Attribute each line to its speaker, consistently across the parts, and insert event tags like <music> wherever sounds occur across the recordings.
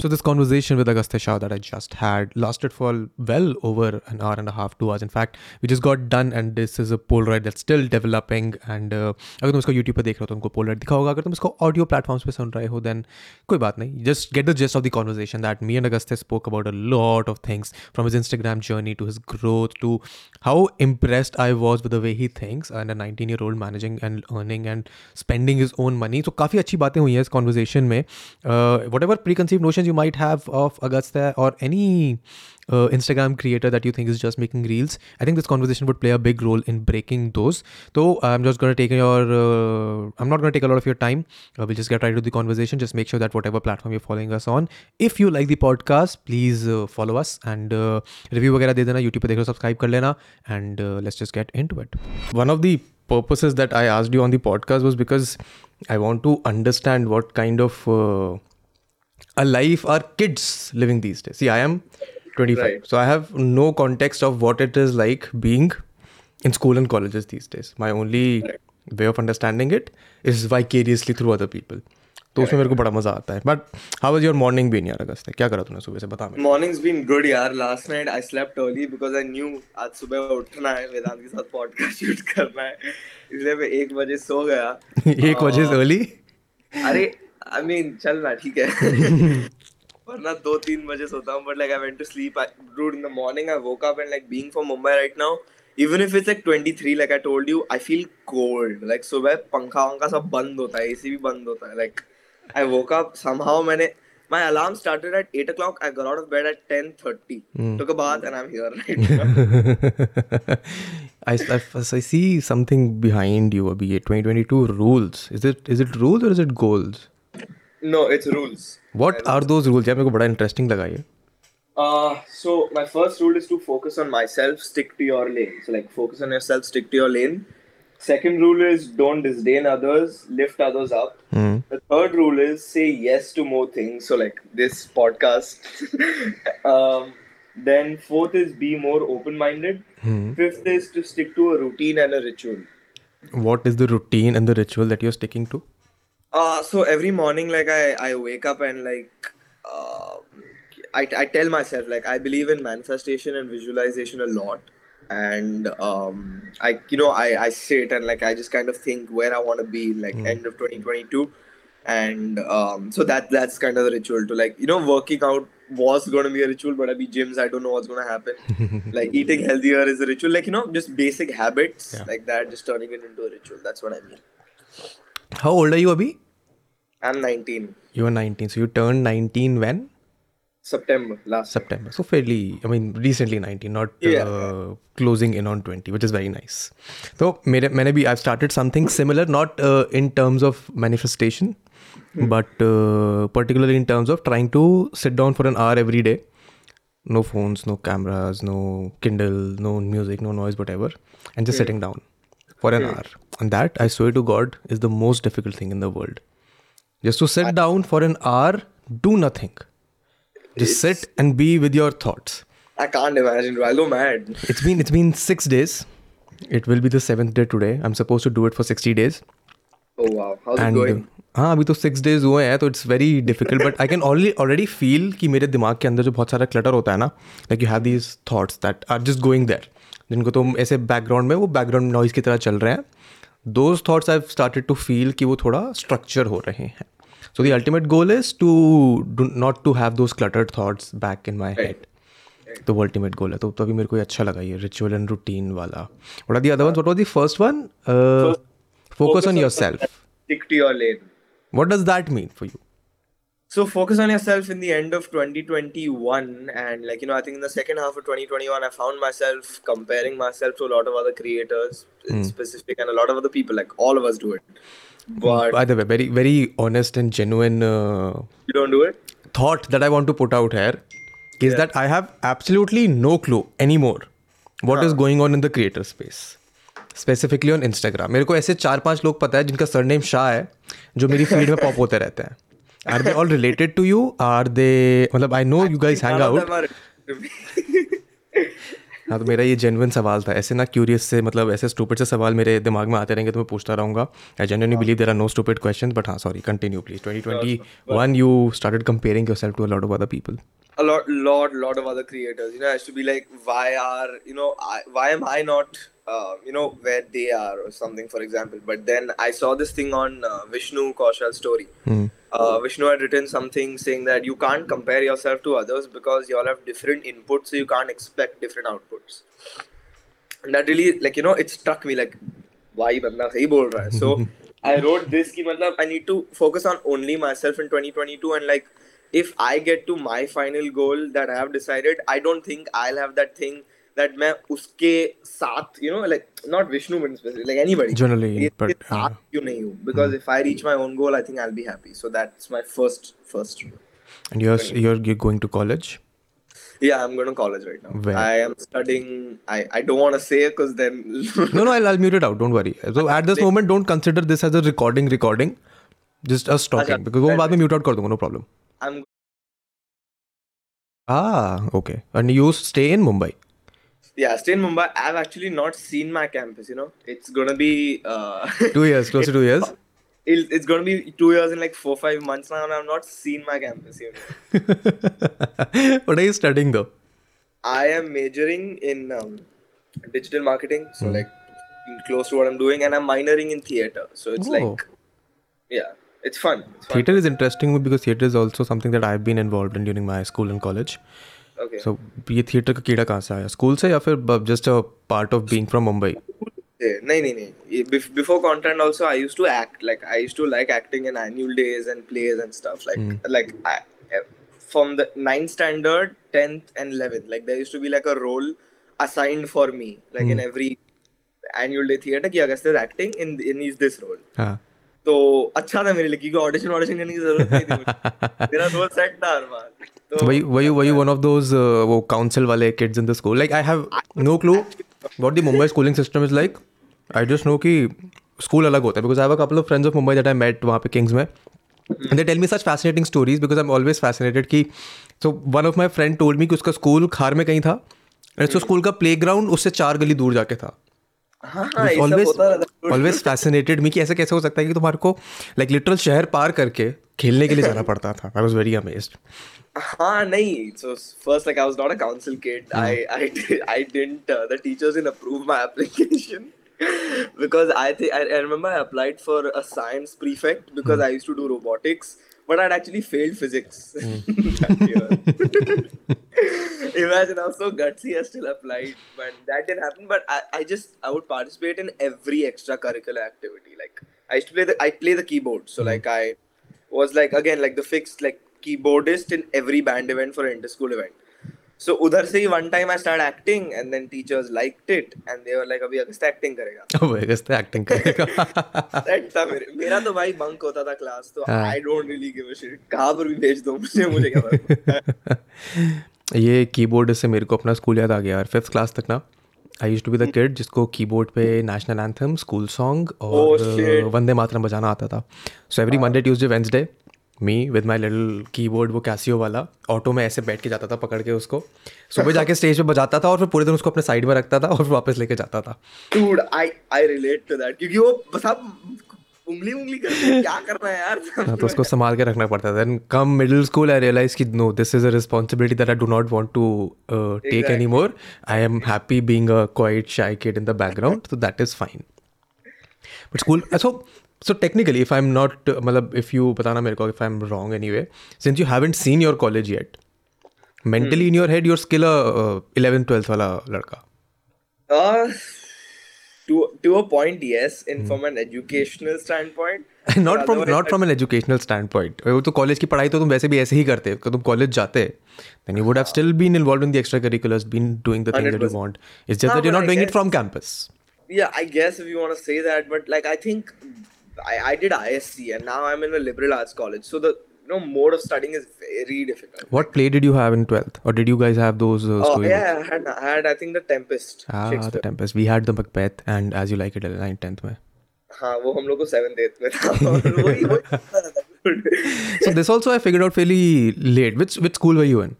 Speaker 1: So this conversation with Agastya Shah that I just had lasted for well over an hour and a half, two hours. In fact, we just got done, and this is a Polaroid that's still developing. And uh, अगर तुम इसको YouTube पर देख रहे हो तो उनको Polaroid दिखा होगा अगर audio platforms पे सुन रहे हो then no problem. just get the gist of the conversation that me and Agastya spoke about a lot of things from his Instagram journey to his growth to how impressed I was with the way he thinks and a 19 year old managing and earning and spending his own money. So काफ़ी अच्छी बातें हुई हैं इस conversation में uh, whatever preconceived notions you might have of Agastya or any uh, Instagram creator that you think is just making reels, I think this conversation would play a big role in breaking those. So I'm just going to take your, uh, I'm not going to take a lot of your time. Uh, we'll just get right to the conversation. Just make sure that whatever platform you're following us on, if you like the podcast, please uh, follow us and uh, review वगैरह दे देना YouTube पे देखो subscribe कर लेना and uh, let's just get into it. One of the purposes that I asked you on the podcast was because I want to understand what kind of alive are kids living these days. See, I am 25, right. so I have no context of what it is like being in school and colleges these days. My only right. way of understanding it is vicariously through other people. तो उसमें मेरे को बड़ा मजा आता है but how was your morning been यार अगस्त क्या करा तूने सुबह से बता
Speaker 2: मेरे मॉर्निंग्स बीन गुड यार last night I slept early because I knew आज सुबह उठना है वेदांत के साथ पॉडकास्ट शूट करना है इसलिए मैं 1 बजे सो गया 1 बजे से अर्ली अरे आई मीन चल ना ठीक है वरना <laughs> दो तीन बजे सोता हूँ but like I went to sleep dude in the morning I woke up and like being from Mumbai right now even if it's like twenty three like I told you I feel cold like सुबह पंखा वंखा सब बंद होता है AC भी बंद होता है like I woke up somehow मैंने My alarm started at 8 o'clock. I got out of bed at 10.30. Mm. Took a bath and I'm here right now. <laughs> I, I, I see
Speaker 1: something behind you, Abhi. 2022 rules. Is it is it rules or is it goals?
Speaker 2: No, it's rules.
Speaker 1: What are those rules? Yeah, मेरे को बड़ा interesting लगा ये.
Speaker 2: Uh, so my first rule is to focus on myself, stick to your lane. So like focus on yourself, stick to your lane. Second rule is don't disdain others, lift others up. Mm. The third rule is say yes to more things. So like this podcast. <laughs> um, then fourth is be more open-minded. Mm. Fifth is to stick to a routine and a ritual.
Speaker 1: What is the routine and the ritual that you're sticking to?
Speaker 2: Uh, so every morning, like I, I wake up and like uh, I, I tell myself like I believe in manifestation and visualization a lot, and um, I you know I I sit and like I just kind of think where I want to be like mm. end of 2022, and um, so that that's kind of the ritual to like you know working out was going to be a ritual, but I be gyms I don't know what's going to happen. <laughs> like eating healthier is a ritual, like you know just basic habits yeah. like that, just turning it into a ritual. That's what I mean.
Speaker 1: How old are you,
Speaker 2: Abhi? I'm 19.
Speaker 1: You're 19. So you turned 19 when?
Speaker 2: September last.
Speaker 1: September. So fairly, I mean, recently 19, not uh, yeah. uh, closing in on 20, which is very nice. So maybe I've started something similar, not uh, in terms of manifestation, hmm. but uh, particularly in terms of trying to sit down for an hour every day. No phones, no cameras, no Kindle, no music, no noise, whatever, and just hmm. sitting down for an hmm. hour and that, I swear to God, is the most difficult thing in the world. Just to sit I, down for an hour, do nothing. Just sit and be with your thoughts.
Speaker 2: I can't imagine,
Speaker 1: I'll go
Speaker 2: mad.
Speaker 1: It's been it's been six days. It will be the seventh day today. I'm supposed to do it for 60 days.
Speaker 2: Oh wow. How's and, it going? Uh,
Speaker 1: हाँ अभी तो six days हुए हैं तो it's very difficult but I can already already feel कि मेरे दिमाग के अंदर जो बहुत सारा क्लटर होता है ना like you have these thoughts that are just going there जिनको तुम ऐसे बैकग्राउंड में वो बैकग्राउंड नॉइज की तरह चल रहे हैं those thoughts I started to feel कि वो थोड़ा स्ट्रक्चर हो रहे हैं so the ultimate goal is to not to have those cluttered thoughts back in my head तो वो अल्टीमेट गोल है तो तभी मेरे को अच्छा लगा ये रिचुअल एंड रूटीन वाला what are the other one what was the first one focus on yourself to your lane what does that mean for you
Speaker 2: so focus on yourself in the end of 2021 and like you know i think in the second half of 2021 i found myself comparing myself to a lot of other creators mm. specific and a lot of other people like all of us do
Speaker 1: it but by the way very very honest and genuine uh,
Speaker 2: you don't do it
Speaker 1: thought that i want to put out here is yeah. that i have absolutely no clue anymore what huh. is going on in the creator space specifically on Instagram मेरे को ऐसे चार पांच लोग पता है जिनका surname Shah है जो मेरी फील्ड में पॉप होते रहते हैं Are they all related to you? Are they मतलब I know you guys hang out. हाँ तो मेरा ये जेनविन सवाल था ऐसे ना क्यूरियस से मतलब ऐसे स्टूपिड से सवाल मेरे दिमाग में आते रहेंगे तो मैं पूछता रहूँगा I genuinely believe there are no stupid question but हाँ sorry continue please twenty twenty one you started comparing yourself to a lot of other people
Speaker 2: A lot, lot, lot of other creators. You know, I used to be like, why are you know, I, why am I not, uh, you know, where they are or something, for example. But then I saw this thing on uh, Vishnu Kaushal's story. Mm. uh, Vishnu had written something saying that you can't compare yourself to others because you all have different inputs, so you can't expect different outputs. And that really, like, you know, it struck me like, why banda sahi bol raha hai? So <laughs> I wrote this ki, matlab, I need to focus on only myself in 2022 and like, if I get to my final goal that I have decided, I don't think I'll have that thing that मैं उसके साथ you know like not Vishnu but specifically like anybody generally but साथ क्यों नहीं हूं because if I reach my own goal I think I will be happy so that's my
Speaker 1: first first and you are you are going to college Yeah, I'm going to college right now. Where? I am studying. I, I don't want to say because then. no, no, I'll, I'll mute it out. Don't worry. So at this moment, don't consider this as a recording. Recording, just us talking. Because वो बाद में mute out Kar dunga, No problem. I'm. Ah, okay. And you stay in Mumbai.
Speaker 2: yeah, stay in Mumbai. I've actually not seen my campus. You know, it's gonna be uh,
Speaker 1: two years, close to two years. <laughs>
Speaker 2: It, it's gonna be two years in like four five months now, and I've not seen my campus yet. <laughs>
Speaker 1: what are you studying though?
Speaker 2: I am majoring in um, digital marketing, so mm. like close to what I'm doing, and I'm minoring in theater. So it's oh. like, yeah, it's fun. it's
Speaker 1: fun. Theater is interesting because theater is also something that I've been involved in during my school and college. So ये theatre का कीड़ा कहाँ से आया school से या फिर just a part of being from Mumbai
Speaker 2: नहीं नहीं नहीं before content also i used to act like i used to like acting in annual days and plays and stuff like mm. like I, from the 9th standard 10th and 11th like there used to be like a role assigned for me like mm. in every annual day theater ki August is acting in in is this role हाँ. तो अच्छा था मेरे लिए क्योंकि audition audition करने की जरूरत नहीं
Speaker 1: थी <laughs> मेरा गोल सेट था हर बार तो वही वही अच्छा वही वन ऑफ दोस वो काउंसिल वाले kids in the school like I have no clue what the Mumbai schooling system is like I just know कि स्कूल अलग होता है because I have a couple of friends of Mumbai that I met वहां पे Kings में and they tell me such fascinating stories because I am always fascinated कि so one of my friend told me कि उसका school खार में कहीं था एंड उसका स्कूल का प्ले ग्राउंड उससे चार गली दूर जाके था
Speaker 2: हाँ, हाँ,
Speaker 1: शहर पार करके खेलने के लिए जाना पड़ता
Speaker 2: था I was very amazed. हाँ नहीं so first like I was not a council kid I I I didn't the teachers in approve my application because I think I remember I applied for a science prefect because I used to do robotics but I'd actually failed physics <laughs> mm. <laughs> Imagine I was so gutsy, I still applied, but that didn't happen. But I, I just I would participate in every extracurricular activity. Like I used to play the I play the keyboard, so mm. like hmm. I was like again like the fixed like keyboardist in every band event for an inter-school event. So उधर से ही one time I start acting and then teachers liked it and they were like अभी अगस्त acting करेगा अब
Speaker 1: Agast acting करेगा set <laughs> था
Speaker 2: मेरे मेरा तो भाई बंक होता था क्लास तो I don't really give a shit कहां पर भी भेज दो मुझे मुझे क्या <laughs> ये
Speaker 1: कीबोर्ड से मेरे को अपना स्कूल याद आ गया यार फिफ्थ क्लास तक ना I use to be the kid जिसको कीबोर्ड पे नेशनल एंथम स्कूल सॉन्ग और oh, वंदे मातरम बजाना आता था so every Monday Tuesday Wednesday me with my little की बोर्ड वो कैसियो वाला ऑटो में ऐसे बैठ के जाता था पकड़ के उसको सुबह जाके स्टेज पे बजाता था और फिर पूरे दिन उसको अपने साइड में रखता था और फिर वापस लेके जाता था dude I I relate to that क्योंकि वो बस उंगली उंगली क्या करना है यार हाँ, तो उसको संभाल के रखना पड़ता था come middle school I realise कि no this is a that I do not want to take any more I am happy being a quiet kid in the background that is fine but school so so technically if I am not मतलब if you बताना मेरे को if I am wrong anyway since you haven't seen your college yet mentally in your head your skill eleven twelfth वाला लड़का
Speaker 2: to to a point yes in hmm. from an educational standpoint
Speaker 1: not from
Speaker 2: not
Speaker 1: from
Speaker 2: an educational standpoint
Speaker 1: वो तो college की पढ़ाई तो तुम वैसे भी ऐसे ही करते कि तुम कॉलेज जाते then you would have still been involved in the extracurriculars been doing the things that you want it's just that you're not doing it from campus
Speaker 2: yeah i guess if you want to say that but like i think I, I did ISC and now I'm in a liberal arts college. So the you know mode of studying is very difficult.
Speaker 1: What play did you have in twelfth, or did you guys have those? Uh, oh
Speaker 2: yeah, I had, I had I think the Tempest.
Speaker 1: Ah, the Tempest. We had the Macbeth and As You Like It Nine tenth में.
Speaker 2: हाँ वो हम
Speaker 1: so this also I figured out fairly late. Which which school were you in?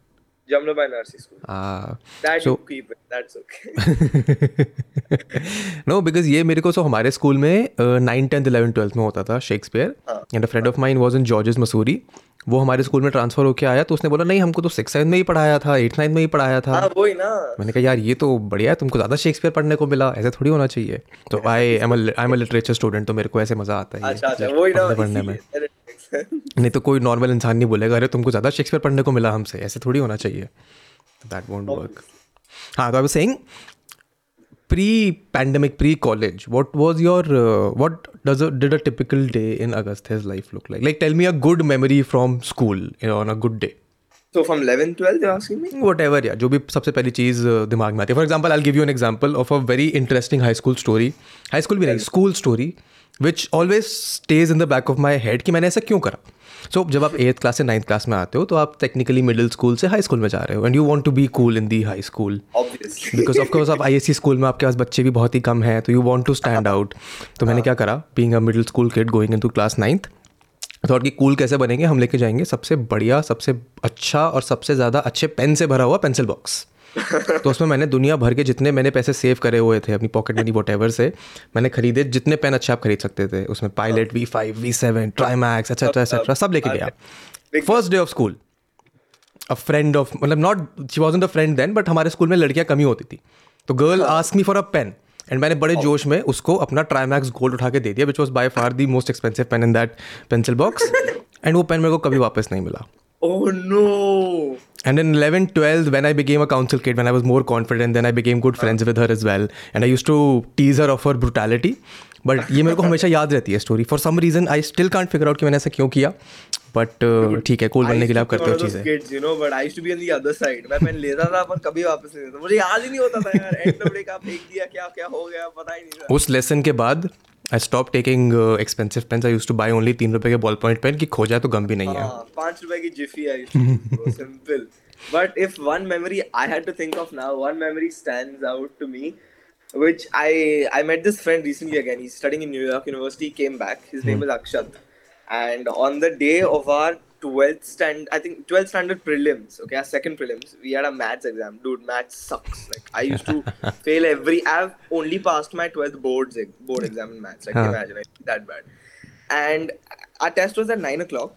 Speaker 1: Jamla
Speaker 2: by Narcissus. Ah. That so, you keep it. That's okay. <laughs>
Speaker 1: no,
Speaker 2: because
Speaker 1: ये मेरे को सो हमारे school में nine tenth eleven twelfth में होता था Shakespeare and a friend of mine was in George's Mussoorie वो हमारे स्कूल में ट्रांसफर होके आया तो उसने बोला नहीं हमको तो सिक्स सेवन में ही पढ़ाया था एट नाइन्थ में ही पढ़ाया था हाँ, वो ही ना मैंने कहा यार ये तो बढ़िया है तुमको ज़्यादा शेक्सपियर पढ़ने को मिला ऐसा थोड़ी होना चाहिए तो I am I am literature student तो मेरे को ऐसे मज़ा आता है अच्छा, अच्छा, पढ़ने में नहीं तो कोई नॉर्मल इंसान नहीं बोलेगा अरे तुमको ज़्यादा शेक्सपियर पढ़ने को मिला हमसे ऐसे थोड़ी होना चाहिए दैट वॉन्ट वर्क हाँ तो I saying pre pandemic pre college what was your uh, what does a, did a typical day in agastya's life look like like tell me a good memory from school
Speaker 2: you know on a good day so from 11 12 you're asking me
Speaker 1: whatever yeah जो भी सबसे पहली चीज दिमाग में आती है for example I give you an example of a very interesting high school story high school भी नहीं school story which always stays in the back of my head कि मैंने ऐसा क्यों करा सो so, जब आप एट्थ क्लास से नाइन्थ क्लास में आते हो तो आप टेक्निकली मिडिल स्कूल से हाई स्कूल में जा रहे हो and you want to be cool in the high school
Speaker 2: because
Speaker 1: of course आप आई एस सी स्कूल में आपके पास बच्चे भी बहुत ही कम हैं तो you want to stand out तो मैंने हाँ। क्या करा being a middle school kid going in to class ninth thought कि कूल कैसे बनेंगे हम लेके जाएंगे सबसे बढ़िया सबसे अच्छा और सबसे ज़्यादा अच्छे पेन से भरा हुआ पेंसिल बॉक्स तो उसमें मैंने दुनिया भर के जितने मैंने पैसे सेव करे हुए थे अपनी पॉकेट मनी वोट से मैंने खरीदे जितने पेन अच्छे आप खरीद सकते थे उसमें pilot V five V seven Trimax etcetera etcetera सब लेके गया first day of school a friend of मतलब not she was a friend then but हमारे स्कूल में लड़कियाँ कमी होती थी तो girl ask me for a pen and मैंने बड़े हाँ। जोश में उसको अपना ट्राईमैक्स गोल्ड उठा के दे दिया which was by far the most expensive pen in that pencil box and वो पेन मेरे को कभी वापस नहीं मिला Oh no. And in
Speaker 2: 11, 12, when I became a council kid, when I was more confident, then I became good
Speaker 1: friends uh. with her as well. And I used to tease her of her brutality. But <laughs> ये मेरे को हमेशा याद रहती है story for some reason I still can't figure out कि मैंने ऐसा क्यों किया बट uh, ठीक है कूल बनने के लिए आप करते हो चीजें kids you know but I to be on the other side मैं पेन लेता था पर कभी वापस नहीं लेता मुझे याद ही नहीं होता था यार एंड ऑफ डे का फेंक दिया क्या क्या हो गया पता ही नहीं उस लेसन के बाद I stop taking expensive pen I use to buy only तीन रुपए के बॉल पॉइंट पेन की खोजा तो गम भी नहीं है हाँ,
Speaker 2: पांच रुपए की Zifi I simple but if one memory I had to think of now one memory stand out to me which I I met this friend recently again he studying in New York university came back his name is Akshat and on the day of our 12th stand i think 12th standard prelims okay our second prelims we had a maths exam dude maths sucks like i used to <laughs> fail every i've only passed my 12th boards board exam in maths like huh. imagine like, that bad and our test was at 9 o'clock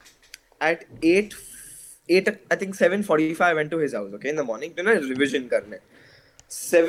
Speaker 2: at 8 8 i think 7.45 i went to his house okay in the morning you know revision karne 7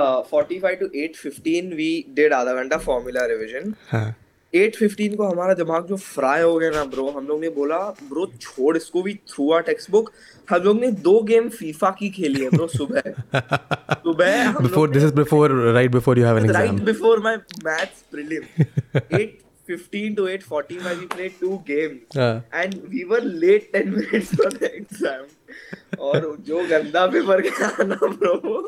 Speaker 2: uh, 45 to 8.15 we did The formula revision huh. Eight fifteen को हमारा दिमाग जो fry हो गया ना bro हम लोग ने बोला ब्रो छोड़ इसको भी थ्रू आर टेक्स्ट बुक हम लोग ने दो गेम फीफा की खेली है ब्रो सुबह <laughs> सुबह
Speaker 1: before this is before right before you have an
Speaker 2: exam right before my maths prelim 8:15 to 8:40 we played two two game and we were late 10 minutes for the exam और जो गंदा paper का ना bro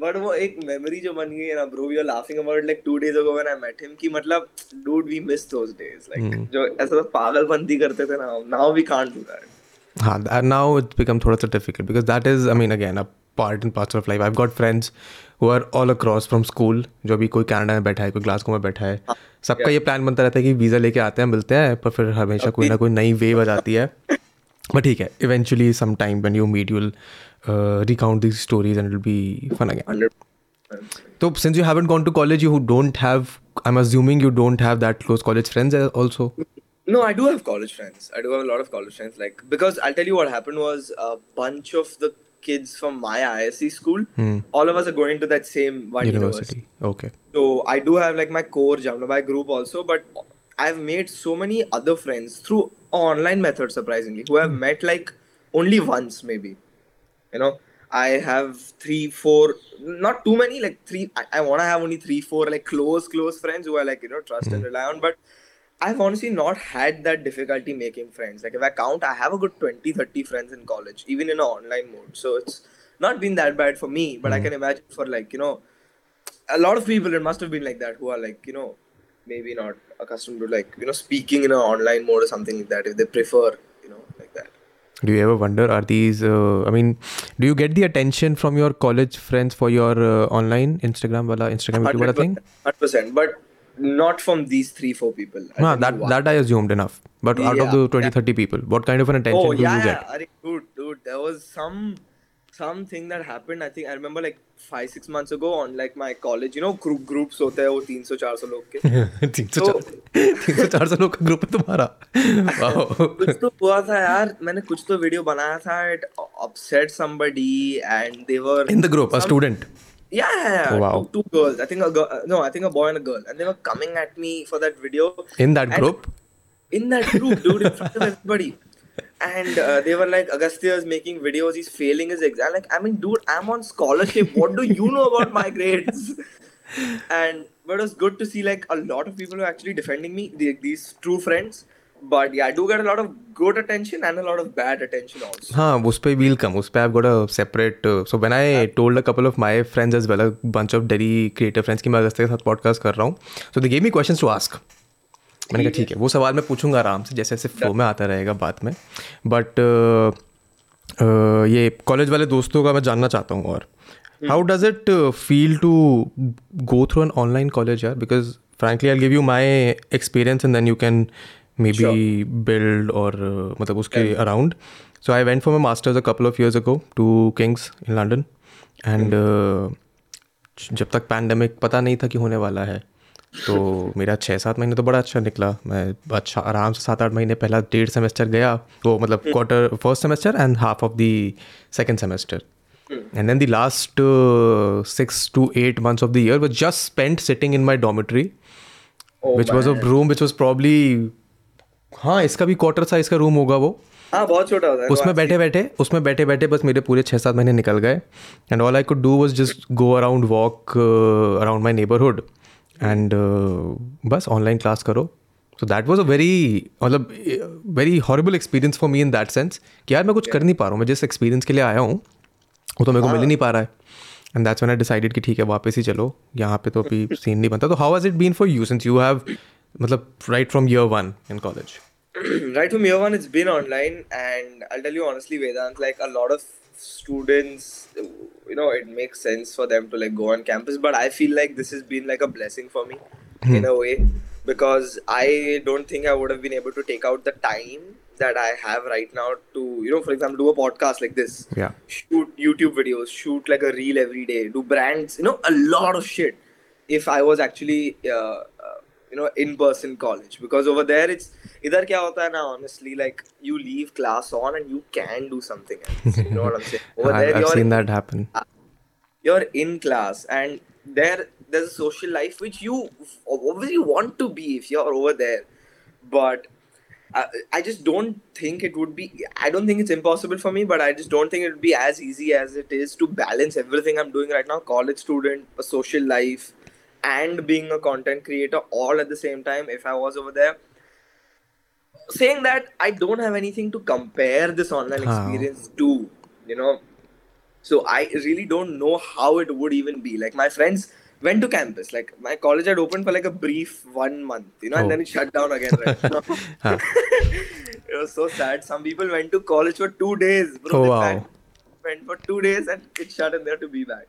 Speaker 2: but वो एक memory जो बन गई है ना bro we are laughing about like two days ago when I met him कि मतलब
Speaker 1: dude we miss those days like जो ऐसा तो पागलपंती करते थे ना now we can't do that हां हाँ नाउ इट्स बिकम थोड़ा सा difficult because that is I mean again a part and part of life I have got friends who are all across from school जो अभी कोई Canada में बैठा है कोई ग्लासगो में बैठा है हाँ, सबका ये प्लान बनता रहता है कि वीज़ा लेके आते हैं मिलते हैं पर फिर हमेशा कोई ना कोई नई वेव आ जाती है <laughs> but ठीक eventually sometime when you meet you'll uh, recount these stories and it'll be fun again so since you haven't gone to college you don't have i'm assuming you don't have that close college friends also
Speaker 2: no i do have college friends i do have a lot of college friends like because i'll tell you what happened was a bunch of the kids from my isc school hmm. all of us are going to that same one university. university.
Speaker 1: okay
Speaker 2: so i do have like my core jamnabai group also but I've made so many other friends through online methods, surprisingly, who I've hmm. met like only once, maybe. You know, I have three, four, not too many, like three. I, I want to have only three, four, like close, close friends who I like, you know, trust and hmm. rely on. But I've honestly not had that difficulty making friends. Like, if I count, I have a good 20, 30 friends in college, even in an online mode. So it's not been that bad for me, but mm. I hmm. can imagine for like, you know, a lot of people, it must have been like that who are like, you know, maybe not accustomed to like you know speaking in an online mode or something like that if they prefer you know like that
Speaker 1: do you ever wonder are these uh, i mean do you get the attention from your college friends for your uh, online instagram wala instagram youtube wala thing
Speaker 2: 100% but not from these 3 4 people
Speaker 1: nah, that that i assumed enough but yeah, out of the 20 yeah. 30 people what kind of an attention oh, do yeah, you get yeah.
Speaker 2: dude dude there was some some thing that happened i think i remember like 5 6 months ago on like my college you know group groups hote hai wo 300 400 लोग के
Speaker 1: 300 300 400 ka group hai tumhara
Speaker 2: wow kuch to hua tha yaar maine kuch to video banaya tha it upset somebody and they were in the group some, a student yeah, yeah, yeah. Wow. Two, two girls i think a girl, no i think a boy and a girl and they were coming at me for that video in that group in that group dude in front of everybody and uh, they were like agastya is making videos he's failing his exam like i mean dude i'm on scholarship what do you know about my grades and but it was good to see like a lot of people were actually defending me the, these true friends but yeah i do get a lot of good attention and a lot of bad attention also
Speaker 1: huh we'll come us i've got a separate uh, so when i yeah. told a couple of my friends as well a bunch of delhi creative friends ki main podcast kar raha hu so they gave me questions to ask मैंने कहा ठीक है वो सवाल मैं पूछूंगा आराम से जैसे जैसे फ्लो में आता रहेगा बात में बट ये कॉलेज वाले दोस्तों का मैं जानना चाहता हूँ और how does it feel to go through an online college यार because frankly I give you my experience and then you can maybe build और मतलब उसके around so I went for my masters a couple of years ago to Kings in London and जब तक pandemic पता नहीं था कि होने वाला है तो मेरा छः सात महीने तो बड़ा अच्छा निकला मैं अच्छा आराम से सात आठ महीने पहला डेढ़ सेमेस्टर गया वो मतलब quarter first semester and half of the second semester and then the last six to eight months of the year was just spend sitting in my dormitory which was a room which was probably हाँ इसका भी quarter size का room होगा वो हाँ
Speaker 2: बहुत छोटा होता
Speaker 1: है उसमें बैठे बैठे उसमें बैठे बैठे बस मेरे पूरे छः सात महीने निकल गए and all I could do was just go around walk around my neighbourhood and uh, बस ऑनलाइन क्लास करो so that was a very मतलब very horrible experience for me in that sense कि यार मैं कुछ कर नहीं पा रहा हूँ मैं जिस एक्सपीरियंस के लिए आया हूँ वो तो मेरे को मिल ही हाँ। नहीं पा रहा है and that's one I decided कि ठीक है वापस ही चलो यहाँ पे तो अभी सीन <laughs> नहीं बनता तो how has it been for you since you have मतलब
Speaker 2: right from year one in college right from year one it's been online and i'll tell you honestly vedant like a lot of students you know it makes sense for them to like go on campus but i feel like this has been like a blessing for me hmm. in a way because i don't think i would have been able to take out the time that i have right now to you know for example do a podcast like this
Speaker 1: yeah
Speaker 2: shoot youtube videos shoot like a reel every day do brands you know a lot of shit if i was actually uh, uh, you know in person college because over there it's इधर क्या होता है ना honestly like you leave class on and you can do something you know what I am saying over there you are seen that happen you are in class and there there is a social life which you obviously want to be if you are over there but I, uh, I just don't think it would be I don't think it's impossible for me but I just don't think it would be as easy as it is to balance everything I'm doing right now college student a social life and being a content creator all at the same time if I was over there saying that, I don't have anything to compare this online experience to, you know. So I really don't know how it would even be. Like my friends went to campus. Like my college had opened for like a brief one month, you know, oh. and then it oh. shut down again. Right? <laughs> <laughs> it was so sad. Some people went to college for two days, bro. Oh, wow. Went for two days and it shut in there to be back.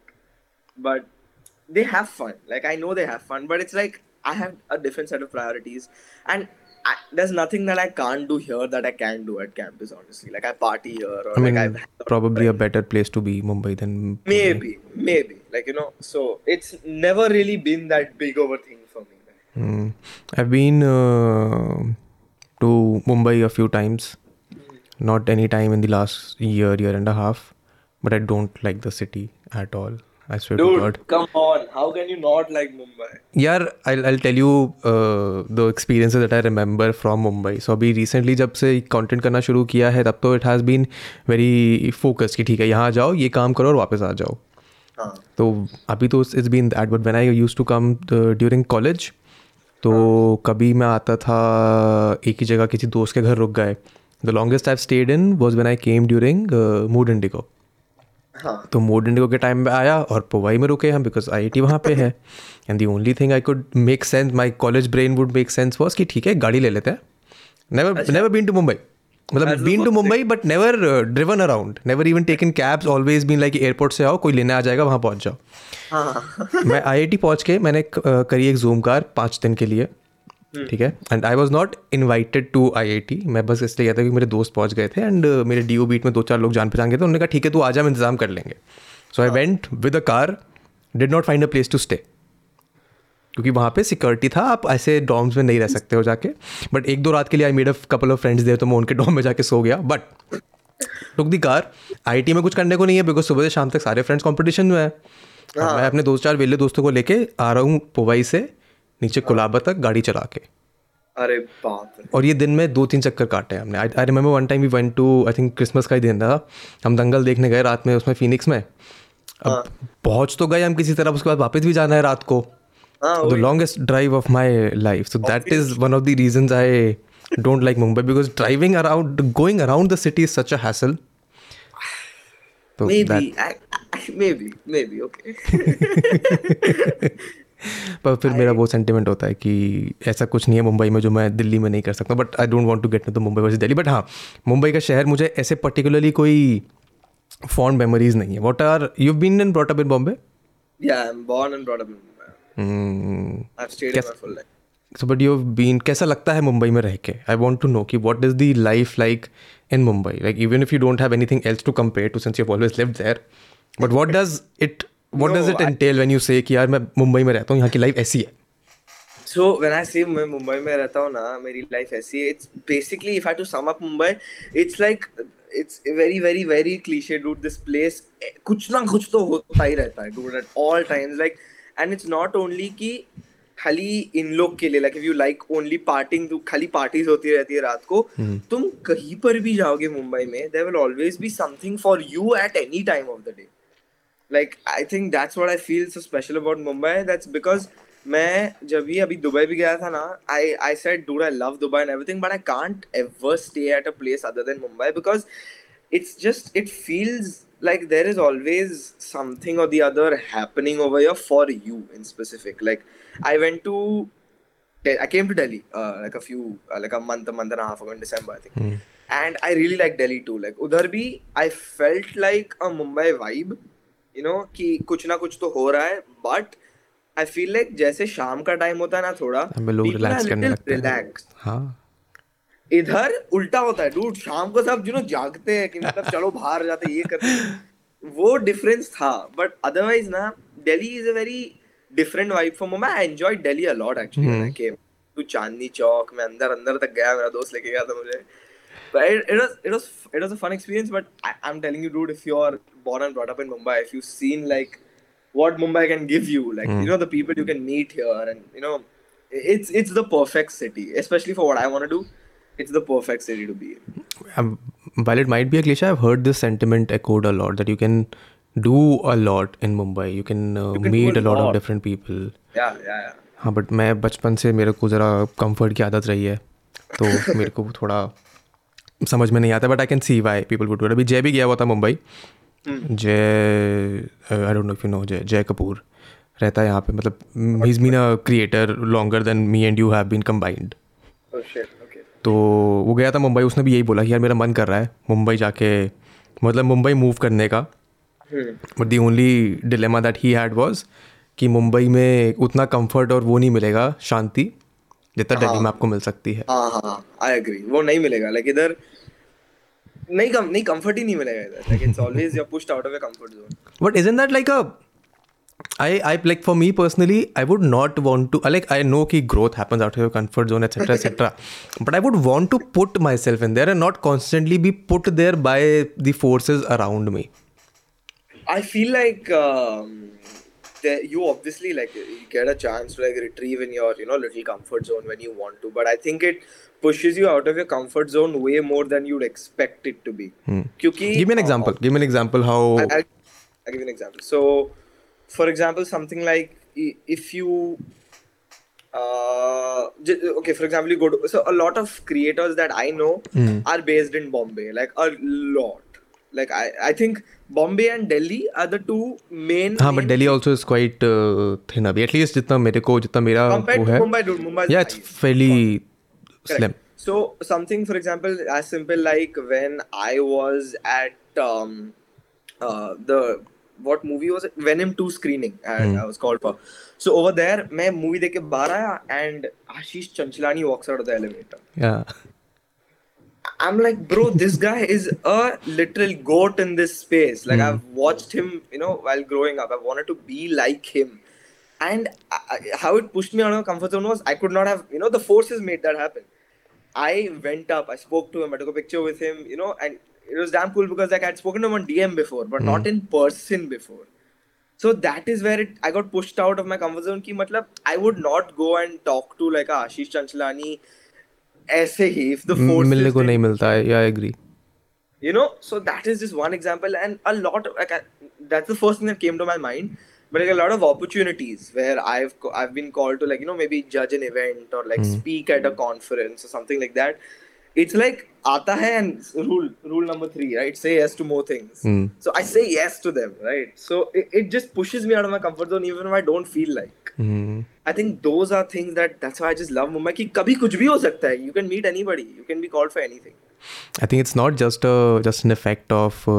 Speaker 2: But they have fun. Like I know they have fun, but it's like I have a different set of priorities. And I, there's nothing that I can't do here that I can do at campus. Honestly, like I party here.
Speaker 1: I mean, like probably a better place to be Mumbai than Pune. maybe,
Speaker 2: maybe. Like you know, so it's never really been that big of a thing for me. Mm.
Speaker 1: I've been uh, to Mumbai a few times. Not any time in the last year, year and a half. But I don't like the city at all. I swear Dude, to God.
Speaker 2: Come on. how can you not like Mumbai? यार
Speaker 1: I'll I'll tell you uh, the experiences that I remember from Mumbai. So अभी recently जब से content करना शुरू किया है तब तो it has been very focused कि ठीक है यहाँ जाओ ये काम करो और वापस आ जाओ हाँ। तो अभी तो it's been that but when I use to come during college तो हाँ। कभी मैं आता था एक ही जगह किसी दोस्त के घर रुक गए the longest I stayed in was when I came during Mood Indigo हाँ. तो मोड इंडिगो के टाइम में आया और पुवाई में रुके हम बिकॉज आई आई टी वहाँ पे है and the only thing I could make sense my college brain would make sense was कि ठीक है गाड़ी ले लेते हैं never never been to Mumbai मतलब been to Mumbai but never driven around never even in cabs always been like airport से आओ कोई लेने आ जाएगा वहाँ पहुँच जाओ हाँ। मैं आई आई टी पहुँच के मैंने uh, करी एक जूम कार पाँच दिन के लिए Hmm. ठीक है and I was not invited to I I T मैं बस इसलिए गया था कि मेरे दोस्त पहुंच गए थे एंड uh, मेरे डी ओ बीट में दो चार लोग जान पहचान गए थे उन्होंने कहा ठीक है तू जा हम इंतजाम कर लेंगे so I went with a car did not find a place to stay क्योंकि वहाँ पे सिक्योरिटी था आप ऐसे डॉम्स में नहीं रह सकते हो जाके बट एक दो रात के लिए I made a couple of friends there तो मैं उनके डॉम में जाके सो गया but took the car I में कुछ करने को नहीं है बिकॉज सुबह से शाम तक सारे फ्रेंड्स कॉम्पिटिशन में है हाँ। मैं अपने दो चार वेले दोस्तों को लेके आ रहा हूँ पोवाई से नीचे कोलाबा तक गाड़ी चला के अरे बाप और ये दिन में दो तीन चक्कर काटे हमने I remember one time we went to I think Christmas का ही दिन था हम दंगल देखने गए रात में उसमें फिनिक्स में अब हाँ। पहुंच तो गए हम किसी तरह उसके बाद वापस भी जाना है रात को the longest drive of my life so that is one of the reason I don't like Mumbai because driving around going around the city is such असल तो maybe, that... I, I, maybe, maybe, okay. <laughs> <laughs> पर फिर मेरा वो sentiment होता है कि ऐसा कुछ नहीं है मुंबई में जो मैं दिल्ली में नहीं कर सकता but I don't want to get to Mumbai versus Delhi but हाँ मुंबई का शहर मुझे ऐसे पर्टिकुलरली कोई फॉन्ड मेमोरीज नहीं है what are you been and brought up in Bombay so but you been कैसा लगता है मुंबई में रह के आई वॉन्ट टू नो कि what is the life like in Mumbai like even if you don't have anything else to compare to since you always live there but what does it what does it entail when you say यार मैं मुंबई में रहता हूँ यहाँ की life ऐसी है so when
Speaker 2: I see मैं मुंबई में रहता हूँ ना मेरी लाइफ ऐसी it's basically if I to sum up Mumbai it's like it's very very very cliche dude this place कुछ ना कुछ तो होता ही रहता है dude at all times like and it's not only कि खाली इन लोग के लिए like if you like only partying खाली पार्टीज होती रहती है रात को hmm. तुम कहीं पर भी जाओगे मुंबई में there will always be something for you at any time of the day Like I think that's what I feel so special about Mumbai. That's because, मैं जब ये अभी दुबई भी गया था ना I I said dude I love Dubai and everything but I can't ever stay at a place other than Mumbai because it's just it feels like there is always something or the other happening over here for you in specific like i went to i came to delhi uh, like a few uh, like a month a month and a half ago in december i think hmm. and i really like delhi too like udhar bhi i felt like a mumbai vibe you know कि कुछ ना कुछ तो हो रहा है but I feel like जैसे शाम का टाइम होता है ना थोड़ा हमें लोग रिलैक्स करने लगते हैं हाँ इधर उल्टा होता है डूड शाम को सब यू नो जागते हैं कि मतलब चलो बाहर जाते ये करते <laughs> वो डिफरेंस था बट अदरवाइज ना Delhi is a very different vibe for home I enjoy Delhi a lot actually when I came to Chandni Chowk मैं अंदर अंदर तक गया मेरा दोस्त लेके गया था मुझे but it, it, was it was it was a fun experience. But I, am telling you, dude, if you're born and brought up in Mumbai, if you've seen like what Mumbai can give you, like mm. you hmm. know the people you can meet here, and you know it's it's the perfect city, especially for what I want to do. It's the perfect city to be in. Um,
Speaker 1: while it might be a cliche, I've heard this sentiment echoed a lot that you can do a lot in Mumbai. You can, uh, you can meet a lot, lot, of different people. Yeah,
Speaker 2: yeah, yeah. हाँ but मैं
Speaker 1: बचपन से मेरे को ज़रा comfort की आदत रही है तो मेरे को थोड़ा समझ में नहीं आता but I can see why people would अभी जय भी गया हुआ था मुंबई हम्म। Jay I don't know if you know Jay Jay Kapoor रहता है यहाँ पे मतलब मीज़ mean a creator longer than me and you have been combined तो वो गया था मुंबई उसने भी यही बोला कि यार मेरा मन कर रहा है मुंबई जाके मतलब मुंबई मूव करने का but the only dilemma that he had was कि मुंबई में उतना कंफर्ट और वो नहीं मिलेगा शांति जितना हाँ, डेनिम आपको मिल सकती है हाँ
Speaker 2: हाँ आई एग्री वो नहीं मिलेगा लाइक इधर नहीं कम नहीं कंफर्ट ही नहीं मिलेगा इधर like it's always you are pushed out of your comfort zone
Speaker 1: but isn't that like a I, I like for me personally, I would not want to like I know ki growth happens out of your comfort zone, etc. etc. but I would want to put myself in there and not constantly be put there by the forces around me.
Speaker 2: I feel like there, you obviously like you get a chance to like retrieve in your you know little comfort zone when you want to but i think it pushes you out of your comfort zone way more than you'd expect it to be hmm. give
Speaker 1: me an uh, example uh, give me an example how I, I'll,
Speaker 2: I'll give you an example so for example something like if you uh, okay for example you go to so a lot of creators that i know mm. are based in bombay like a lot like i i think bombay and delhi are the two main
Speaker 1: हाँ
Speaker 2: but
Speaker 1: delhi also is quite uh, thin अभी at least जितना मेरे को जितना मेरा वो है mumbai dude mumbai yeah it's fairly slim
Speaker 2: so something for example as simple like when i was at um uh the what movie was it venom 2 screening and hmm. i was called for so over there मैं movie देख के बाहर आया and Ashish Chanchlani walks out of the elevator
Speaker 1: yeah
Speaker 2: I'm like, bro, this guy is a literal goat in this space. Like, mm. I've watched him, you know, while growing up. I wanted to be like him. And I, how it pushed me out of my comfort zone was I could not have, you know, the forces made that happen. I went up, I spoke to him, I took a picture with him, you know, and it was damn cool because, like, I'd spoken to him on DM before, but mm. not hmm. in person before. So that is where it, I got pushed out of my comfort zone. Ki, matlab, I would not go and talk to, like, ah, Ashish Chanchalani ऐसे ही if the force मिलने को
Speaker 1: नहीं मिलता है या agree
Speaker 2: you know so that is just one example and a lot of, like I, that's the first thing that came to my mind but like a lot of opportunities where i've i've been called to like you know maybe judge an event or like mm. speak at a conference or something like that it's like aata hai and rule rule number 3 right say yes to more things mm. so i say yes to them right so it, it just pushes me out of my comfort zone even if i don't feel like mm. I think those are things that that's I just love Mumbai कि कभी कुछ भी हो सकता You can meet anybody. You can be called for anything.
Speaker 1: I think it's not just a just an effect of uh,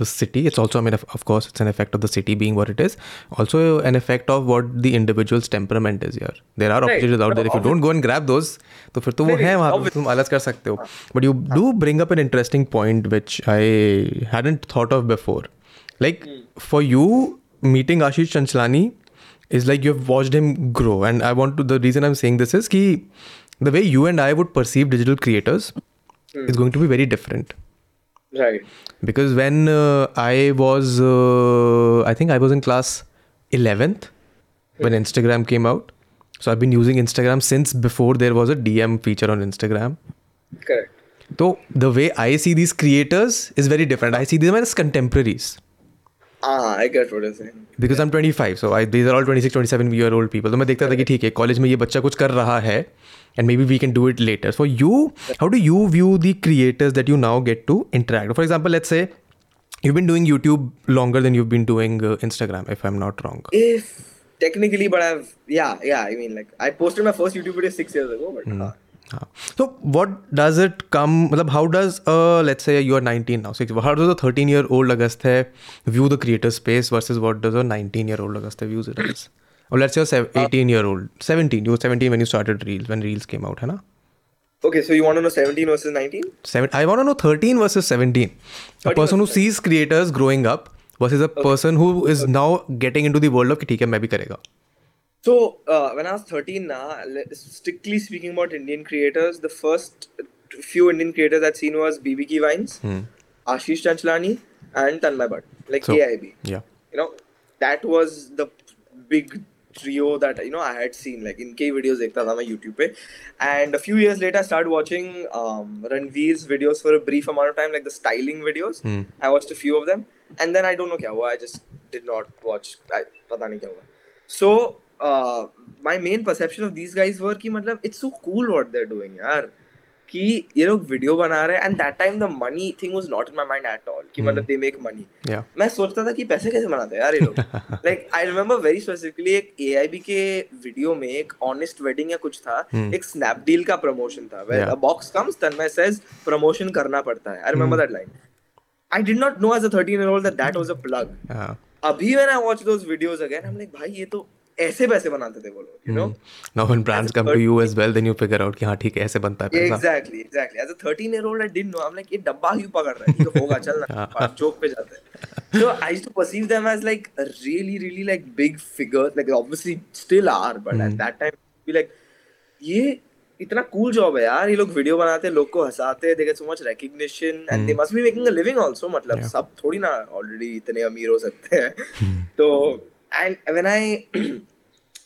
Speaker 1: the city. It's also, I mean, of, of course, it's an effect of the city being what it is. Also, an effect of what the individual's temperament is here. There are right. opportunities out there. If you don't go and grab those, तो फिर तो वो है वहाँ पे तुम अलग कर सकते हो. But you do bring up an interesting point which I hadn't thought of before. Like hmm. for you, meeting Ashish Chanchlani is like you've watched him grow. And I want to, the reason I'm saying this is ki, the way you and I would perceive digital creators mm. is going to be very different.
Speaker 2: Right.
Speaker 1: Because when uh, I was, uh, I think I was in class 11th when hmm. Instagram came out. So I've been using Instagram since before there was a DM feature on Instagram. Correct. So the way I see these creators is very different. I see them as contemporaries. हाँ I get what you saying
Speaker 2: because I am 25 so I these are all 26 27
Speaker 1: year old people तो मैं देखता था कि ठीक है college में ये बच्चा कुछ कर रहा है and maybe we can do it later for you how do you view the creators that you now get to interact for example let's say you've been doing youtube longer than you've been doing uh, instagram if i'm not wrong if technically but i've yeah yeah i mean like i posted my first youtube video six years ago but mm. uh, हाँ so what does it come मतलब how does let's say you are nineteen now six how does a thirteen year old अगस्त है view the creator space versus what does a nineteen year old अगस्त है views it अगस्त और let's say eighteen year old seventeen you seventeen when you started reels
Speaker 2: when reels came out है ना Okay, so you want to know 17 versus 19? Seven, I want to know 13 versus 17. A person who
Speaker 1: sees creators growing up versus a okay. person who is okay. now getting into the world of कि ठीक है मैं भी करेगा.
Speaker 2: So uh, when I was 13, now strictly speaking about Indian creators, the first few Indian creators I'd seen was BBK Vines, hmm. Ashish Chanchlani, and Tanmay Bhatt, like so, AIB.
Speaker 1: Yeah.
Speaker 2: You know, that was the big trio that you know I had seen. Like in K videos देखता था मैं YouTube पे. And a few years later, I started watching um, Ranveer's videos for a brief amount of time, like the styling videos. Hmm. I watched a few of them, and then I don't know क्या I just did not watch. I पता नहीं So my main perception of these guys were कि मतलब it's so cool what they are doing यार कि ये लोग video बना रहे हैं and that time the money thing was not in my mind at all कि hmm. मतलब दे मेक मनी मैं सोचता था कि पैसे कैसे बनाते हैं यार ये लोग like I remember very specifically एक एआईबी के वीडियो में एक ऑनेस्ट वेडिंग या कुछ था hmm. एक स्नैप डील का प्रमोशन था where a box comes Tanmay says promotion करना पड़ता है I remember that line I did not know as a 13 year old that that was a plug अभी when I watch those videos again I am like भाई ये
Speaker 1: तो ऐसे पैसे बनाते थे वो लोग you know now when brands come to you as well then
Speaker 2: you figure out कि हां ठीक है ऐसे बनता है पैसा exactly exactly as a 13 year old I didn't know I am like ये डब्बा क्यों पकड़ रहा है ये तो होगा चल ना हाँ। चौक पे जाते हैं so I used to perceive them as like really really like big figure like obviously still are but at that time we like ये इतना कूल जॉब है यार ये लोग वीडियो बनाते हैं लोग को हंसाते हैं they get so much recognition and they must be making a living also मतलब सब थोड़ी ना ऑलरेडी इतने अमीर हो सकते हैं हम्म। तो and when I <clears throat>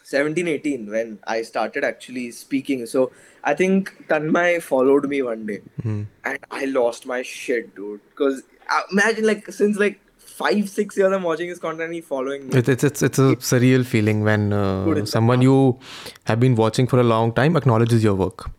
Speaker 2: 17, 18, when I started actually speaking, so I think Tanmay followed me one day, mm. and I lost my shit, dude. Because uh, imagine like since like five six years I'm watching his content and he's following me.
Speaker 1: it's it's it's a it, surreal feeling when uh, someone you have been watching for a long time acknowledges your work.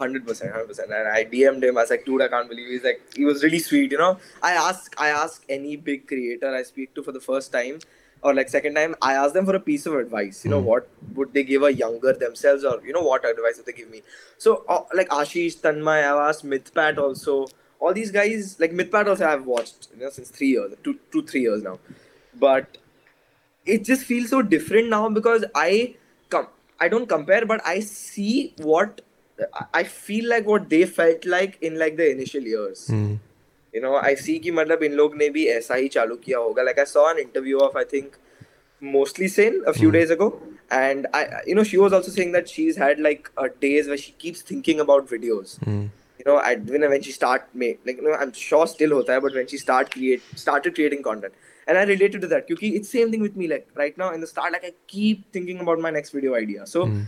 Speaker 2: Hundred percent, hundred percent. And I DM'd him. I was like, dude, I can't believe. He's like, he was really sweet. You know, I ask, I ask any big creator I speak to for the first time or like second time i asked them for a piece of advice you know mm. what would they give a younger themselves or you know what advice would they give me so uh, like ashish tanmay i've asked mythpat also all these guys like mythpat also i've watched you know since three years two two three years now but it just feels so different now because i come i don't compare but i see what i feel like what they felt like in like the initial years mm. You know I see कि मतलब इन लोग ने भी ऐसा ही चालू किया होगा like I saw an interview of I think mostly sane a few mm. days ago and i you know she was also saying that she's had like uh, days where she keeps thinking about videos mm. you know at, when, when she start make like you know i'm sure still hota hai, but when she start create started creating content and i related to that because it's same thing with me like right now in the start like i keep thinking about my next video idea so mm.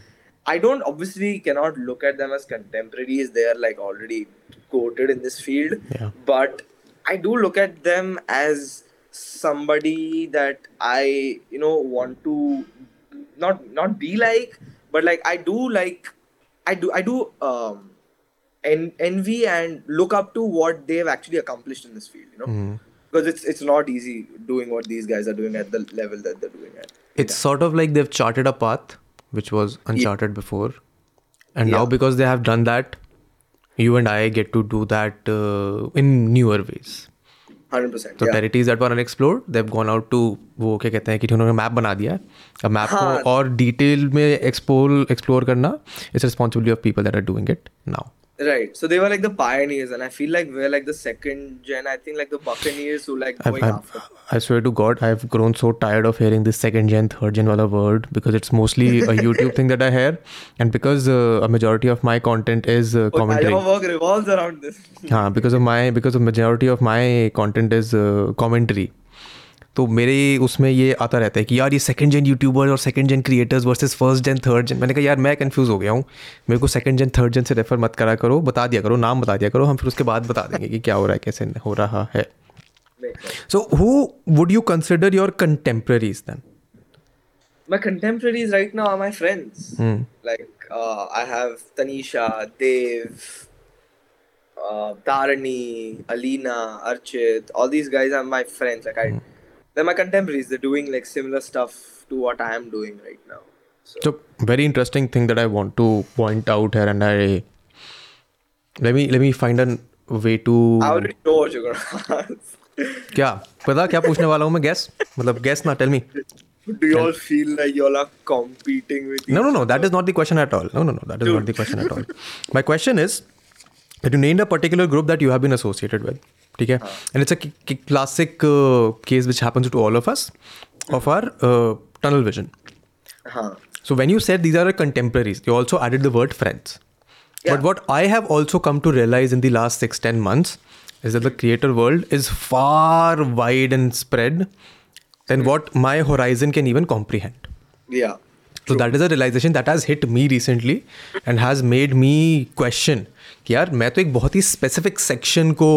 Speaker 2: I don't obviously cannot look at them as contemporaries. They are like already quoted in this field, yeah. but I do look at them as somebody that I you know want to not not be like, but like I do like I do I do um, en- envy and look up to what they've actually accomplished in this field. You know. mm because it's it's not easy doing what these guys are doing at the level that they're doing at.
Speaker 1: It's yeah. sort of like they've charted a path which was uncharted before and now because they have done that you and i get to do that uh, in newer ways 100% so territories that were unexplored they've gone out to wo kya kehte hain ki unhone map bana diya a map Or detail mein explore explore karna is responsibility of people that are doing it now
Speaker 2: Right. So they were like the pioneers, and I feel like we're like the second gen. I think like the Buccaneers who like going i after.
Speaker 1: I swear to God, I've grown so tired of hearing this second gen, third gen wala word because it's mostly a <laughs> YouTube thing that I hear, and because uh, a majority of my content is uh, oh, commentary.
Speaker 2: My work revolves around this. yeah,
Speaker 1: because of my because of majority of my content is uh, commentary. तो मेरे उसमें ये आता रहता है कि यार ये सेकंड जेन यूट्यूबर और second gen creators versus first gen third gen मैंने कहा यार मैं कंफ्यूज हो गया हूँ मेरे को सेकंड जेन थर्ड जेन से रेफ़र मत करा करो बता दिया करो नाम बता दिया करो हम फिर उसके बाद बता देंगे कि क्या हो रहा है कैसे हो रहा है so who would you consider your contemporaries then My contemporaries
Speaker 2: right now are my friends. Hmm. Like uh, I have Tanisha, Dave, uh, Dharani, Alina, Archit. All these guys are my friends. Like I, hmm. then my contemporaries they're doing like similar stuff to what I am doing right now.
Speaker 1: So. very interesting thing that I want to point out here, and I let me let me find a way to.
Speaker 2: I already know what you're gonna <laughs> ask.
Speaker 1: क्या पता क्या पूछने वाला
Speaker 2: do you all feel like you all are competing with
Speaker 1: no no no that is not the question at all no no no that is not the question at all my question is that you named a particular group that you have been associated with ठीक है. And it's a classic uh, case which happens to all of us of our uh, tunnel vision. So when you said these are contemporaries, you also added the word friends. Yeah. But what I have also come to realize in the last 6-10 months is that the creator world is far wide and spread than what my horizon can even comprehend.
Speaker 2: Yeah. So
Speaker 1: that is a realization that has hit me recently and has made me question कि यार मैं तो एक बहुत ही specific section को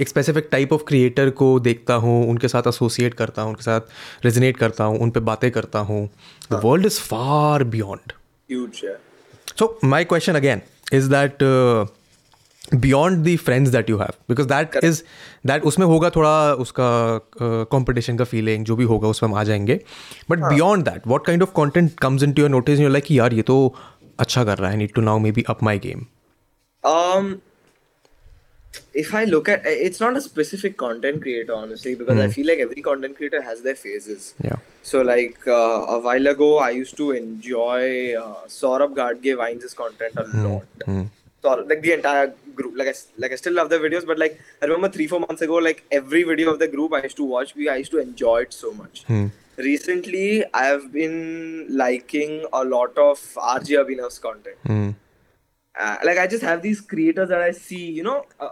Speaker 1: एक specific type of creator को देखता हूँ उनके साथ एसोसिएट करता हूँ उनके साथ रेजनेट करता हूँ उन पर बातें करता हूँ the world is far beyond so my question again is that beyond the friends that you have because that is that उसमें होगा थोड़ा उसका कॉम्पिटिशन uh, का फीलिंग जो भी होगा उसमें हम आ जाएंगे but beyond that what kind of content comes in to your notice your like यार ये तो अच्छा कर रहा है need to now maybe up my game
Speaker 2: Um, if I look at eh, it's not a specific content creator honestly because mm. I hmm. feel like every content creator has their phases.
Speaker 1: Yeah.
Speaker 2: So like uh, a while ago, I used to enjoy uh, Saurabh Gadge Vines' content a mm. lot. Mm. So like the entire group, like I like I still love their videos, but like I remember three four months ago, like every video of the group I used to watch, I used to enjoy it so much. Hmm. Recently, I've been liking a lot of RJ Abhinav's content hmm uh, like I just have these creators that I see, you know. Uh,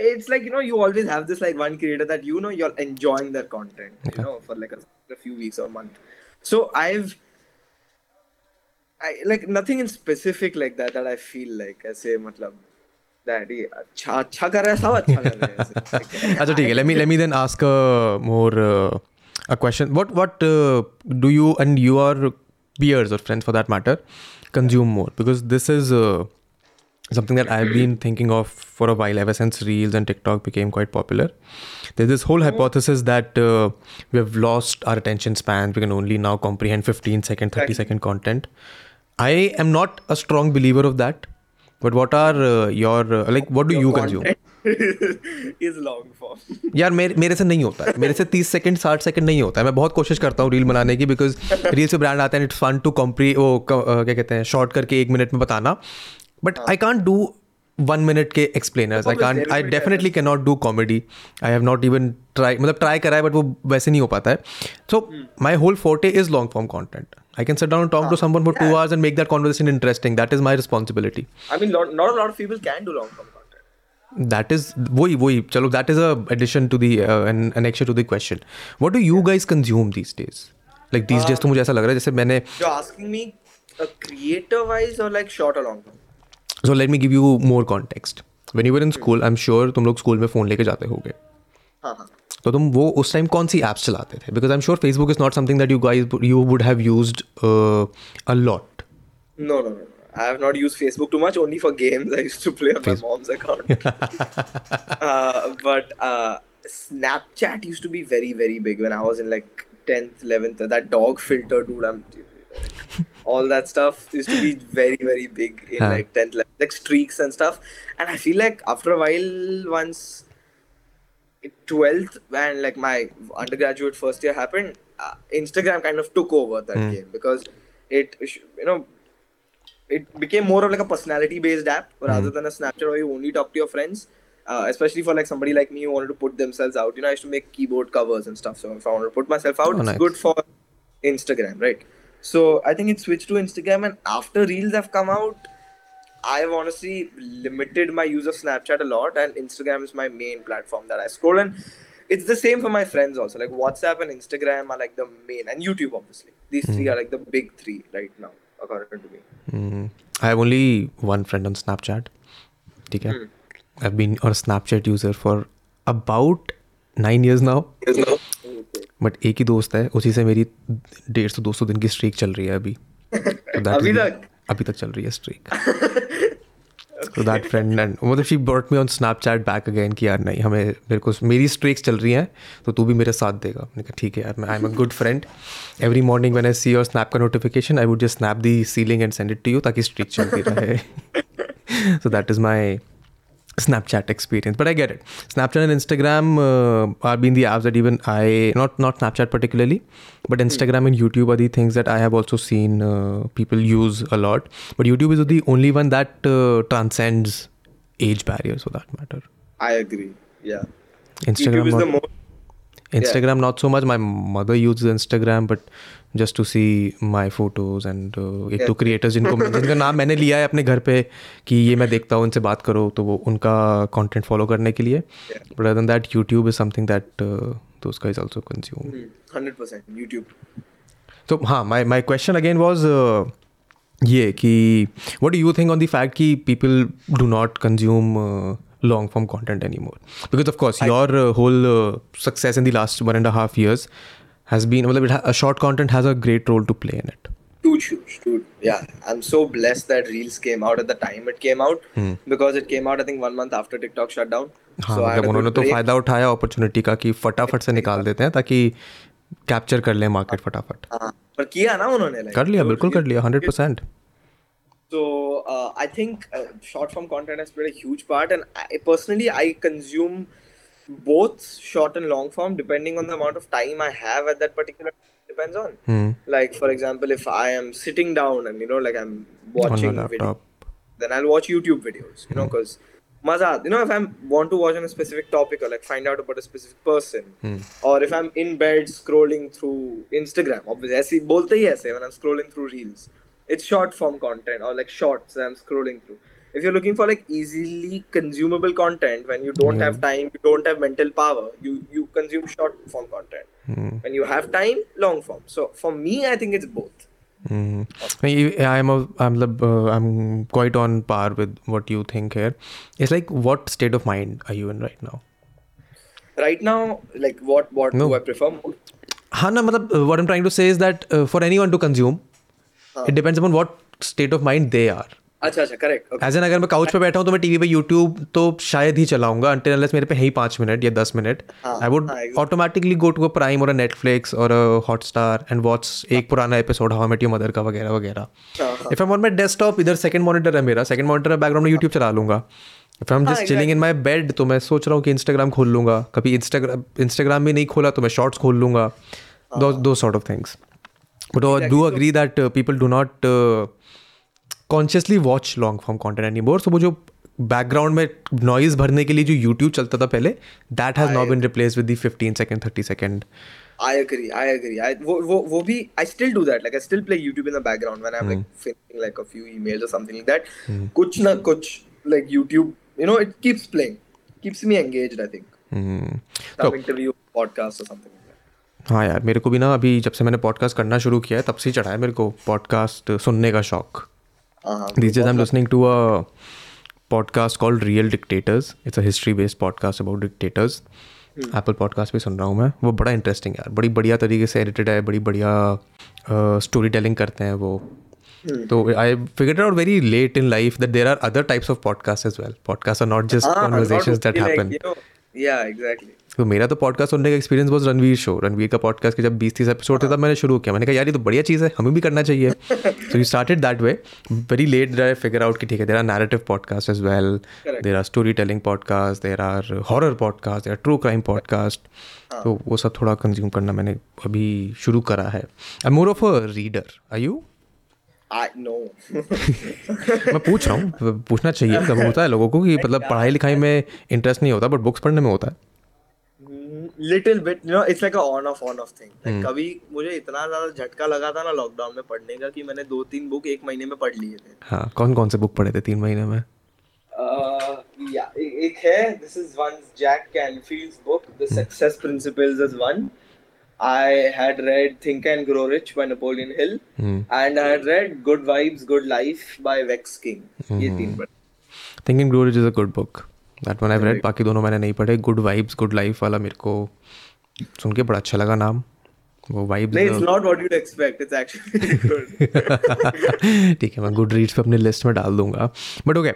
Speaker 2: it's like you know you always have this like one creator that you know you're enjoying their content okay. you know for like a, a few weeks or a month so i've I like nothing in specific like that that I feel like I say matlab that अच्छा अच्छा कर रहा है अच्छा कर रहा है अच्छा ठीक
Speaker 1: है let me let me then ask a uh, more uh, a question what what uh, do you and your peers or friends for that matter consume more because this is uh, something that I've been thinking of for a while, ever since Reels and TikTok became quite popular. There's this whole hypothesis that uh, we have lost our attention span. We can only now comprehend 15 second, 30 second content. I am not a strong believer of that. But what are uh, your uh, like? What do your you consume?
Speaker 2: <laughs> is long form.
Speaker 1: <laughs> यार मेरे मेरे से नहीं होता है मेरे से 30 second 60 second नहीं होता है मैं बहुत कोशिश करता हूँ रील बनाने की बिकॉज रील से ब्रांड आता है इट्स फन टू कॉम्प्री वो क्या कहते हैं शॉर्ट करके एक मिनट में बताना but i can't do one minute ke explainers i can't i definitely cannot do comedy i have not even tried matlab try kara but wo waise nahi ho pata hai so hmm. my whole forte is long form content i can sit down and talk to ah. someone for 2 hours and make that conversation interesting
Speaker 2: that is my responsibility i mean not a lot of people can do long form that is woi woi chalo that is
Speaker 1: a addition to the uh, an, an extra to the question what do you guys consume these days like these uh, days to mujhe aisa lag raha hai jaise maine you asking me a uh, creator wise or like short or long so let me give you more context when you were in school I am sure तुम लोग school में phone लेके जाते हो गए तो तुम वो उस टाइम कौन सी ऐप्स चलाते थे because I am sure Facebook is not something that you guys you would have use a lot
Speaker 2: no no no I have not used Facebook too much, only for games. I used to play on Facebook. my mom's account. uh, but uh, Snapchat used to be very, very big when I was in like 10th, 11th. That dog filter, dude. I'm. all that stuff used to be very very big in like 10th level like streaks and stuff and i feel like after a while once 12th when like my undergraduate first year happened uh, instagram kind of took over that mm. game because it you know it became more of like a personality based app hmm. rather than a snapchat where you only talk to your friends uh, especially for like somebody like me who wanted to put themselves out you know i used to make keyboard covers and stuff so if i want to put myself out oh, it's nice. good for instagram right so I think it switched to Instagram, and after Reels have come out, I've honestly limited my use of Snapchat a lot, and Instagram is my main platform that I scroll. And it's the same for my friends also. Like WhatsApp and Instagram are like the main, and YouTube obviously. These mm. three hmm. are like the big three right now, according to me. Mm.
Speaker 1: I have only one friend on Snapchat. Okay. Mm. I've been a Snapchat user for about nine years now. Years now. But एक ही दोस्त है उसी से मेरी डेढ़ सौ दो सौ दिन की स्ट्रीक चल रही है अभी तो <laughs> अभी तक अभी तक चल रही है स्ट्रीक तो दैट फ्रेंड एंड मतलब she brought me on Snapchat back again कि यार नहीं हमें मेरे को मेरी स्ट्रीक्स चल रही हैं तो तू भी मेरे साथ देगा मैंने कहा ठीक है यार मैं I am a good friend every morning when I see your snap का notification I would just snap the ceiling and send it to you ताकि स्ट्रीक चलती रहे so that is my Snapchat experience. But I get it. Snapchat and Instagram uh, are been the apps that even I not not Snapchat particularly, but Instagram and YouTube are the things that I have also seen uh, people use a lot. But YouTube is the only one that uh, transcends age barriers for that matter.
Speaker 2: I agree. Yeah.
Speaker 1: Instagram YouTube is the most Instagram, yeah. not so much. My mother uses Instagram, but just to see my photos and uh, एक तो creators जिनको <laughs> जिनका नाम मैंने लिया है अपने घर पे कि ये मैं देखता हूँ उनसे बात करो तो वो उनका कंटेंट फॉलो करने के लिए but other that YouTube is something that तो उसका is also consume hundred percent YouTube तो हाँ my my question again was ये कि what do you think on the fact कि people do not consume long form content anymore because of course I, your uh, whole uh, success in the last one and a half years has been well, it ha- a short content has a great role to play in it huge
Speaker 2: huge dude yeah i'm so blessed that reels came out at the time it came out hmm. because it came out i think one month after tiktok shut down
Speaker 1: हाँ so मतलब उन्होंने तो फायदा उठाया opportunity का कि फटाफट से निकाल देते हैं ताकि कैप्चर कर लें मार्केट फटाफट पर किया ना उन्होंने कर लिया बिल्कुल कर लिया hundred percent
Speaker 2: So uh, I think uh, short form content has played a huge part, and I, personally, I consume both short and long form depending on the amount of time I have at that particular depends on. Hmm. Like for example, if I am sitting down and you know, like I'm watching video, then I'll watch YouTube videos, you know, because hmm. maza, you know, if I want to watch on a specific topic or like find out about a specific person, hmm. or if I'm in bed scrolling through Instagram, obviously, I see both the yes when I'm scrolling through reels it's short form content or like shorts that I'm scrolling through. If you're looking for like easily consumable content when you don't have hmm. time, you don't have mental power, you you consume short form content. Mm. When you have time, long form. So for me, I think it's both.
Speaker 1: Mm. I'm a, I'm uh, I'm quite on par with what you think here. It's like what state of mind are you in right now?
Speaker 2: Right now, like what what no. do I prefer
Speaker 1: Hana, uh, what I'm trying to say is that is that for anyone to it depends upon what state of mind they are अच्छा अच्छा correct as an अगर मैं couch पे बैठा हूँ तो मैं TV पे यूट्यूब तो शायद
Speaker 2: ही चलाऊंगा अनटिल अनलेस मेरे पे है ही पांच मिनट या दस minute
Speaker 1: I would automatically go to a Prime और नेटफ्लिक्स और हॉटस्टार एंड वॉच एक पुराना episode how met your mother का वगैरह वगैरह if I on my desktop इधर सेकंड मॉनिटर है मेरा सेकंड मॉनिटर है बैकग्राउंड यूट्यूब चला लूंगा if I am just chilling in my bed तो मैं सोच रहा हूँ कि इंस्टाग्राम खोल लूंगा कभी इंस्टाग्राम इंस्टाग्राम भी नहीं खोला तो मैं शॉर्ट्स खोल लूंगा दो sort of things But exactly. I do agree that uh, people do not uh, consciously watch long form content anymore. So वो जो बैकग्राउंड में नॉइज भरने के लिए जो यूट्यूब चलता था पहले has I now been replaced with the
Speaker 2: 15 second 30 second I agree. I agree. I wo, wo, wo bhi, I still do that. Like I still play YouTube in the background when I'm hmm. like finishing like a few emails or something like that. hmm. Kuch na kuch like YouTube. You know, it keeps playing, keeps me engaged.
Speaker 1: I think. hmm. Some so, interview, podcast or something. हाँ यार मेरे को भी ना अभी जब से मैंने पॉडकास्ट करना शुरू किया है तब से चढ़ा है मेरे को पॉडकास्ट सुनने का शौक this is I am listening to a podcast called real dictators it's a history based podcast about dictators Apple podcast भी सुन रहा हूँ मैं वो बड़ा इंटरेस्टिंग यार बड़ी बढ़िया तरीके से एडिटेड है बड़ी बढ़िया स्टोरी टेलिंग करते हैं वो hmm. तो I figured out very late in life that there are other types of podcast as well podcast are not just conversation that happen या एग्जैक्टली तो मेरा तो पॉडकास्ट सुनने का एक्सपीरियंस बहुत रणवीर शो रणवीर का पॉडकास्ट के जब बीस तीस एपिसोड थे तब हाँ। मैंने शुरू किया मैंने कहा यार ये तो बढ़िया चीज़ है हमें भी करना चाहिए so you started that way very late date figure out कि ठीक है there are narrative podcast as well there are story telling podcast there are horror podcast there are true crime podcast तो वो सब थोड़ा कंज्यूम करना मैंने अभी शुरू करा है I more of a reader I you
Speaker 2: मैं
Speaker 1: पूछ रहा हूँ पूछना चाहिए <laughs> होता है लोगों को कि मतलब पढ़ाई लिखाई में इंटरेस्ट नहीं होता बट बुक्स पढ़ने में होता है little bit you
Speaker 2: know it's like a on off on off thing like कभी मुझे इतना ज्यादा झटका लगा था ना लॉकडाउन में पढ़ने का कि मैंने दो तीन बुक एक महीने में पढ़ लिए थे हाँ कौन कौन से
Speaker 1: बुक पढ़े थे तीन महीने में या एक है this is one Jack Canfield's
Speaker 2: book the success principles is one I had read Think and Grow Rich by Napoleon Hill, mm. and I had read Good Vibes, Good Life
Speaker 1: by Vex King. Mm. Think and Grow Rich is a good book. That one I read बाकी दोनों मैंने नहीं पढ़े Good Vibes
Speaker 2: Good
Speaker 1: Life वाला मेरे को सुन के बड़ा अच्छा लगा नाम वो वाइब्स नहीं it's not what you expect it's actually ठीक है मैं गुड रीड्स पे अपनी लिस्ट में डाल दूंगा but okay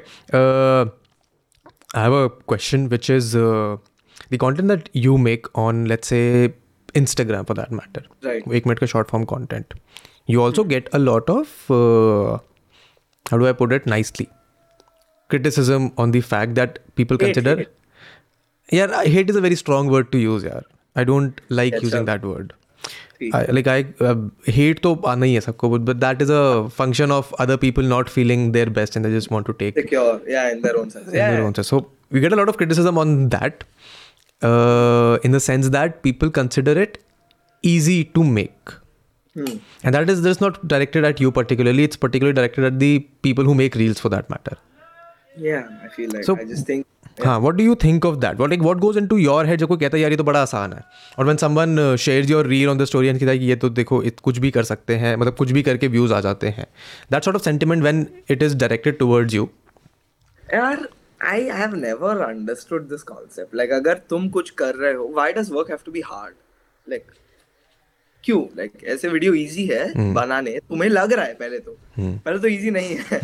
Speaker 1: I have a question which is the content that you make on let's say Instagram for that matter एक मिनट का short form content you also get a lot of how do I put it nicely criticism on the fact that people consider yeah hate is a very strong word to use yeah i don't like using that word like i uh, hate to aana uh, hi but, that is a function of other people not feeling their best and they just want to
Speaker 2: take care. yeah in their own sense yeah. so
Speaker 1: we get a lot of criticism on that uh, in the sense that people consider it easy to make hmm. And that is, this not directed at you particularly. It's particularly directed at the people who make reels, for that matter. think जब कोई कहता है यार ये तो बड़ा आसान है और uh, कहता है ये तो देखो इत कुछ भी कर सकते हैं मतलब कुछ भी करके व्यूज आ जाते हैं that sort of sentiment when it is directed towards you
Speaker 2: यार आई हैव अगर तुम कुछ कर रहे हो why does work to be hard like क्यों लाइक like, ऐसे वीडियो इजी है hmm. बनाने तुम्हें लग रहा है पहले तो hmm. पहले तो इजी नहीं है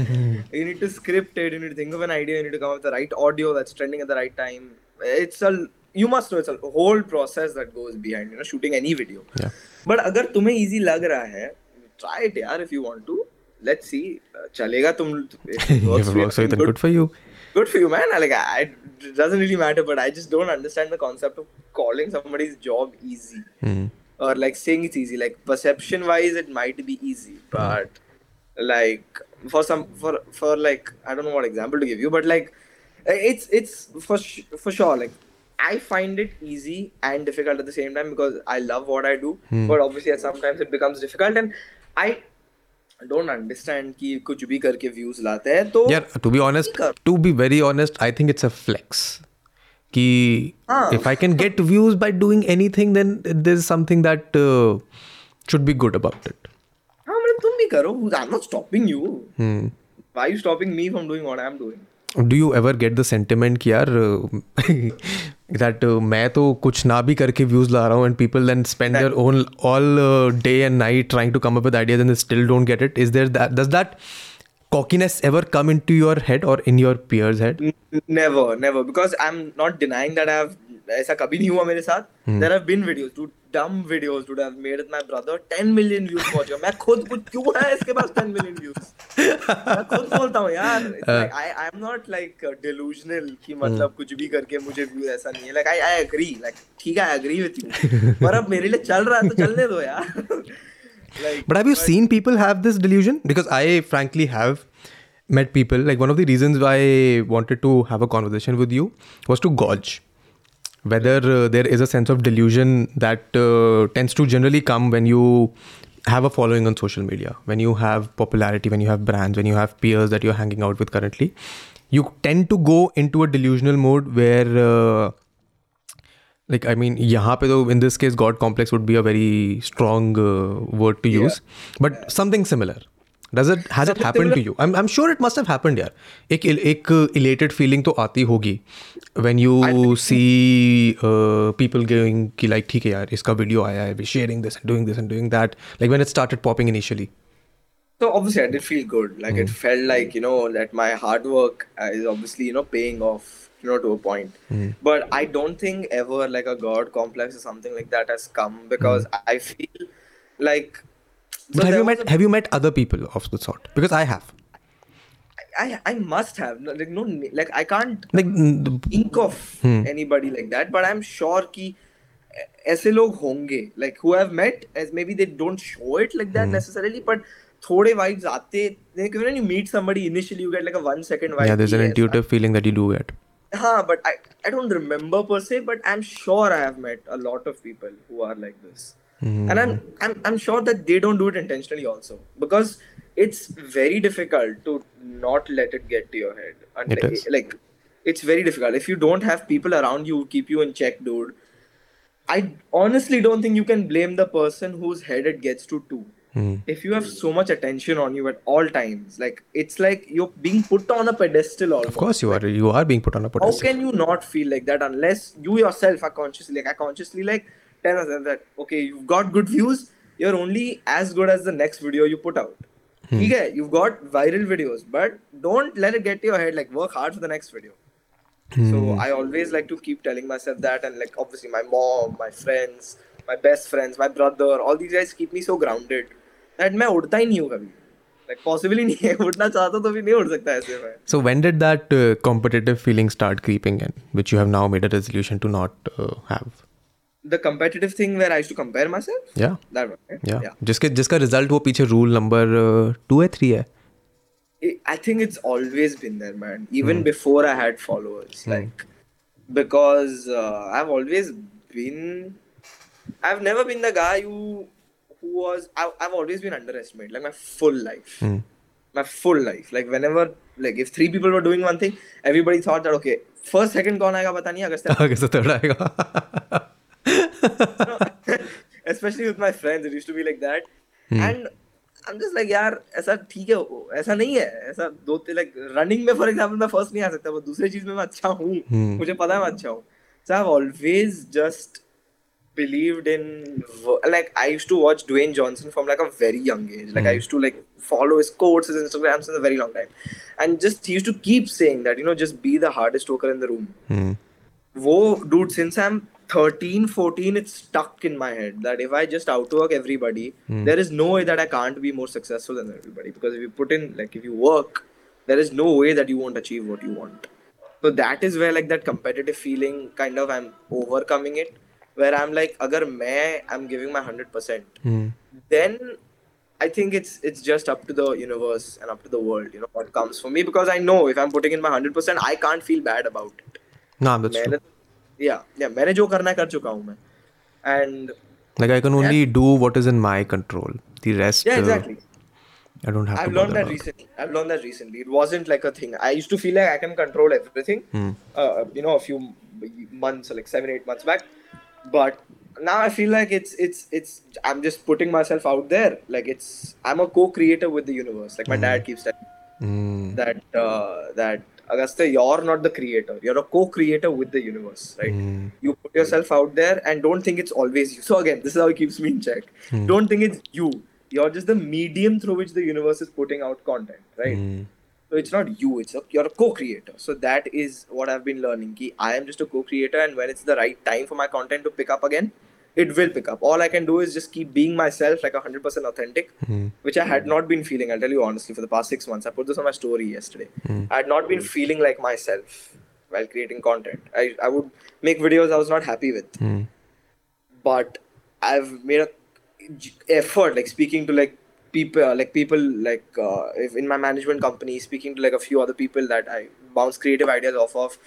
Speaker 2: you need to script it you need think of an idea you need to come up the right audio that's trending at the right time it's a you must know it's a whole process that goes behind you know shooting any video but अगर तुम्हें easy लग रहा है try it यार if you want to let's see चलेगा
Speaker 1: तुम works so it good for you
Speaker 2: good for you man like I doesn't really matter but I just don't understand the concept of calling calling somebody's job easy. Mm. or like saying it's easy like perception wise it might be easy but like for some for for like i don't know what example to give you but like it's it's for for sure like I find it easy and difficult at the same time because I love what I do. Hmm. But obviously, at sometimes it becomes difficult, and I don't understand कि कुछ भी करके views
Speaker 1: लाते हैं तो यार to be honest to be very honest I think it's a flex कि if I can get views by doing anything then there is something that should be good about it
Speaker 2: हां मतलब तुम भी करो I am not stopping you why you
Speaker 1: stopping me from doing what I am doing do you ever get the sentiment कि यार that uh, <laughs> uh, मैं तो कुछ ना भी करके व्यूज ला रहा हूँ and people then spend their own all day and night trying to come up with still don't get it is there that that cockiness ever come into your head or in your peers head
Speaker 2: never never because i'm not denying that i've ऐसा कभी नहीं हुआ मेरे साथ there have been videos to dumb videos to have made my brother 10 million views पहुंच गया मैं खुद कुछ क्यों है इसके पास 10 मिलियन व्यूज मैं खुद बोलता हूं यार I I am not like delusional कि hmm. मतलब कुछ भी करके मुझे व्यू ऐसा नहीं है like I I agree like ठीक है आई एग्री विद यू पर अब मेरे लिए चल रहा है तो चलने दो यार
Speaker 1: Like, but have you but, seen people have this delusion? Because I frankly have met people. Like one of the reasons why I wanted to have a conversation with you was to gauge whether uh, there is a sense of delusion that uh, tends to generally come when you have a following on social media, when you have popularity, when you have brands, when you have peers that you're hanging out with currently. You tend to go into a delusional mode where. Uh, like i mean yahan though in this case god complex would be a very strong uh, word to use yeah. but something similar does it has it happened similar? to you I'm, I'm sure it must have happened yeah. ek ek elated feeling to aati hogi when you see uh, people going ki like theek hai yaar iska video aaya hai we sharing this and doing this and doing that like when it started popping initially
Speaker 2: so obviously i did feel good like mm. it hmm. felt like you know that my hard work uh, is obviously you know paying off you know to a point mm. but i don't think ever like a god complex or something like that has come because mm. i feel like
Speaker 1: so have you met a, have you met other people of the sort because i have
Speaker 2: I, I must have like no like I can't like the, think of hmm. anybody like that but I'm sure ki ऐसे लोग होंगे like who I've met as maybe they don't show it like that hmm. necessarily but थोड़े vibes आते like when you meet somebody initially you get like a one second vibe
Speaker 1: yeah there's an intuitive feeling that you do get huh,
Speaker 2: but I, I don't remember per se, but I'm sure I have met a lot of people who are like this. Mm. And I'm, hmm. I'm I'm sure that they don't do it intentionally also. Because it's very difficult to not let it get to your head. And it is. like it's very difficult. If you don't have people around you keep you in check, dude. I honestly don't think you can blame the person whose head it gets to two. Mm. If you have so much attention on you at all times, like it's like you're being put on a pedestal. Almost.
Speaker 1: Of course, you
Speaker 2: are.
Speaker 1: You are being put on a pedestal.
Speaker 2: How can you not feel like that unless you yourself are consciously, like, I consciously like tell myself that okay, you've got good views. You're only as good as the next video you put out. Hmm. Okay, you've got viral videos, but don't let it get to your head. Like, work hard for the next video. So hmm. I always like to keep telling myself that, and like obviously my mom, my friends, my best friends, my brother, all these guys keep me so grounded that मैं उड़ता ही नहीं हूँ कभी like possible ही नहीं है उड़ना चाहता तो भी नहीं उड़ सकता ऐसे में
Speaker 1: so when did that competitive feeling start creeping in which you have now made a resolution to not have
Speaker 2: the competitive thing where I used to compare myself.
Speaker 1: Yeah. That one. Right? Yeah. yeah. जिसके जिसका result वो पीछे rule number two है three है. I
Speaker 2: think it's always been there, man. Even mm. before I had followers, mm. like because uh, I've always been. I've never been the guy who who was I, i've always been underestimated like my full life mm. my full life like whenever like if three people were doing one thing everybody thought that okay first second कौन आएगा पता नहीं अगस्त अगस्त third आएगा especially with my friends it used to be like that mm. and I'm just like यार ऐसा ठीक है ऐसा नहीं है ऐसा दो like running में for example मैं first नहीं आ सकता वो दूसरी चीज में मैं अच्छा हूँ hmm. मुझे पता है मैं अच्छा हूँ so I've always just believed in like I used to watch Dwayne Johnson from like a very young age. Like mm. I hmm. used to like follow his quotes, his Instagrams since a very long time, and just he used to keep saying that you know just be the hardest worker in the room. Mm. Whoa, dude! Since I'm 13, 14, it's stuck in my head that if I just outwork everybody, mm. there is no way that I can't be more successful than everybody because if you put in like if you work, there is no way that you won't achieve what you want. So that is where like that competitive feeling kind of I'm overcoming it where I'm like, agar main, I'm giving my 100%, hmm. then I think it's it's just up to the universe and up to the world, you know, what comes for me because I know if I'm putting in my 100%, I can't feel bad about it.
Speaker 1: No, that's मैंने, true.
Speaker 2: Yeah, yeah, मैंने जो करना है कर चुका हूँ मैं. And
Speaker 1: like I can only do what is in my control. The rest
Speaker 2: Yeah, uh, exactly. Uh,
Speaker 1: I don't have. I've learned that
Speaker 2: recently. I've learned that recently. It wasn't like a thing. I used to feel like I can control everything. Mm. Uh, you know, a few months, like seven, eight months back but now I feel like it's it's it's I'm just putting myself out there. Like it's I'm a co-creator with the universe. Like my mm. dad keeps telling mm. that uh, that Agastya, you're not the creator. You're a co-creator with the universe, right? Mm. You put yourself out there and don't think it's always you. So again, this is how it keeps me in check. Hmm. Don't think it's you. You're just the medium through which the universe is putting out content, right? Hmm it's not you it's a you're a co-creator so that is what i've been learning ki i am just a co-creator and when it's the right time for my content to pick up again it will pick up all i can do is just keep being myself like 100% authentic mm. which i had not been feeling i'll tell you honestly for the past 6 months i put this on my story yesterday mm. i had not been feeling like myself while creating content i, I would make videos i was not happy with mm. but i've made a effort like speaking to like people uh, like people like uh, if in my management company speaking to like a few other people that i bounce creative ideas off of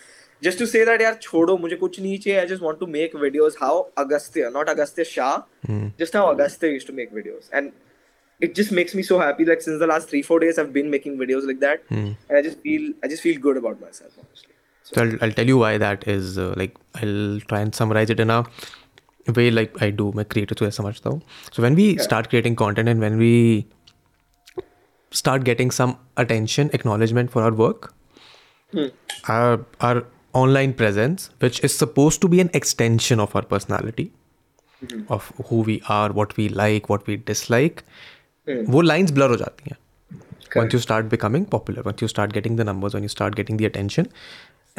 Speaker 2: just to say that yaar chodo mujhe kuch nahi chahiye i just want to make videos how agastya not agastya shah mm. just how agastya used to make videos and it just makes me so happy like since the last 3 4 days i've been making videos like that mm. and i just feel i just feel good about myself honestly
Speaker 1: so, so I'll, I'll tell you why that is uh, like i'll try and summarize it in a Way like way like I do मैं creator So ऐसा समझता हूँ so when we start creating content and when we start getting some attention acknowledgement for our our our online presence, which is supposed to be an extension of our personality, mm-hmm. of who we are, what we like, what we dislike, mm. lines blur Once you start becoming popular, once you start getting the numbers, when you start getting the attention,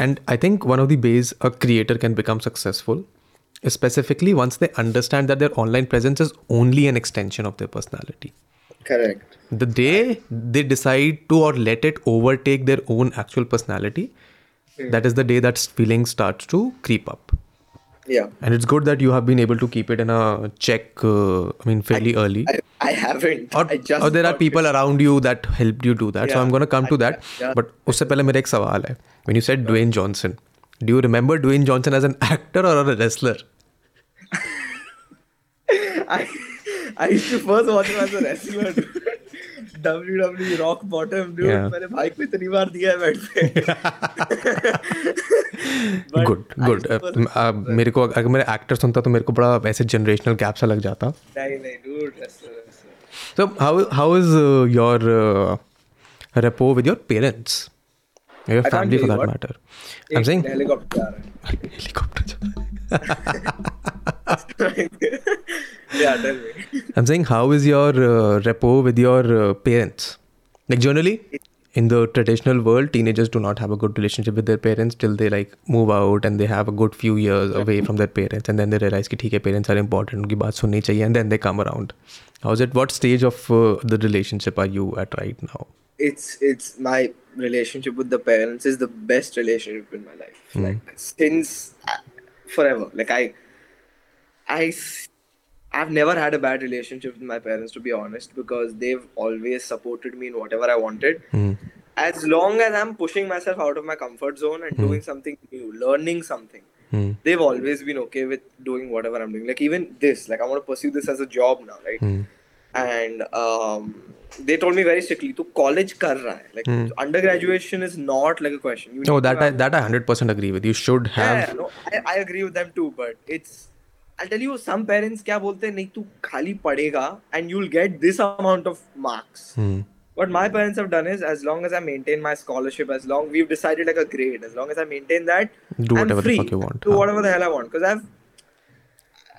Speaker 1: and I think one of the ways a creator can become successful Specifically, once they understand that their online presence is only an extension of their personality.
Speaker 2: Correct.
Speaker 1: The day they decide to or let it overtake their own actual personality, mm. that is the day that feeling starts to creep up.
Speaker 2: Yeah.
Speaker 1: And it's good that you have been able to keep it in a check, uh, I mean, fairly I, early.
Speaker 2: I, I, haven't.
Speaker 1: Or, <laughs>
Speaker 2: I
Speaker 1: just or there are people it. around you that helped you do that. Yeah. So I'm going to come to I, that. Yeah. But usse pehle mera ek sawal hai. When you said Dwayne Johnson, do you remember Dwayne Johnson as an actor or
Speaker 2: a wrestler? I I too first watch as a wrestler W W Rock bottom due मैंने भाई को इतनी बार दिया है
Speaker 1: बैठ पे good <laughs> good मेरे को अगर मेरे एक्टर सुनता तो मेरे को बड़ा वैसे जनरेशनल गैप सा लग जाता नहीं how how is your rapport with your parents your family for that matter I am saying helicopter helicopter जा <laughs> yeah, tell me. I'm saying, how is your uh, rapport with your uh, parents? Like, generally, in the traditional world, teenagers do not have a good relationship with their parents till they like move out and they have a good few years away from their parents, and then they realize that parents are important, and then they come around. How's it? What stage of uh, the relationship are you at right now?
Speaker 2: It's it's my relationship with the parents is the best relationship in my life. Mm. Like since forever. Like I, I, I've never had a bad relationship with my parents to be honest because they've always supported me in whatever I wanted. Mm. As long as I'm pushing myself out of my comfort zone and mm. doing something new, learning something, mm. they've always been okay with doing whatever I'm doing. Like even this, like I want to pursue this as a job now, right? Hmm and um, they told me very strictly to college kar raha hai. like mm. undergraduation is not like a question
Speaker 1: you no that I, that I 100% agree with you should have yeah, no,
Speaker 2: I, I agree with them too but it's I'll tell you some parents क्या बोलते हैं नहीं तू खाली पढ़ेगा and you'll get this amount of marks hmm. what my parents have done is as long as I maintain my scholarship as long we've decided like a grade as long as I maintain that do whatever free the fuck you want do whatever the hell I want because I've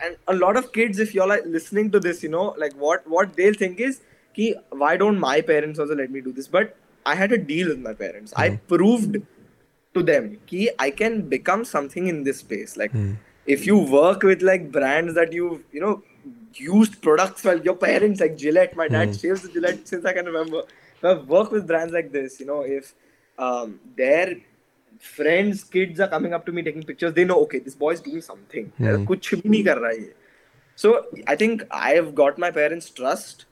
Speaker 2: and a lot of kids, if you're like listening to this, you know, like what what they'll think is, "Ki why don't my parents also let me do this?" But I had a deal with my parents. Mm. I hmm. proved to them ki I can become something in this space. Like mm. if you work with like brands that you've you know used products well, your parents like Gillette. My dad mm. shaves the Gillette since I can remember. If I work with brands like this, you know, if um, their friends kids are coming up to me taking pictures they know okay this boy is doing something कुछ भी नहीं कर रहा है ये so i think i have got my parents trust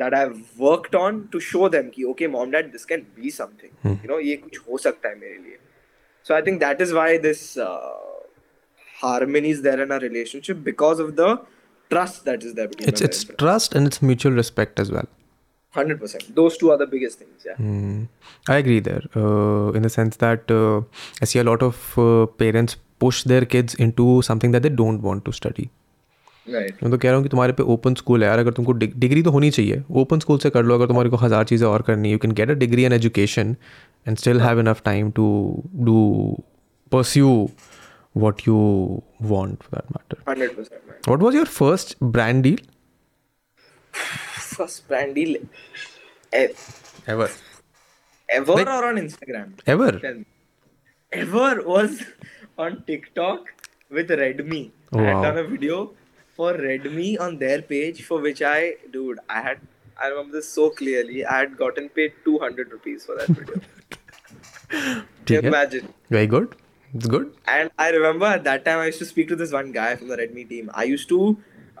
Speaker 2: that i've worked on to show them ki okay mom dad this can be something hmm. you know ye kuch ho sakta hai mere liye so i think that is why this uh, harmony is there in our relationship because of the trust that is there between
Speaker 1: it's it's trust and it's mutual respect as well
Speaker 2: hundred percent. Those two are the biggest things. Yeah, mm. I agree there.
Speaker 1: Uh, in the sense that uh, I see a lot of uh, parents push their kids into something that they don't want to study. Right. मैं तो कह रहा हूँ कि तुम्हारे पे open school है यार अगर तुमको डिग्री तो होनी चाहिए ओपन स्कूल से कर लो अगर तुम्हारे को हज़ार चीज़ें और करनी you can get a degree and education and still have enough time to do pursue what you want for that matter.
Speaker 2: 100%.
Speaker 1: What was your first brand deal?
Speaker 2: first brand deal
Speaker 1: ever.
Speaker 2: Ever. or on Instagram?
Speaker 1: Ever.
Speaker 2: Ever was on TikTok with Redmi. Oh, wow. I had done a video for Redmi on their page for which I, dude, I had, I remember this so clearly. I had gotten paid 200 rupees for that video. <laughs> Can you
Speaker 1: imagine? Very good. It's good.
Speaker 2: And I remember at that time I used to speak to this one guy from the Redmi team. I used to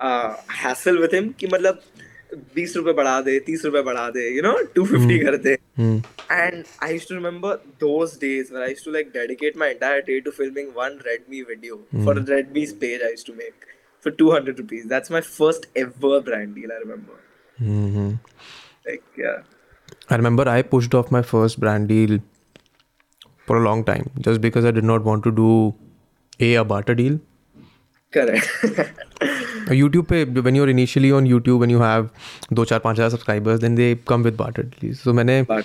Speaker 2: uh, hassle with him. Ki, matlab, बीस रुपए बढ़ा दे तीस रुपए बढ़ा दे you know two fifty कर दे and I use to remember those days when I use to like dedicate my entire day to filming one Redmi video for Redmi's page I use to make for 200 rupees that's my first ever brand deal i remember mm-hmm.
Speaker 1: like yeah i remember i pushed off my first brand deal for a long time just because i did not want to do a, a barter deal
Speaker 2: correct
Speaker 1: YouTube पे when you are initially on YouTube when you have दो चार पाँच हज़ार subscribers then they come with at least so मैंने I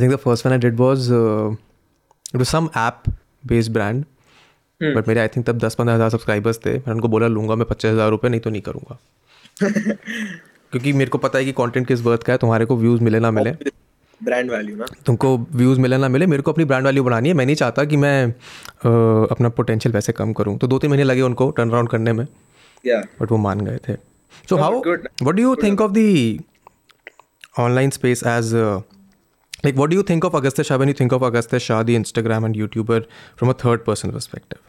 Speaker 1: think the first one I did was it was some app based brand but मेरे I think तब दस पंद्रह हज़ार सब्सक्राइबर्स थे मैं उनको बोला लूँगा मैं पच्चीस हज़ार रुपये नहीं तो नहीं करूँगा <laughs> क्योंकि मेरे को पता है कि कॉन्टेंट किस बर्थ का है तुम्हारे को व्यूज़ मिले ना मिले ब्रांड वैल्यू ना तुमको व्यूज़ मिले ना मिले मेरे को अपनी ब्रांड वैल्यू बढ़ानी है मैं नहीं चाहता कि मैं आ, uh, अपना पोटेंशियल वैसे कम करूँ तो दो तीन महीने लगे उनको टर्न अराउंड करने में बट वो मान गए थे so how what do you think of
Speaker 2: the online space as like what do you think of agastya shah
Speaker 1: when you think of agastya shah the instagram and youtuber
Speaker 2: from a third person perspective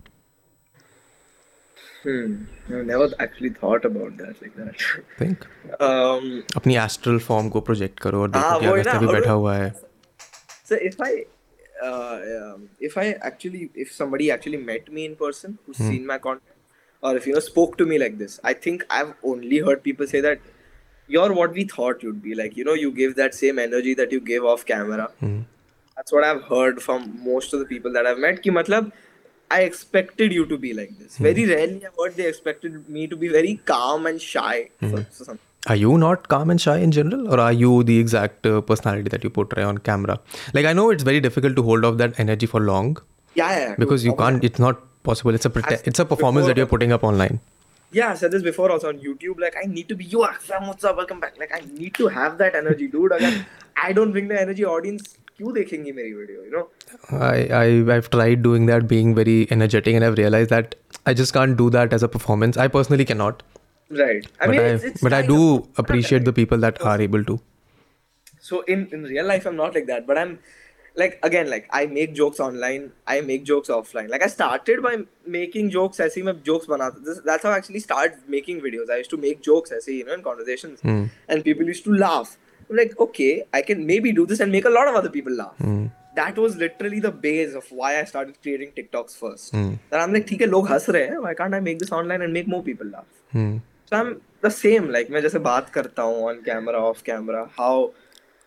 Speaker 2: hmm i never actually thought about that like that think um अपनी astral
Speaker 1: form को project करो और देखो कि अगस्त्य भी बैठा हुआ है so if i uh, if i
Speaker 2: actually if somebody actually met me in person who's hmm. seen my content or if you know spoke to me like this i think i've only heard people say that you're what we thought you'd be like you know you give that same energy that you give off camera mm. that's what i've heard from most of the people that i've met ki matlab i expected you to be like this mm. very rarely i've heard they expected me to be very calm and shy mm. for, for
Speaker 1: are you not calm and shy in general or are you the exact uh, personality that you portray on camera like i know it's very difficult to hold off that energy for long yeah,
Speaker 2: yeah,
Speaker 1: yeah because you can't it's not possible. It's a it's a performance that you're putting up online.
Speaker 2: Yeah, I said this before also on YouTube. Like, I need to be you, Aksam. What's up? Welcome back. Like, I need to have that energy, dude. Again, I don't bring the energy. Audience, you they my video, you know.
Speaker 1: I, I I've tried doing that, being very energetic, and I've realized that I just can't do that as a performance. I personally cannot.
Speaker 2: Right.
Speaker 1: I mean, I, but I do appreciate the people that are able to.
Speaker 2: So in in real life, I'm not like that, but I'm like again like i make jokes online i make jokes offline like i started by making jokes aise main jokes banata this, that's how i actually started making videos i used to make jokes aise you know in conversations mm. and people used to laugh i'm like okay i can maybe do this and make a lot of other people laugh mm. That was literally the base of why I started creating TikToks first. Mm. and I'm like, ठीक है लोग हंस रहे हैं why can't I make this online and make more people laugh? Mm. So I'm the same like main jaise baat karta hu on camera off camera how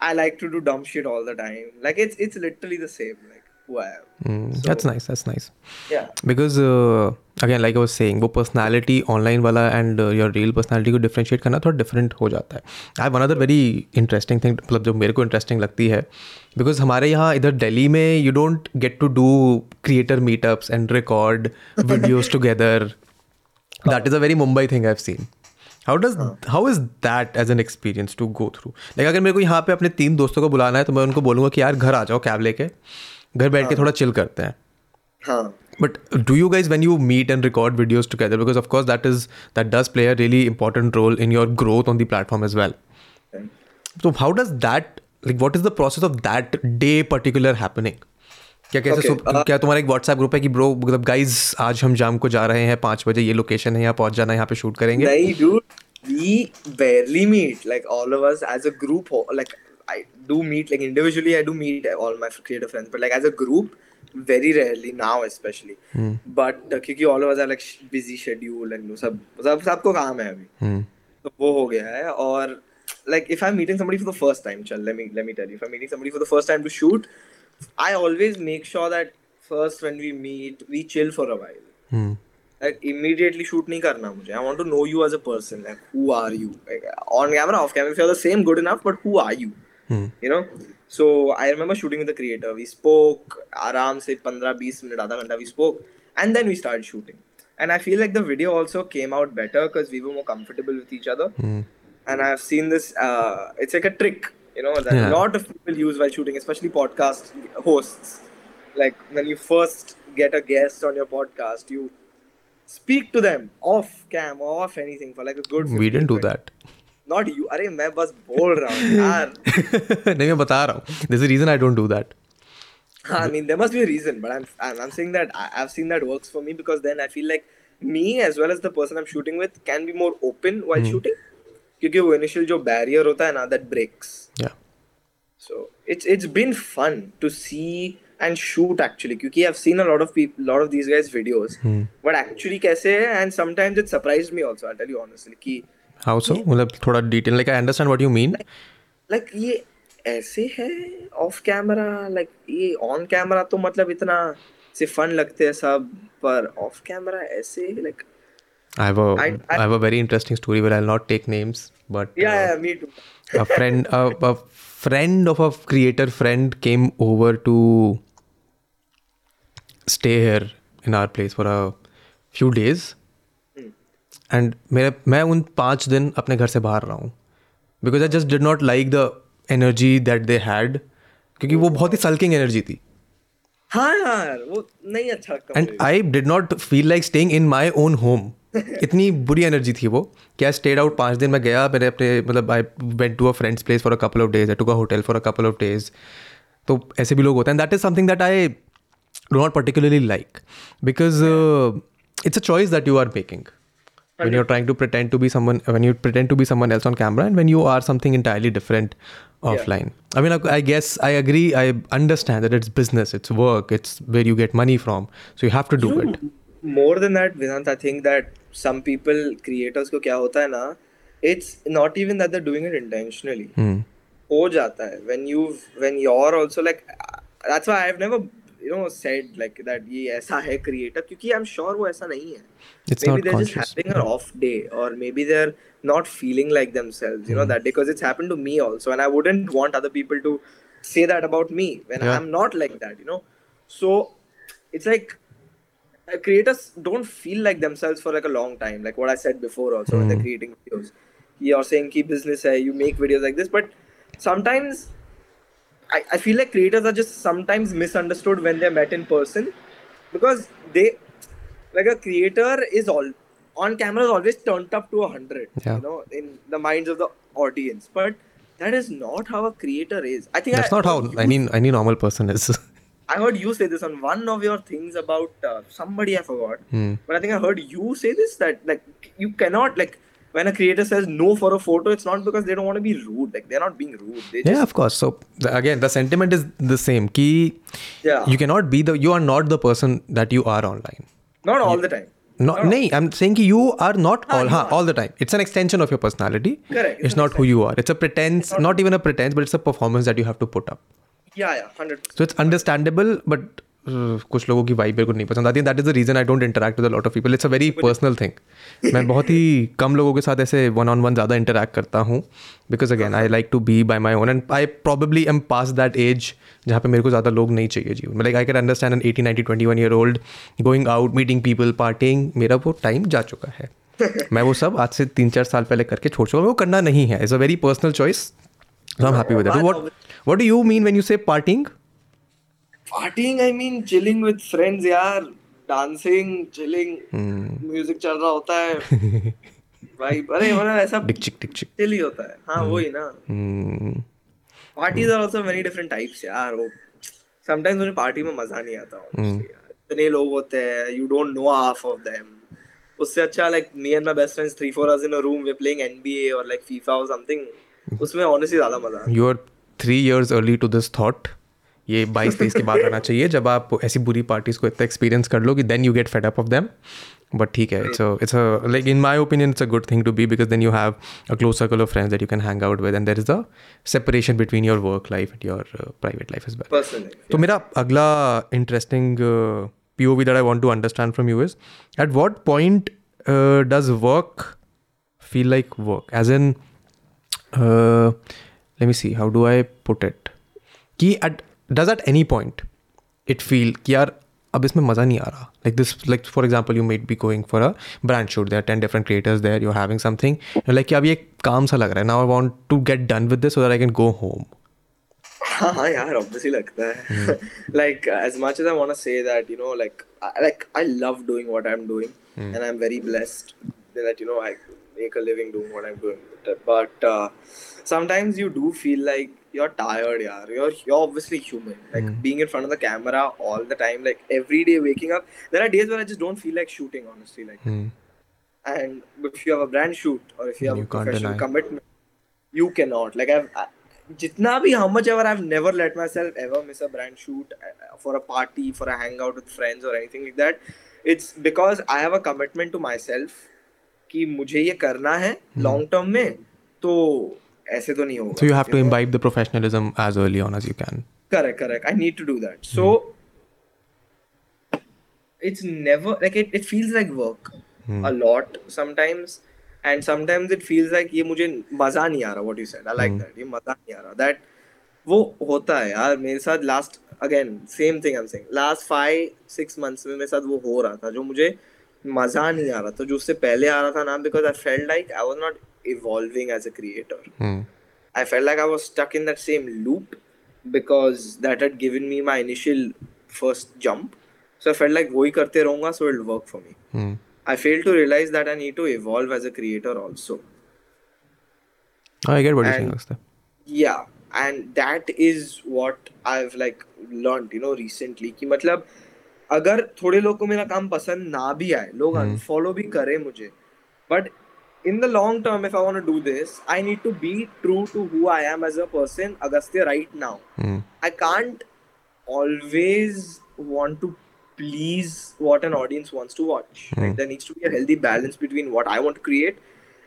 Speaker 2: I like to do dumb shit all the time. Like it's it's literally the same. Like who I am. Mm, so,
Speaker 1: that's nice. That's nice. Yeah.
Speaker 2: Because
Speaker 1: uh, again, like I
Speaker 2: was saying, वो personality online वाला and uh, your real
Speaker 1: personality को differentiate करना थोड़ा different हो जाता है. I have another very interesting thing मतलब जो मेरे को interesting लगती है, because हमारे यहाँ इधर दिल्ली में you don't get to do creator meetups and record videos together. That is a very Mumbai thing I've seen. How does how is that as an experience to go through like अगर मेरे को यहाँ पे अपने तीन दोस्तों को बुलाना है तो मैं उनको बोलूँगा कि यार घर आ जाओ कैब लेके घर बैठ के हाँ। थोड़ा चिल करते हैं but do you guys when you meet and record videos together because of course that is that does play a really important role in your growth on the platform is well तो how does that like what is the process of that day particular happening क्या कैसे okay, सुप, uh, क्या तुम्हारा एक WhatsApp group है कि bro मतलब guys आज हम जाम को जा रहे हैं पाँच बजे ये लोकेशन है यहाँ पहुँच जाना यहाँ पे
Speaker 2: शूट करेंगे नहीं dude we barely meet like all of us as a group like I do meet like individually. I do meet all my creative friends, but like as a group, very rarely now, especially. Hmm. But because uh, all of us are like busy schedule and सब सब सबको काम है अभी. Hmm. तो वो हो गया है और like if I'm meeting somebody for the first time, चल let me let me tell you, if I'm meeting somebody for the first time to shoot, I always make sure that first when we meet, we chill for a while. Hmm. Like immediately shoot नहीं करना मुझे. I want to know you as a person. Like who are you? Like, on camera, off camera, if you're the same, good enough. But who are you? Hmm. You know. So I remember shooting with the creator. We spoke Aram se 15 15-20 minute आधा we spoke, and then we started shooting. And I feel like the video also came out better because we were more comfortable with each other. Hmm. And I've seen this. Uh, it's like a trick you know that yeah. a lot of people use while shooting especially podcast hosts like when you first get a guest on your podcast you speak to them off cam or off anything for like a good
Speaker 1: we didn't do that
Speaker 2: not you are मैं बस बोल रहा हूँ यार
Speaker 1: नहीं there's a reason I don't do that
Speaker 2: I mean there must be a reason but I'm I'm, I'm saying that I, I've seen that works for me because then I feel like me as well as the person I'm shooting with can be more open while mm. shooting क्योंकि वो initial जो barrier होता है ना that breaks so it's it's been fun to see and shoot actually क्योंकि I have seen a lot of people lot of these guys videos but actually कैसे है and times it surprised me also
Speaker 1: I
Speaker 2: tell you honestly कि
Speaker 1: how so मतलब थोड़ा detail like I understand what you mean
Speaker 2: like ये ऐसे है off camera like ये on camera तो मतलब इतना से फन लगते हैं सब पर ऑफ कैमरा ऐसे like I
Speaker 1: have I have a very interesting story but I will not take names but
Speaker 2: yeah, uh, yeah me too.
Speaker 1: a friend, a, a friend of a creator friend came over to stay here in our place for a few days. And hmm. मेरे मैं उन पाँच दिन अपने घर से बाहर रहा हूँ because I just did not like the energy that they had क्योंकि वो बहुत ही सल्किंग एनर्जी थी
Speaker 2: हाँ हाँ वो नहीं अच्छा and
Speaker 1: I did not feel like staying in my own home इतनी बुरी एनर्जी थी वो क्या स्टेड आउट पाँच दिन में गया मैंने अपने मतलब I went to a friends place for a couple of days to a hotel for a couple of days तो ऐसे भी लोग होते हैं that is something that I do not particularly like because it's a choice that you are making when you are trying to pretend to be someone when you pretend to be someone else on camera and when you are something entirely different offline I mean I guess I agree I understand that it's business it's work it's where you get money from so you have to do it
Speaker 2: more than that विदांत I think that some people creators को क्या होता है ना it's not even that doing it intentionally हो जाता है when you when you are also like that's why I have never you know said like that ये ऐसा है क्रिएटर क्योंकि आई एम श्योर वो ऐसा नहीं है maybe they're just having a off day और maybe they're not feeling like themselves you know that because it's happened to me also and I wouldn't want other people to say that about me when I am not like that you know so it's like Uh, creators don't feel like themselves for like a long time like what i said before also mm. when they're hmm. creating videos you're saying key business hey, you make videos like this but sometimes I, I feel like creators are just sometimes misunderstood when they're met in person because they like a creator is all on camera is always turned up to 100 yeah. you know in the minds of the audience but that is not how a creator is
Speaker 1: i think that's I, not how I any any normal person is <laughs>
Speaker 2: I heard you say this on one of your things about uh, somebody I forgot, hmm. but I think I heard you say this that like you cannot like when a creator says no for a photo, it's not because they don't want to be rude. Like they're not being rude.
Speaker 1: They yeah, just... of course. So again, the sentiment is the same. Key. Yeah. You cannot be the. You are not the person that you are online.
Speaker 2: Not all you, the time. No,
Speaker 1: nay, I'm saying you are not ah, all, ha, all the time. It's an extension of your personality. Correct. It's, it's not who you are. It's a pretense, not, not even a pretense, but it's a performance that you have to put up. So it's understandable but कुछ लोगों की vibe नहीं पसंद आती that is the reason I don't interact with lot of people it's a very personal thing मैं बहुत ही कम लोगों के साथ ऐसे वन ऑन वन ज़्यादा इंटरेक्ट करता हूँ because again I like to be by my own and I probably am past that age जहाँ पे मेरे को ज़्यादा लोग नहीं चाहिए जीवन like I can understand an eighty ninety twenty one year old going out meeting people partying मेरा वो टाइम जा चुका है मैं वो सब आज से तीन चार साल पहले करके छोड़ चुका हूँ वो करना नहीं है is a very personal choice I am happy with that What do you mean when you say partying?
Speaker 2: Partying, I mean chilling with friends, यार. Dancing, chilling, hmm. music चल रहा होता है. भाई अरे मतलब ऐसा टिक चिक टिक चिक चिल ही होता है हाँ hmm. वही ना parties are also many different types यार वो समटाइम्स मुझे पार्टी में मजा नहीं आता इतने लोग होते हैं you don't know half of them उससे अच्छा like me and my best friends 3 4 hours in a room we playing NBA और लाइक फीफा और समथिंग उसमें ऑनेस्टली ज्यादा मजा आता
Speaker 1: है you are three years early to this thought ये बाईस तेईस के बाद आना चाहिए जब आप ऐसी बुरी पार्टीज को इतना एक्सपीरियंस कर लो कि then you get fed up of them but ठीक है it's it's like in my opinion it's a good thing to be because then you have a close circle of friends that you can hang out with and there is the separation between your work life and your private life is bare तो मेरा अगला interesting P O V that I want to understand from you is at what point does work feel like work as an let me see how do i put it ki at does at any point it feel ki yaar ab isme maza nahi aa like this like for example you might be going for a brand shoot there are 10 different creators there you're having something like ki ab ye kaam sa now i want to get done with this so that i can go home
Speaker 2: हाँ यार obviously लगता है like as much as I want to say that you know like like I love doing what I am doing and I am very blessed that you know I make a living doing what I am doing but sometimes you do feel like you're tired yeah you're, you're obviously human like mm. being in front of the camera all the time like every day waking up there are days where i just don't feel like shooting honestly like mm. and if you have a brand shoot or if you have you a professional commitment you cannot like i've I, jitna bhi how much ever i've never let myself ever miss a brand shoot uh, for a party for a hangout with friends or anything like that it's because i have a commitment to myself कि मुझे ये करना है long term में तो ऐसे
Speaker 1: तो
Speaker 2: नहीं होगा
Speaker 1: so you have to imbibe the professionalism as early on as you can
Speaker 2: correct correct I need to do that so it's never like it, it feels like work hmm. a lot sometimes and sometimes it feels like ये मुझे मजा नहीं आ रहा what you said I like hmm. that ये मजा नहीं आ रहा that वो होता है यार मेरे साथ last again same thing I'm saying last five six months में मेरे साथ वो हो रहा था जो मुझे मजा नहीं आ रहा था जो उससे पहले आ रहा था ना because I felt like I was not evolving as a creator. Mm. I felt like I was stuck in that same loop because that had given me my initial first jump. So I felt like wohi karte rahunga, so it'll work for me. Mm. I failed to realize that I need to evolve as a creator also.
Speaker 1: Oh, I get what you're saying.
Speaker 2: Yeah, and that is what I've like learned, you know, recently. कि मतलब अगर थोड़े लोग को मेरा काम पसंद ना भी आए लोग अनफॉलो hmm. भी करें मुझे but in the long term, if I want to do this, I need to be true to who I am as a person, Agastya, right now. Mm. I can't always want to please what an audience wants to watch. Mm. Like, there needs to be a healthy balance between what I want to create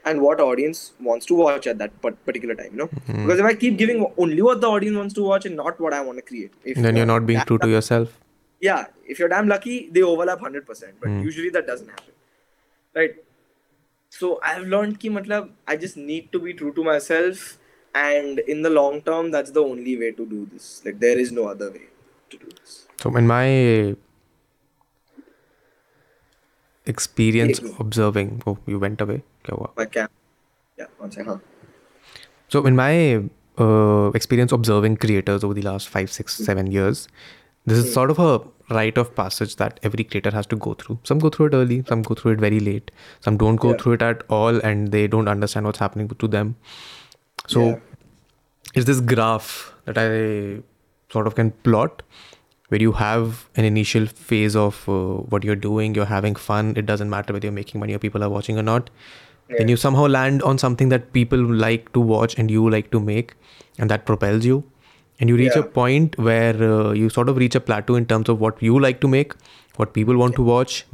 Speaker 2: and what audience wants to watch at that particular time you know mm. because if i keep giving only what the audience wants to watch and not what i want to create
Speaker 1: if then you're not being true to yourself
Speaker 2: yeah if you're damn lucky they overlap 100% but hmm. usually that doesn't happen right so i've learned ki matlab i just need to be true to myself and in the long term that's the only way to do this like there is no other way to do this
Speaker 1: so in my experience observing oh you went away kya hua yeah one second huh. so in my uh, experience observing creators over the last five, six, hmm. seven years this is hmm. sort of a rite of passage that every creator has to go through. Some go through it early, some go through it very late, some don't go yeah. through it at all and they don't understand what's happening to them. So yeah. it's this graph that I sort of can plot where you have an initial phase of uh, what you're doing, you're having fun, it doesn't matter whether you're making money or people are watching or not. Yeah. Then you somehow land on something that people like to watch and you like to make, and that propels you and you reach yeah. a point where uh, you sort of reach a plateau in terms of what you like to make what people want to watch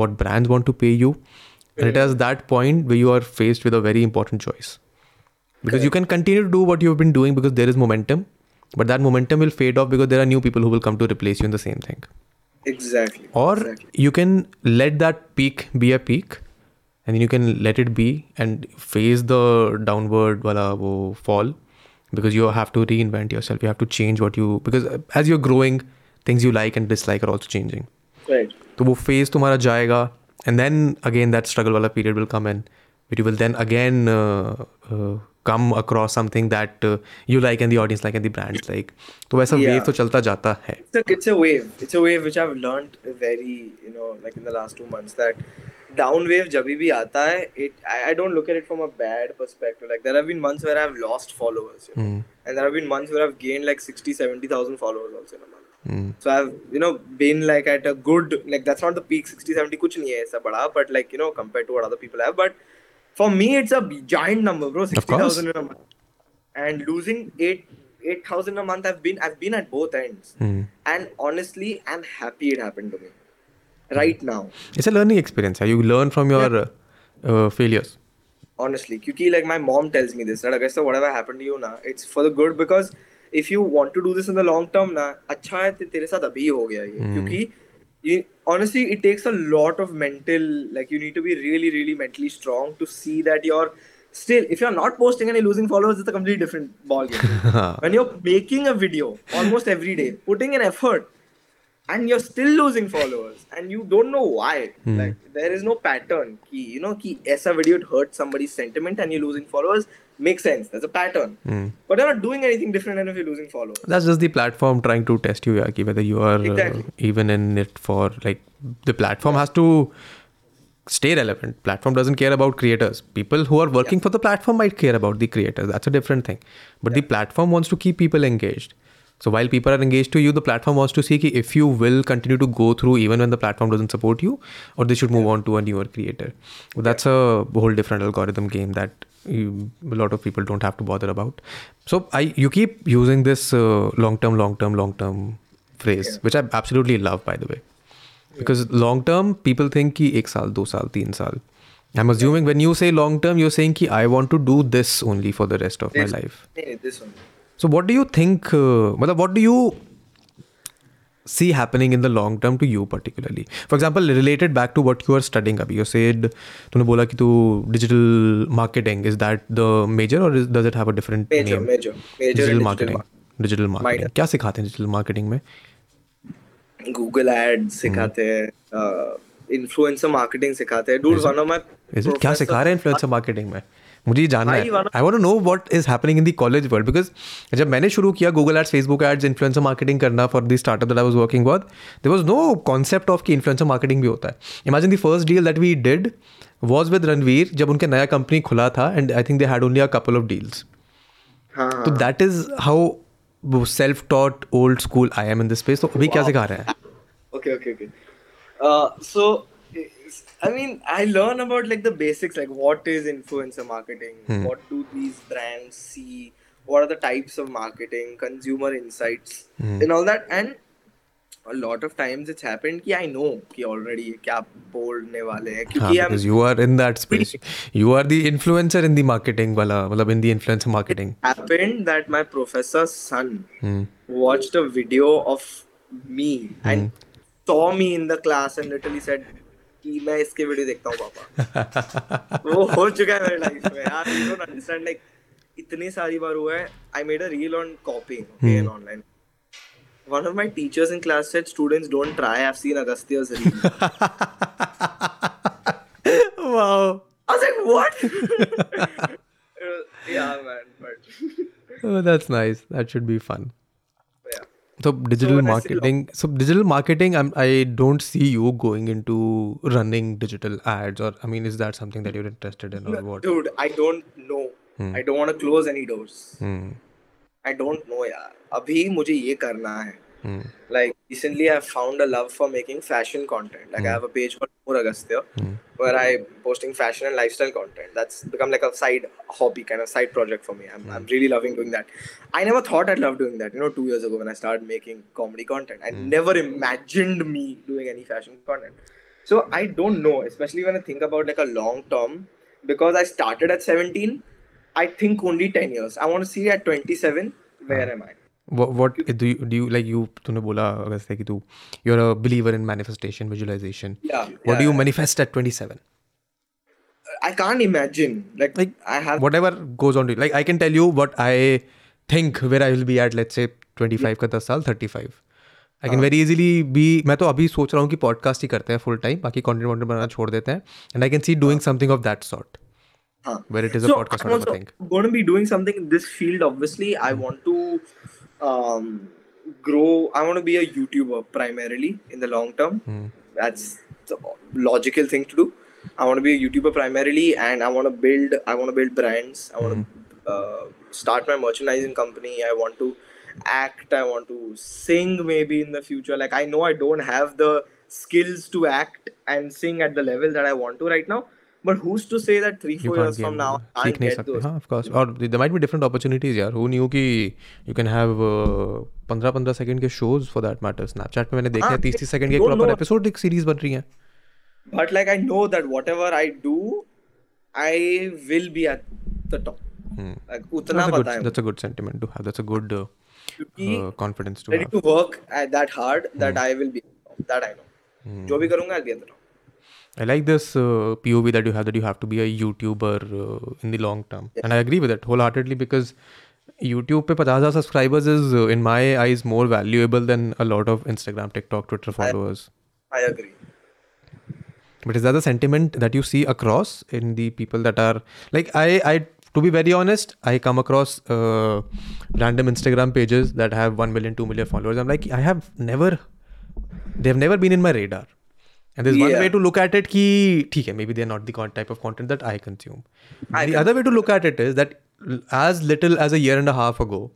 Speaker 1: what brands want to pay you and it has that point where you are faced with a very important choice because Correct. you can continue to do what you've been doing because there is momentum but that momentum will fade off because there are new people who will come to replace you in the same thing
Speaker 2: exactly
Speaker 1: or exactly. you can let that peak be a peak and then you can let it be and face the downward wala wo fall because you have to reinvent yourself you have to change what you because as you're growing things you like and dislike are also changing
Speaker 2: right
Speaker 1: so phase tumhara jayega and then again that struggle wala period will come in but you will then again uh, uh, come across something that uh, you like and the audience like and the brands like so yeah. wave to
Speaker 2: chalta jata hai. It's, a, it's a wave it's a wave which i've learned very you know like in the last two months that down wave जब भी आता है it I don't look at it from a bad perspective like there have been months where I have lost followers and there have been months where I have gained like 60 70000 followers also in a month so I have you know been like at a good like that's not the peak 60 70 कुछ नहीं है ऐसा बड़ा but like you know compare to what other people have but for me it's a giant number bro 60000 in a month and losing 8 8000 a month i've been i've been at both ends mm. and honestly i'm happy it happened to me Hmm. right now
Speaker 1: it's a learning experience you learn from your yeah. uh, uh failures
Speaker 2: honestly because like my mom tells me this that right? whatever happened to you na it's for the good because if you want to do this in the long term na acha hai tere sath abhi ho gaya ye kyunki honestly it takes a lot of mental like you need to be really really mentally strong to see that you're still if you're not posting any losing followers it's a completely different ball game <laughs> when you're making a video almost every day putting an effort and you're still losing followers and you don't know why hmm. like there is no pattern ki you know ki aisa video hurt somebody's sentiment and you're losing followers makes sense there's a pattern hmm. but you're not doing anything different than if you're losing followers
Speaker 1: that's just the platform trying to test you Yaki, whether you are uh, exactly. uh, even in it for like the platform yeah. has to stay relevant platform doesn't care about creators people who are working yeah. for the platform might care about the creators that's a different thing but yeah. the platform wants to keep people engaged so while people are engaged to you, the platform wants to see if you will continue to go through even when the platform doesn't support you, or they should move on to a newer creator. Well, that's a whole different algorithm game that you, a lot of people don't have to bother about. So I you keep using this uh, long term, long term, long term phrase, yeah. which I absolutely love, by the way, yeah. because long term people think ki ek saal, do saal, teen saal. I'm assuming yeah. when you say long term, you're saying ki I want to do this only for the rest of this, my life. This only. So, what do you think? Uh, what do you see happening in the long term to you particularly? For example, related back to what you are studying abhi, you said तूने बोला कि तू digital marketing is that the major or is, does it have a different major, name? Major, major, digital marketing, digital marketing. क्या सिखाते हैं digital marketing में? Google ads सिखाते हैं, uh, influencer marketing सिखाते हैं. Dude, one of my क्या सिखा रहे हैं influencer marketing में? मुझे जानना है I want know what is happening in the college world because जब मैंने शुरू किया Google ads Facebook ads influencer marketing करना for the startup that I was working with they was no concept of कि इन्फ्लुएंसर मार्केटिंग भी होता है imagine the first deal that we did was with Ranveer जब उनके नया कंपनी खुला था and I think they had only a couple of deals
Speaker 2: तो
Speaker 1: that is how self taught old school I am in this space तो अभी क्या सिखा रहे हैं okay okay okay
Speaker 2: so it's i mean i learn about like the basics like what is influencer marketing hmm. what do these brands see what are the types of marketing consumer insights hmm. and all that and a lot of times it's happened कि I know कि already क्या
Speaker 1: because you are in that space <laughs> you are the influencer in the marketing वाला मतलब in the influencer marketing it happened
Speaker 2: that my professor's son hmm. watched a video of me
Speaker 1: hmm.
Speaker 2: and saw me in the class and literally said कि मैं इसके video देखता हूँ पापा वो हो चुका है मेरे लाइफ में यार यू डोंट अंडरस्टैंड लाइक इतनी सारी बार हुआ है I made a reel on कॉपिंग okay and online one of my teachers in class said students don't try i've seen agastya's reel
Speaker 1: wow
Speaker 2: i was like what yeah man but
Speaker 1: oh that's nice that should be fun so digital so marketing so digital marketing I'm, i do not see you going into running digital ads or i mean is that something that you're interested in or
Speaker 2: what dude i don't know hmm. i don't want to close any doors hmm. i don't know yaar abhi mujhe ye karna hai
Speaker 1: Mm.
Speaker 2: Like recently, i found a love for making fashion content. Like mm. I hmm. have a page called More Agastya, mm. where I'm posting fashion and lifestyle content. That's become like a side hobby, kind of side project for me. I'm, I'm hmm. really loving doing that. I never thought I'd love doing that. You know, two years ago when I started making comedy content, I hmm. never imagined me doing any fashion content. So I don't know, especially when I think about like a long term, because I started at 17. I think only 10 years. I want to see at 27. Where am I?
Speaker 1: What do you do like you तूने बोला अगस्त कि तू you are a believer in manifestation visualisation what do you
Speaker 2: manifest at 27 I can't imagine like, like I
Speaker 1: have whatever goes on to you. like I can tell you what I think where I will be at let's say 25 yeah. का 10 साल 35 I can very easily be मैं तो अभी सोच रहा हूँ कि podcast ही करते हैं फुल टाइम बाकी कंटेंट वॉन्टेंट बनाना छोड़ देते हैं and I can see doing something of that sort where it is so a podcast I'm also
Speaker 2: going to be doing something in this field obviously i want to um, grow. I want to be a YouTuber primarily in the long term. Mm. That's the logical thing to do. I want to be a YouTuber primarily, and I want to build. I want to build brands. I want mm. to hmm. uh, start my merchandising company. I want to act. I want to sing maybe in the future. Like I know I don't have the skills to act and sing at the level that I want to right now But who's to say that three four years from now
Speaker 1: I can't get those? हाँ of course or there might be different opportunities यार who knew कि you can have पंद्रह पंद्रह second ke shows for that matter Snapchat में मैंने देखा है तीस तीस सेकंड के एक प्रॉपर एपिसोड एक सीरीज बन
Speaker 2: But like I know that whatever I do I will be at the
Speaker 1: top. Hmm. Like उतना पता है. That's a good sentiment to have. That's a good uh, uh, confidence to ready
Speaker 2: have.
Speaker 1: ready
Speaker 2: to work at that hard that hmm. I will be that I know. Hmm. jo bhi karunga I'll be at the top.
Speaker 1: I like this uh, POV that you have that you have to be a YouTuber uh, in the long term, and I agree with it wholeheartedly because YouTube pe पचास subscribers is uh, in my eyes more valuable than a lot of Instagram, TikTok, Twitter followers.
Speaker 2: I, I agree.
Speaker 1: But is that the sentiment that you see across in the people that are like I I to be very honest, I come across uh, random Instagram pages that have 1 million, 2 million followers. I'm like, I have never, they've never been in my radar. And there's yeah. one way to look at it ki, hai, maybe they're not the type of content that I consume. I the other way to look at it is that as little as a year and a half ago,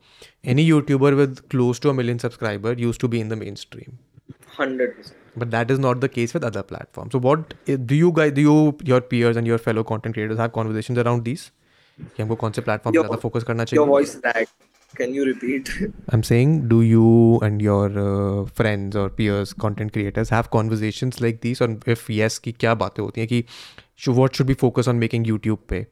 Speaker 1: any YouTuber with close to a million subscriber used to be in the
Speaker 2: mainstream. 100%.
Speaker 1: But that is not the case with other platforms.
Speaker 2: So
Speaker 1: what eh, do you guys, do you, your peers and your fellow content creators have conversations around these? कि हमको कौन से platform पे ज्यादा Your voice चाहिए
Speaker 2: Can you repeat?
Speaker 1: I'm saying, do you and your uh, friends or peers, content creators, have conversations like these? And if yes, ki kya baatein hoti होती ki कि what should be focus on making YouTube pe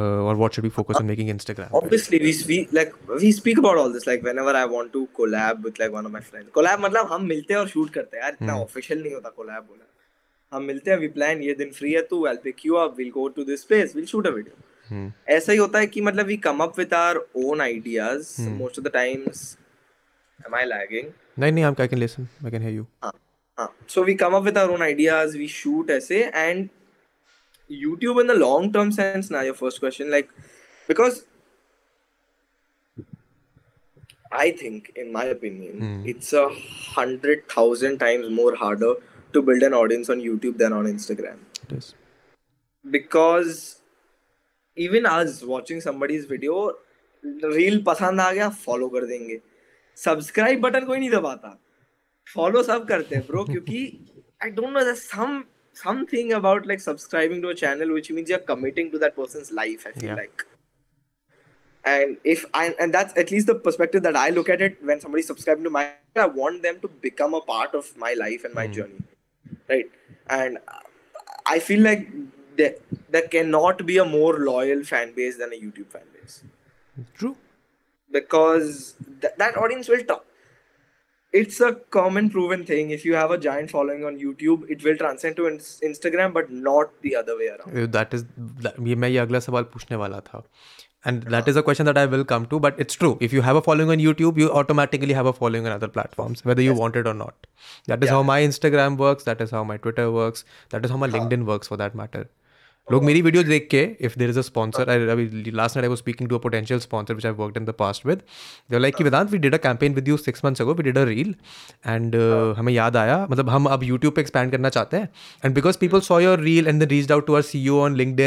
Speaker 1: Uh, or what should be focus uh, on making Instagram?
Speaker 2: Obviously, pe? we speak like we speak about all this. Like whenever I want to collab with like one of my friends. Collab matlab hum milte hain aur shoot karte hain yaar itna hmm. official nahi hota collab bola हम मिलते हैं we plan ये दिन free है तू I'll pick you up we'll go to this place we'll shoot a video ऐसा ही होता है कि मतलब we come up with our own ideas most of the times am i lagging नहीं नहीं I can listen I can hear you. हां we come up with our own ideas. We shoot, shoot ऐसे and YouTube in the long term sense now your first question like because I think in my opinion it's a hundred thousand times more harder to build an audience on YouTube than on Instagram.
Speaker 1: It is because
Speaker 2: even आज watching somebody's video reel पसंद आ गया follow कर देंगे subscribe button कोई नहीं दबाता follow सब करते हैं ब्रो क्योंकि I don't know some something about like subscribing to a channel which means you're committing to that person's life i feel yeah. like and if i and that's at least the perspective that i look at it when somebody subscribing to my i want them to become a part of my life and my mm. journey right and i feel like there, there cannot be a more loyal fan base than a YouTube fan base.
Speaker 1: True.
Speaker 2: Because th- that audience will talk. It's a common proven thing. If you have a giant following on YouTube, it will transcend to Instagram, but not the other way around.
Speaker 1: That is, ये मैं ये अगला सवाल पूछने वाला था. And that is a question that I will come to, but it's true. If you have a following on YouTube, you automatically have a following on other platforms, whether you yes. want it or not. That is yeah. how my Instagram works. That is how my Twitter works. That is how my LinkedIn works, for that matter. लोग मेरी video देख के if there is a sponsor I last night I was speaking to a potential sponsor which I worked in the past with they like कि Vedant we did a campaign with you six months ago we did a reel and हमें याद आया मतलब हम अब YouTube पे expand करना चाहते हैं and because people saw your reel and reach out to R C on LinkedIn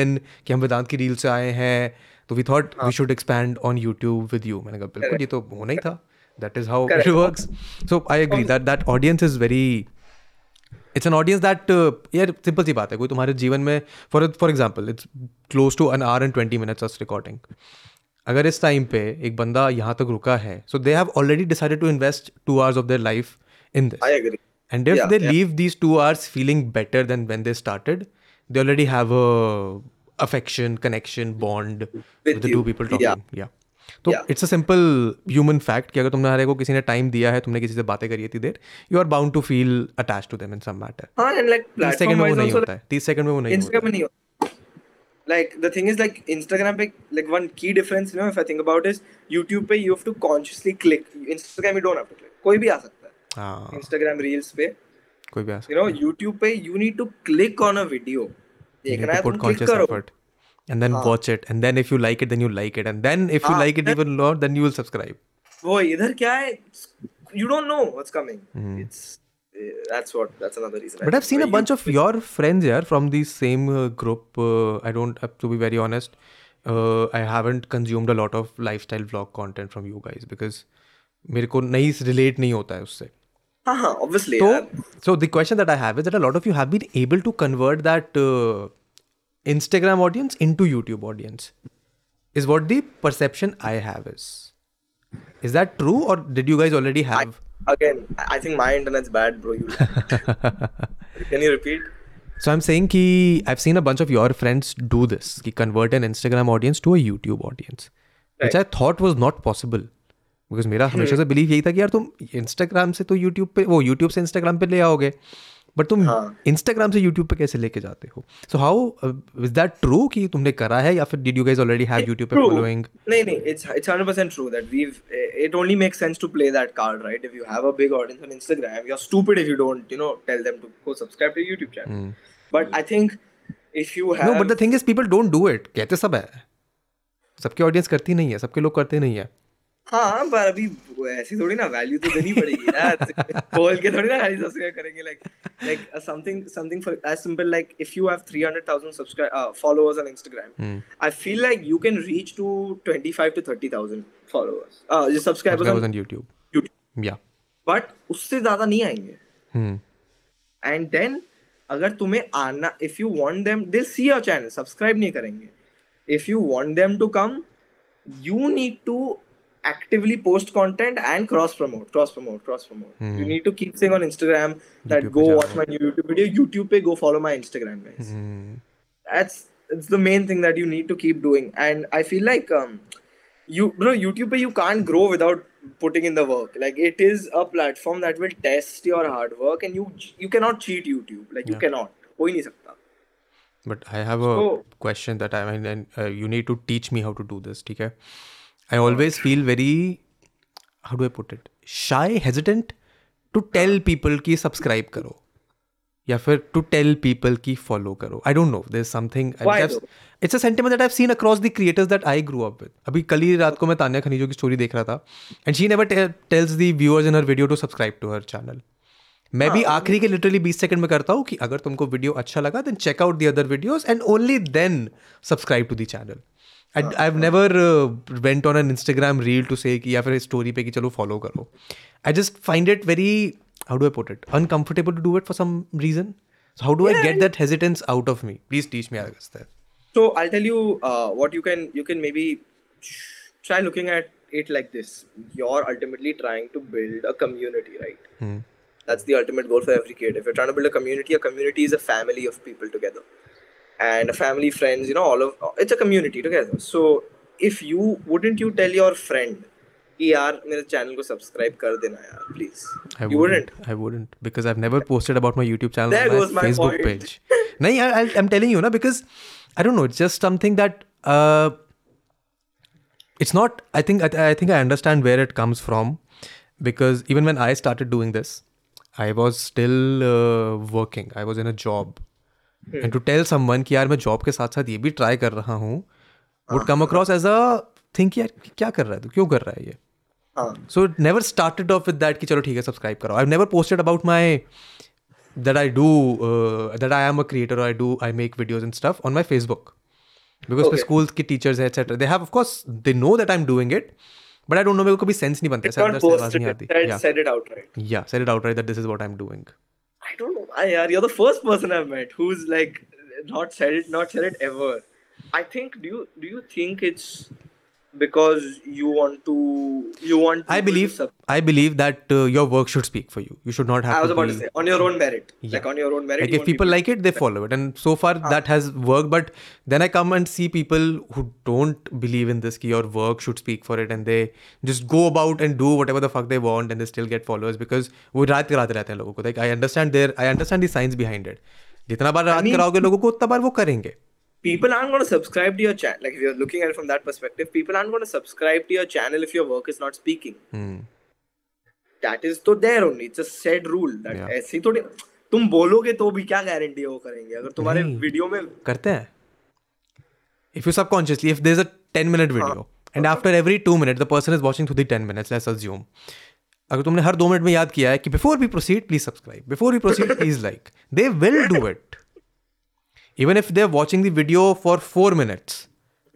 Speaker 1: कि हम वेदांत की रील से आए हैं तो we thought we should expand on YouTube with you मैंने कहा बिल्कुल ये तो होना ही था that is how it works so I agree that that audience is very it's an audience that यार सिंपल सी बात है कोई तुम्हारे जीवन में for for example it's close to an hour and twenty minutes of recording अगर इस टाइम पे एक बंदा यहाँ तक रुका है so they have already decided to invest two hours of their life in this and if they leave these two hours feeling better than when they started they already have affection connection bond bond with, with the you. तो it's a simple human fact कि अगर तुमने हर को किसी ने time दिया है तुमने किसी से बातें करी थी there you are bound to feel attach to them in some matter
Speaker 2: हां एंड लाइक
Speaker 1: तीस सेकंड में वो नहीं होता है
Speaker 2: तीस
Speaker 1: सेकंड में वो नहीं होता है
Speaker 2: like the thing is like Instagram पे लाइक वन की difference you know if I think about is YouTube पे you have to consciously click Instagram you don't have to click कोई भी आ सकता
Speaker 1: है हां
Speaker 2: इंस्टाग्राम रील्स पे
Speaker 1: कोई भी आ सकता
Speaker 2: है यू नो YouTube पे you need to click on a video
Speaker 1: देखना है तुम क्लिक करो and then ah. watch it and then if you like it then you like it and then if you ah. like it even more then you will subscribe
Speaker 2: Boy, either guy you don't know what's coming mm. it's eh, that's what that's another reason
Speaker 1: but I have seen a bunch you, of your friends here from the same uh, group uh, I don't have uh, to be very honest uh, I haven't consumed a lot of lifestyle vlog content from you guys because mirko को relate
Speaker 2: nahi hota hai usse. हाँ obviously so so the question
Speaker 1: that I have is that a lot of you have been able to convert that uh, Instagram audience into YouTube audience is what the perception I have is. Is that true or did you guys already have?
Speaker 2: I, again, I think my internet's bad, bro. You Can you repeat?
Speaker 1: So I'm saying ki I've seen a bunch of your friends do this, ki convert an Instagram audience to a YouTube audience, right. which I thought was not possible. Because मेरा हमेशा से believe यही था कि यार तुम Instagram से तो यूट्यूब पे वो यूट्यूब से इंस्टाग्राम पे ले आओगे बट तुम इंस्टाग्राम हाँ। से यूट्यूब पे कैसे लेके जाते हो so how is that true कि तुमने करा है या फिर did you guys already have YouTube पे फॉलोइंग नहीं नहीं it's it's 100% true that we it only make sense to play that card right if you have a big audience on Instagram you are stupid if you don't you know tell them to go subscribe
Speaker 2: to YouTube channel but I think if you have no
Speaker 1: but the thing is people don't do it कहते सब है सबके audience करती नहीं है सबके लोग करते नहीं है
Speaker 2: हाँ पर अभी ऐसी थोड़ी ना वैल्यू तो देनी पड़ेगी यार <laughs> बोल के थोड़ी ना खाली सब्सक्राइब करेंगे like like something something for as simple like if you have 300000 subscribe followers on Instagram I feel like you can reach to 25 to 30000 followers subscribers on YouTube या बट उससे ज्यादा नहीं आएंगे एंड hmm. देन अगर तुम्हें आना if you want them they see your channel subscribe नहीं करेंगे if you want them to come you need to actively post content and cross promote cross promote cross promote hmm. you need to keep saying on instagram that YouTube go watch my youtube video youtube pe go follow my instagram guys
Speaker 1: hmm.
Speaker 2: that's it's the main thing that you need to keep doing and i feel like um you bro youtube pe you can't grow without putting in the work like it is a platform that will test your hard work and you you cannot cheat youtube like yeah. you cannot
Speaker 1: but i have a so, question that i mean and uh, you need to teach me how to do this okay I always feel very, how do I put it, shy, hesitant to tell people कि subscribe करो या फिर to tell people की follow करो I don't know this something it's a sentiment that seen across the creators that I grew up with अभी कल ही रात को मैं तान्या खनिजो की स्टोरी देख रहा था and she never tells the viewers in her video to subscribe to her channel मैं भी हाँ, हाँ। आखिरी के लिटरली बीस सेकंड में करता हूँ कि अगर तुमको वीडियो अच्छा लगा then check out the other videos and only then subscribe to the channel Uh, I've I have never went on an Instagram reel to say या फिर स्टोरी पे कि follow follow I just find it very, how do I put it,
Speaker 2: uncomfortable to do it for some reason. So how do I get that hesitance out of me? Please teach me, Agastya. So I'll tell you uh, what you can. You can maybe try looking at it like this. You're ultimately trying to build a community, right?
Speaker 1: Hmm.
Speaker 2: That's the ultimate goal for every kid. If you're trying to build a community, a community is a family of people together and family friends you know all of it's a community together so if you wouldn't you tell your friend er mere channel ko subscribe kar dena yaar please I wouldn't. i
Speaker 1: wouldn't because i've never posted about my youtube channel there on goes my facebook page <laughs> no I, am telling you na because i don't know it's just something that uh, it's not i think I, think i understand where it comes from because even when i started doing this i was still uh, working i was in a job and to tell someone कि यार मैं job के साथ साथ ये भी try कर रहा हूँ would come across as a think यार क्या कर रहा है तू क्यों कर रहा है ये so it never started off with that कि चलो ठीक है सब्सक्राइब करो I never posted about my that I do that I am a creator I do I make videos in stuff on my Facebook because मैं school के teachers है etcetera they have of course they know that I am doing it but I
Speaker 2: don't know मेरे को भी sense नहीं बनता है अंदर से आवाज नहीं आती या सेट इट आउट राइट या set it out right that
Speaker 1: this is what I am doing
Speaker 2: I don't know why, yaar. You're the first person I've met who's like not said it, not said it ever. I think do you do you think it's because you want to you want to i believe
Speaker 1: i believe that uh, your work should speak for you you should not have i was to about be, to
Speaker 2: say on your own merit yeah. like on your own merit
Speaker 1: like you if people, like it they follow it and so far ah. that has worked but then i come and see people who don't believe in this your work should speak for it and they just go about and do whatever the fuck they want and they still get followers because वो रात कराते रहते हैं लोगों ko. like i understand their i understand the science behind it जितना बार रात कराओगे लोगों को उतना बार वो करेंगे
Speaker 2: people aren't going to subscribe to your channel like if you're looking at it from that perspective people aren't going to subscribe to your channel if your work is not speaking hmm. that is to there only it's a said rule that yeah. ऐसे थोड़ी तुम बोलोगे
Speaker 1: तो भी क्या
Speaker 2: guarantee है वो करेंगे अगर तुम्हारे वीडियो में करते
Speaker 1: हैं if you subconsciously if there's a 10 minute video हाँ, and okay. after every 2 minute the person is watching through the 10 minutes let's assume अगर तुमने हर दो मिनट में याद किया है कि before we proceed please subscribe before we proceed please like they will do it even if they're watching the video for four minutes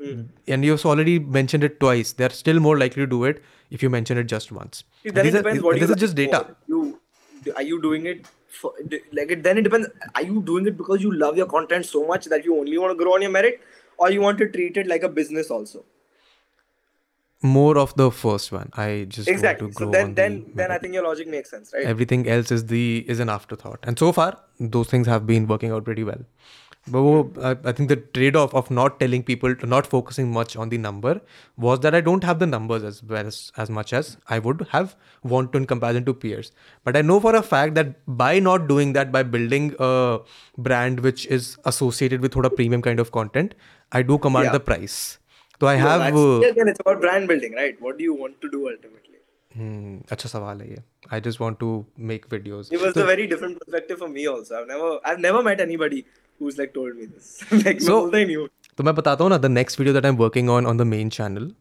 Speaker 2: mm.
Speaker 1: and you've already mentioned it twice they're still more likely to do it if you mention it just once
Speaker 2: See, it depends are,
Speaker 1: this is just data
Speaker 2: you are you doing it for, like it then it depends are you doing it because you love your content so much that you only want to grow on your merit or you want to treat it like a business also
Speaker 1: more of the first one
Speaker 2: i
Speaker 1: just
Speaker 2: exactly so then then the
Speaker 1: then
Speaker 2: i think your logic makes sense right
Speaker 1: everything else is the is an afterthought and so far those things have been working out pretty well but I think the trade off of not telling people, not focusing much on the number, was that I don't have the numbers as well as, as much as I would have wanted in comparison to peers. But I know for a fact that by not doing that, by building a brand which is associated with a premium kind of content, I do command yeah. the price. So I no, have. Uh, again, it's about brand building, right? What do you want to do ultimately? Hmm, अच्छा सवाल है ये. I just want to make videos. It was so, a very different perspective for me also. I've never, I've never met anybody who's like told me this. like, so, मैं ही नहीं तो मैं बताता हूँ ना the next video that I am working on on the main channel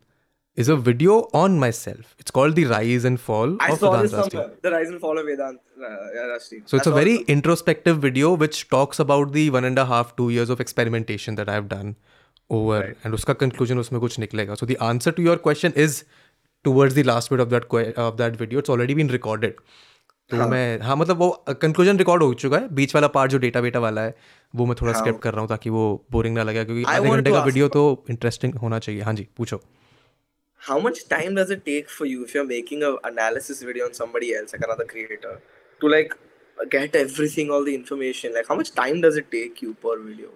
Speaker 1: is a video on myself. It's called The Rise and Fall I of saw Vedant Rashti. The Rise and Fall of Vedant uh, Rashti. So it's That's a very awesome. introspective video which talks about the one and a half, two years of experimentation that I've done over right. and उसका conclusion उसमें कुछ निकलेगा. So the answer to your question is towards the last bit of that of that video. It's already been recorded. तो हाँ. मैं हाँ मतलब वो कंक्लूजन रिकॉर्ड हो चुका है बीच वाला पार्ट जो डेटा वेटा वाला है वो मैं थोड़ा हाँ. स्किप कर रहा हूँ ताकि वो बोरिंग ना लगे क्योंकि आधे घंटे का वीडियो तो इंटरेस्टिंग होना चाहिए हाँ जी पूछो
Speaker 2: how much time does it take for you if you're making an analysis video on somebody else like another creator to like get everything all the information like how much time does it take you per video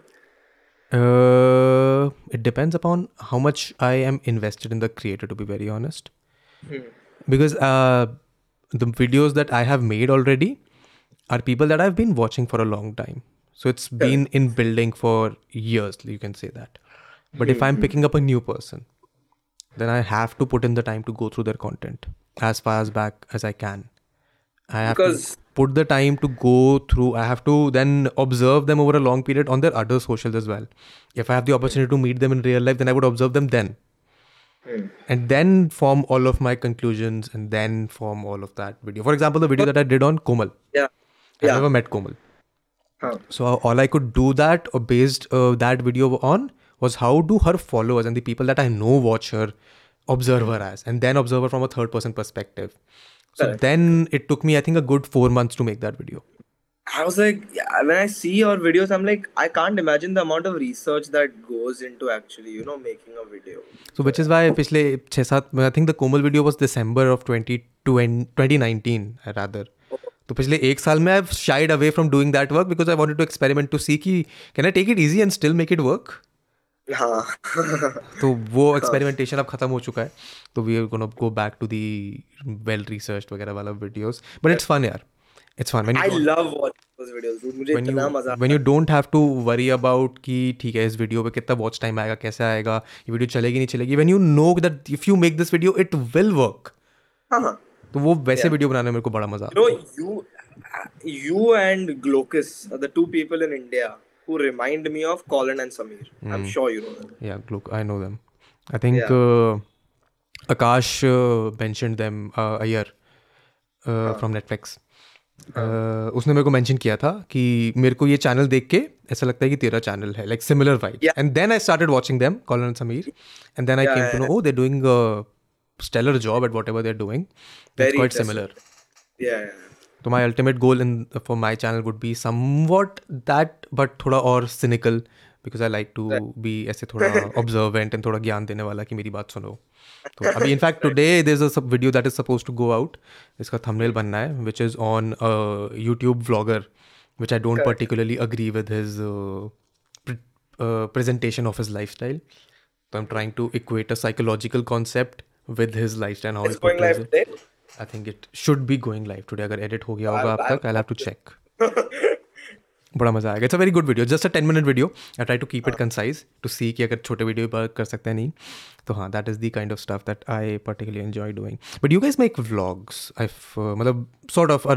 Speaker 1: uh, it depends upon how much i am invested in the creator to be very honest hmm. because uh the videos that I have made already are people that I've been watching for a long time. So it's been in building for years, you can say that. But mm-hmm. if I'm hmm. picking up a new person, then I have to put in the time to go through their content as far as back as I can. I have because... to put the time to go through. I have to then observe them over a long period on their other socials as well. If I have the opportunity to meet them in real life, then I would observe them then Hmm. And then form all of my conclusions and then form all of that video. For example, the video that I did on Komal. Yeah.
Speaker 2: I
Speaker 1: yeah. never met Komal. Huh. So all I could do that or based uh, that video on was how do her followers and the people that I know watch her observe her as and then observe her from a third person perspective. So Correct. then it took me I think a good 4 months to make that video.
Speaker 2: I was like, yeah, when I see your videos, I'm like, I can't imagine the amount of research that goes into actually, you know, making a video.
Speaker 1: So, which is why, पिछले छः I think the Komal video was December of 20, 2019 rather. तो पिछले एक साल में I shied away from doing that work because I wanted to experiment to see कि can I take it easy and still make it work हाँ तो वो experimentation अब खत्म हो चुका है तो we are gonna go back to the well research वगैरह वाला वीडियोस बट इट्स फन यार It's fun.
Speaker 2: I love those videos dude मुझे when
Speaker 1: इतना मजा when you don't have to worry about कि ठीक है इस वीडियो पे कितना वॉच टाइम आएगा कैसे आएगा ये वीडियो चलेगी नहीं चलेगी when you know that if you make this video it will work हाँ हाँ तो वो वैसे yeah. वीडियो बनाने में मेरे को बड़ा मजा you know, you you and Glocus are the two people in India who remind me of Colin and Samir. Mm. I'm sure you know them. Yeah, Gloc, I know them. I think yeah. uh, Akash uh, mentioned them uh, a year uh, uh. from Netflix. हाँ। उसने मेरे को mention किया था कि मेरे को ये चैनल देख के ऐसा लगता है कि तेरा चैनल है like similar vibe and then I start watching them colon Sameer and then I can to know oh they doing stellar job at whatever are doing तो my ultimate goal in for my channel would be somewhat that but थोड़ा और cynical because I like to be ऐसे थोड़ा observant <laughs> and थोड़ा ज्ञान देने वाला कि मेरी बात सुनो तो अभी in fact today there is video that is suppose to go out इसका थंबनेल बनना है which is on YouTube vlogger which I don't particularly agree with his presentation of his life style तो I am trying to equate a psychological concept with his life
Speaker 2: style how it I
Speaker 1: think it should be going live today अगर edit हो गया होगा अब तक I have to check बड़ा मजा आएगा it's a very good video just a ten minute video I try to keep it concise to see कि अगर छोटे वीडियो पर कर सकते हैं नहीं तो हाँ that is the kind of stuff that I particular enjoy doing but you guys make vlogs I मतलब sort of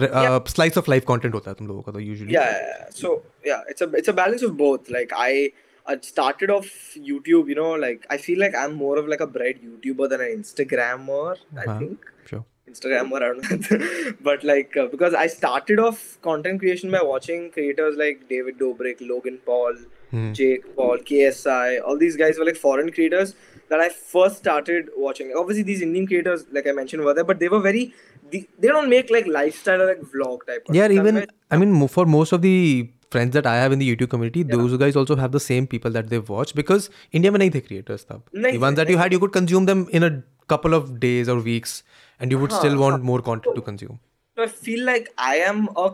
Speaker 1: slice of life content होता है तुम लोगों का तो
Speaker 2: यूजुअली सो या it's it's a balance of both like I I started off YouTube, you know, like I feel like I'm more of like a bright YouTuber than an Instagrammer, uh-huh. I think. Sure. Instagram or I don't know. but like uh, because I started off content creation by watching creators like David Dobrik, Logan Paul,
Speaker 1: mm.
Speaker 2: Jake Paul, KSI. All these guys were like foreign creators that I first started watching. Obviously, these Indian creators, like I mentioned, were there, but they were very. They, they don't make like lifestyle or like vlog type.
Speaker 1: Yeah, even I mean, for most of the friends that I have in the YouTube community, yeah. those guys also have the same people that they watch because India में नहीं creators तब. नहीं, the ones that you had, you could consume them in a couple of days or weeks and you would huh still want more content so, to consume.
Speaker 2: So I feel like I am a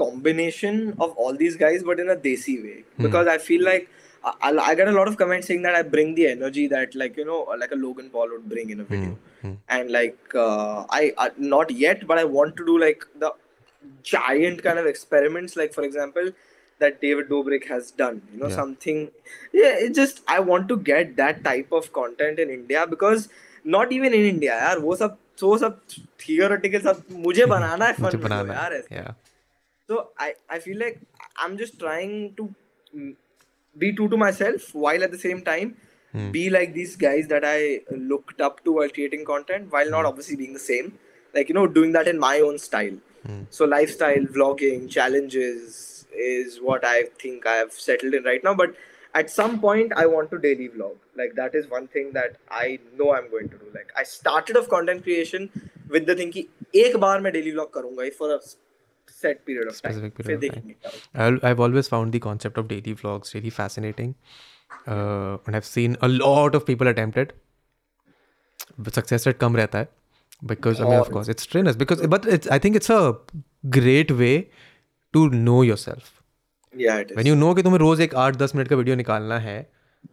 Speaker 2: combination of all these guys, but in a desi way, hmm. because I feel like I, I, get a lot of comments saying that I bring the energy that like you know like a Logan Paul would bring in a video, hmm. hmm and like uh, I, I not yet, but I want to do like the giant kind of experiments, like for example that David Dobrik has done, you know yeah. something. Yeah, it just I want to get that type of content in India because not even in India, yaar, wo sab so सब theoretical सब मुझे <laughs> बनाना है मुझे बनाना यार yeah so I I feel like I'm just trying to be true to myself while at the same time hmm. be like these guys that I looked up to while creating content while not hmm. obviously being the same like you know doing that in my own style
Speaker 1: hmm.
Speaker 2: so lifestyle vlogging challenges is what I think I have settled in right now but at some point I want to daily vlog like that is one thing that i know i'm going to do like i started off content creation with the thing ki एक बार मैं daily vlog
Speaker 1: for a set period of time period of time. I've always found the concept of daily vlogs really fascinating uh, and I've seen a lot of people attempt it but success rate कम रहता because I mean of course it's strenuous because but it's I think it's a great way to know yourself
Speaker 2: yeah it is when you
Speaker 1: know कि तुम्हें रोज एक आठ दस minute का video निकालना है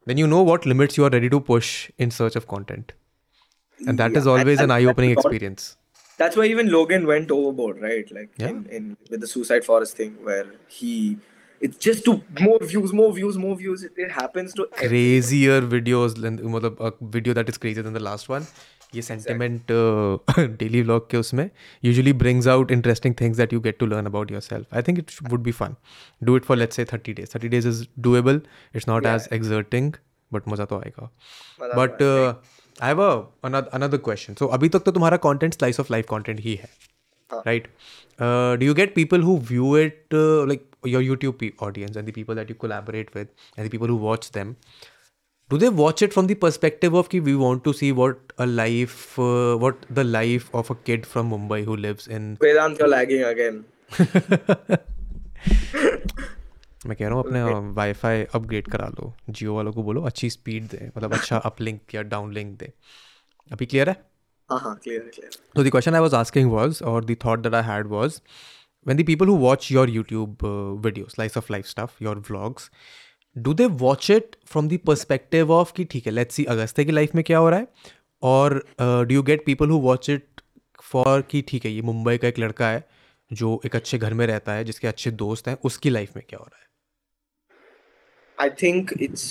Speaker 1: then you know what limits you are ready to push in search of content and that yeah, is always and, an eye-opening experience
Speaker 2: that's why even logan went overboard right like yeah. in, in with the suicide forest thing where he it's just to more views more views more views it, it happens to
Speaker 1: crazier everyone. videos than a video that is crazier than the last one ये sentiment daily vlog के उसमें usually brings out interesting things that you get to learn about yourself I think it would be fun do it for let's say thirty days thirty days is doable it's not as exerting but मज़ा तो आएगा but I have another question so अभी तक तो तुम्हारा content slice of life content ही है right do you get people who view it like your YouTube audience and audience and the people that you collaborate with and the do they watch it from the perspective of ki we want to see what a life uh, what the life of a kid from mumbai who lives in <laughs>
Speaker 2: vedant you're lagging again
Speaker 1: मैं कह रहा हूँ अपने wifi upgrade uh, करा लो जियो वालों को बोलो अच्छी स्पीड दे मतलब अच्छा अपलिंक या डाउनलिंक दे अभी क्लियर है So the question I was asking was, or the thought that I had was, when the people who watch your YouTube uh, videos, slice of life stuff, your vlogs, do they watch it from the perspective of कि ठीक है let's see अगस्ते की life में क्या हो रहा है और do you get people who watch it for कि ठीक है ये मुंबई का एक लड़का है जो एक अच्छे घर में रहता है जिसके अच्छे दोस्त हैं उसकी लाइफ में क्या हो रहा है I think it's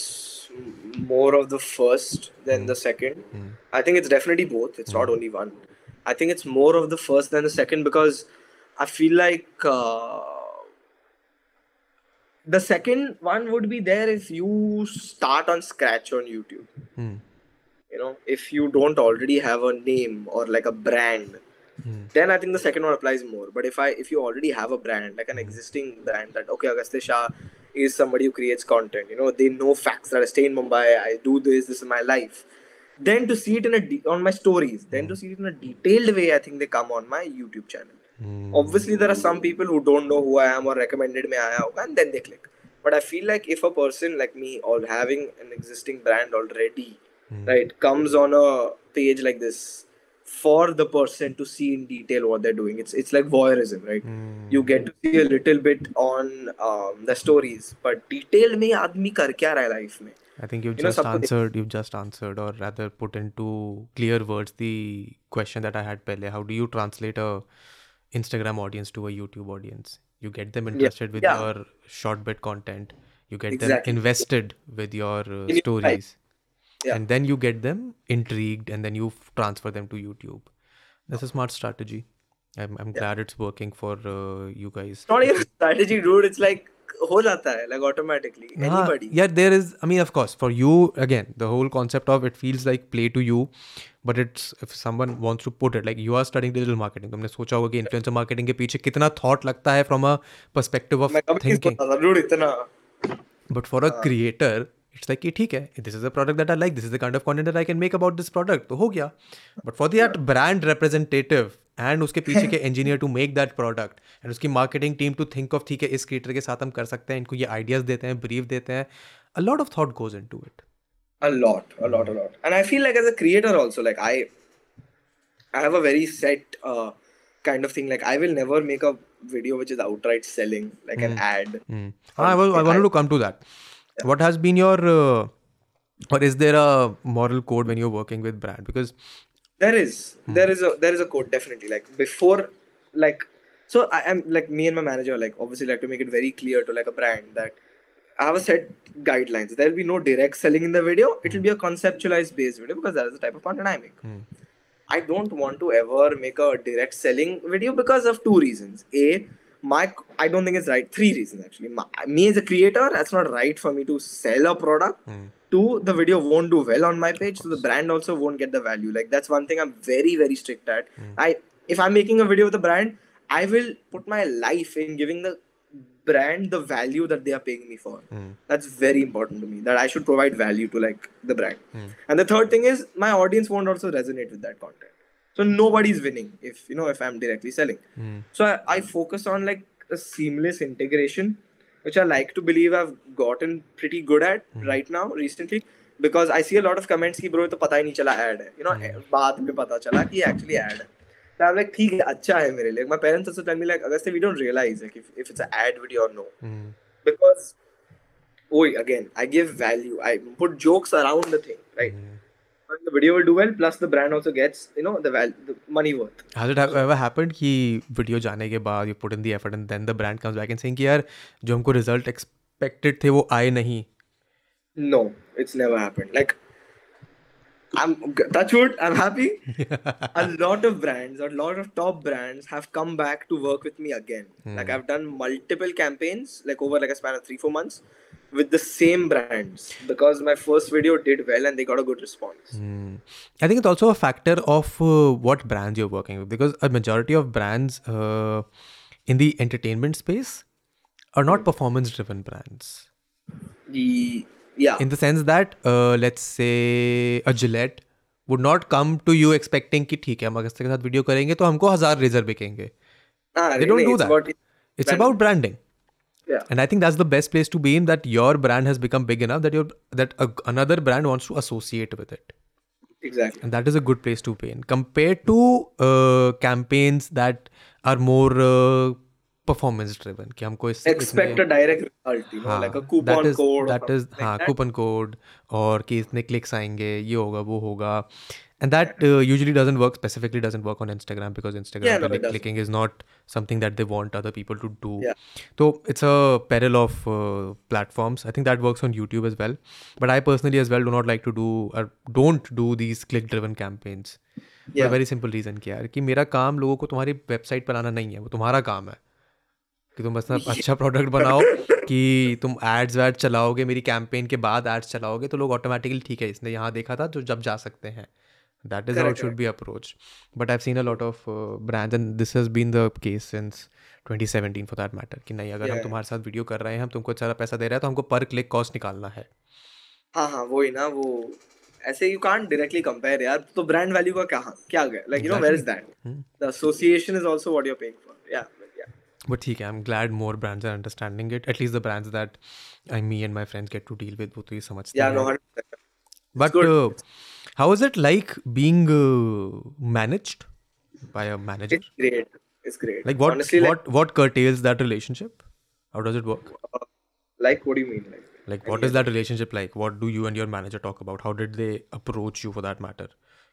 Speaker 1: more of
Speaker 2: the first than mm. the second. Mm. I think it's definitely both. It's mm. not only one. I think it's more of the first than the second because I feel like uh, the second one would be there if you start on scratch on youtube
Speaker 1: hmm.
Speaker 2: you know if you don't already have a name or like a brand hmm. then i think the second one applies more but if i if you already have a brand like an hmm. existing brand that okay agastya shah is somebody who creates content you know they know facts that i stay in mumbai i do this this is my life then to see it in a de- on my stories then hmm. to see it in a detailed way i think they come on my youtube channel
Speaker 1: Hmm.
Speaker 2: obviously there are some people who don't know who i am or recommended me aaya hoga and then they click but i feel like if a person like me or having an existing brand already mm. right comes on a page like this for the person to see in detail what they're doing it's it's like voyeurism right
Speaker 1: mm.
Speaker 2: you get to see a little bit on um, the stories but detailed me, Admi, kar kya raha hai life mein
Speaker 1: I think you've you just know, answered. You've just answered, or rather, put into clear words the question that I had. Pehle, how do you translate a Instagram audience to a YouTube audience. You get them interested yeah. with yeah. your short bit content. You get exactly. them invested with your uh, stories. Yeah. And then you get them intrigued and then you transfer them to YouTube. That's a smart strategy. I'm, I'm glad it's working for uh, you guys.
Speaker 2: It's not even strategy, dude. It's like हो jata hai, like automatically anybody
Speaker 1: yeah there is i mean of course for you again the whole concept of it feels like play to you but it's if someone wants to put it like you are studying digital marketing तुमने सोचा होगा कि influencer marketing के पीछे कितना thought लगता है from a perspective of thinking but for a creator it's like कि ठीक है this is a product that I like this is the kind of content I can make about this product तो हो गया but for that brand representative and उसके पीछे के engineer to make that product and उसकी marketing team to think of ठीक है इस क्रिएटर के साथ हम कर सकते हैं इनको ये आइडियाज देते हैं ब्रीफ देते हैं a lot of thought goes into it
Speaker 2: a lot a lot a lot and i feel like as a creator also like i i have a very set uh, kind of thing like i will never make a video which is outright selling like mm. an hmm. ad mm.
Speaker 1: i, was, I wanted I, to come to that yeah. what has been your uh, or is there a moral code when you're working with brand because
Speaker 2: there is hmm. there is a there is a code definitely like before like so i am like me and my manager like obviously like to make it very clear to like a brand that have a set guidelines. There will be no direct selling in the video. It will be a conceptualized based video because that is the type of content I make.
Speaker 1: Mm.
Speaker 2: I don't want to ever make a direct selling video because of two reasons. A, my I don't think it's right. Three reasons actually. My, me as a creator, that's not right for me to sell a product.
Speaker 1: Mm.
Speaker 2: Two, the video won't do well on my page, so the brand also won't get the value. Like that's one thing I'm very very strict at. Mm. I if I'm making a video with a brand, I will put my life in giving the brand the value that they are paying me for. Mm. That's very important to me. That I should provide value to like the brand. Mm. And the third thing is my audience won't also resonate with that content. So nobody's winning if you know if I'm directly selling. Mm. So I, I focus on like a seamless integration, which I like to believe I've gotten pretty good at hmm. right now recently. Because I see a lot of comments. की bro तो पता nahi chala ad ad है you know baad में pata chala ki actually ad hai. ठीक है अच्छा है मेरे लिए my parents also tell me like अगर say we don't realise like if if it's a ad video और नो बिकॉज़ ओए again I give value I put jokes around the thing right the video will do well plus the brand also gets you know the the money worth
Speaker 1: has it ever happened कि video जाने के बाद you put in the effort and then the brand comes back and saying कि यार जो हमको result expected थे वो आए नहीं no it's never
Speaker 2: happened like I'm touch wood. I'm happy. <laughs> a lot of brands, a lot of top brands have come back to work with me again. Mm. Like I've done multiple campaigns, like over like a span of three four months, with the same brands because my first video did well and they got a good response.
Speaker 1: Mm. I think it's also a factor of uh, what brands you're working with because a majority of brands uh, in the entertainment space are not hmm. performance driven brands.
Speaker 2: The yeah.
Speaker 1: In the sense that, uh, let's say a Gillette would not come to you expecting कि ठीक है हम अगस्त के साथ video करेंगे तो हमको thousand razor बिकेंगे
Speaker 2: they don't
Speaker 1: do that it's about branding
Speaker 2: yeah and
Speaker 1: i think that's the best place to be in that your brand has become big enough that your that a, another brand wants to associate with it
Speaker 2: exactly and
Speaker 1: that is a good place to be in compared to uh, campaigns that are more uh, performance driven
Speaker 2: कि हमको इस expect a direct result you know like a coupon code that is हां coupon code
Speaker 1: और कि इतने clicks आएंगे ये होगा वो होगा and that usually doesn't work specifically doesn't work on Instagram because Instagram पे clicking is not something that they want other people to do तो it's a parallel of platforms I think that works on YouTube as well but I personally as well do not like to do और don't do these click driven campaigns very simple reason क्या है कि मेरा काम लोगों को तुम्हारी website पर आना नहीं है वो तुम्हारा काम है कि तुम बस ना <laughs> अच्छा प्रोडक्ट बनाओ कि तुम एड्स वैड्स चलाओगे मेरी कैंपेन के बाद एड्स चलाओगे तो लोग ऑटोमेटिकली ठीक है इसने यहाँ देखा था जो जब जा सकते हैं that is out should be approach but I've seen a lot of brand and this has been the case since 2017 for that matter कि नहीं अगर yeah. हम तुम्हारे साथ वीडियो कर रहे हैं हम तुमको सारा पैसा दे रहे हैं तो हमको पर क्लिक कॉस्ट निकालना है
Speaker 2: हाँ हाँ वही ना वो ऐसे यू कांट डायरेक्टली कंपेयर यार तो ब्रांड वैल्यू का क्या क्या गया like you know where is
Speaker 1: that the association is also what you are paying for या बट ठीक है I am glad more brands are understanding it at least the brands that I me and my friends get to deal with वो तो
Speaker 2: ये
Speaker 1: समझते हैं but how is it like being managed by a manager it's great it's great like what Honestly, what like, what
Speaker 2: curtails that
Speaker 1: relationship how
Speaker 2: does
Speaker 1: it work uh, like what do you mean like like what is that relationship like
Speaker 2: what
Speaker 1: do
Speaker 2: you and
Speaker 1: your manager talk about how did they approach you for that matter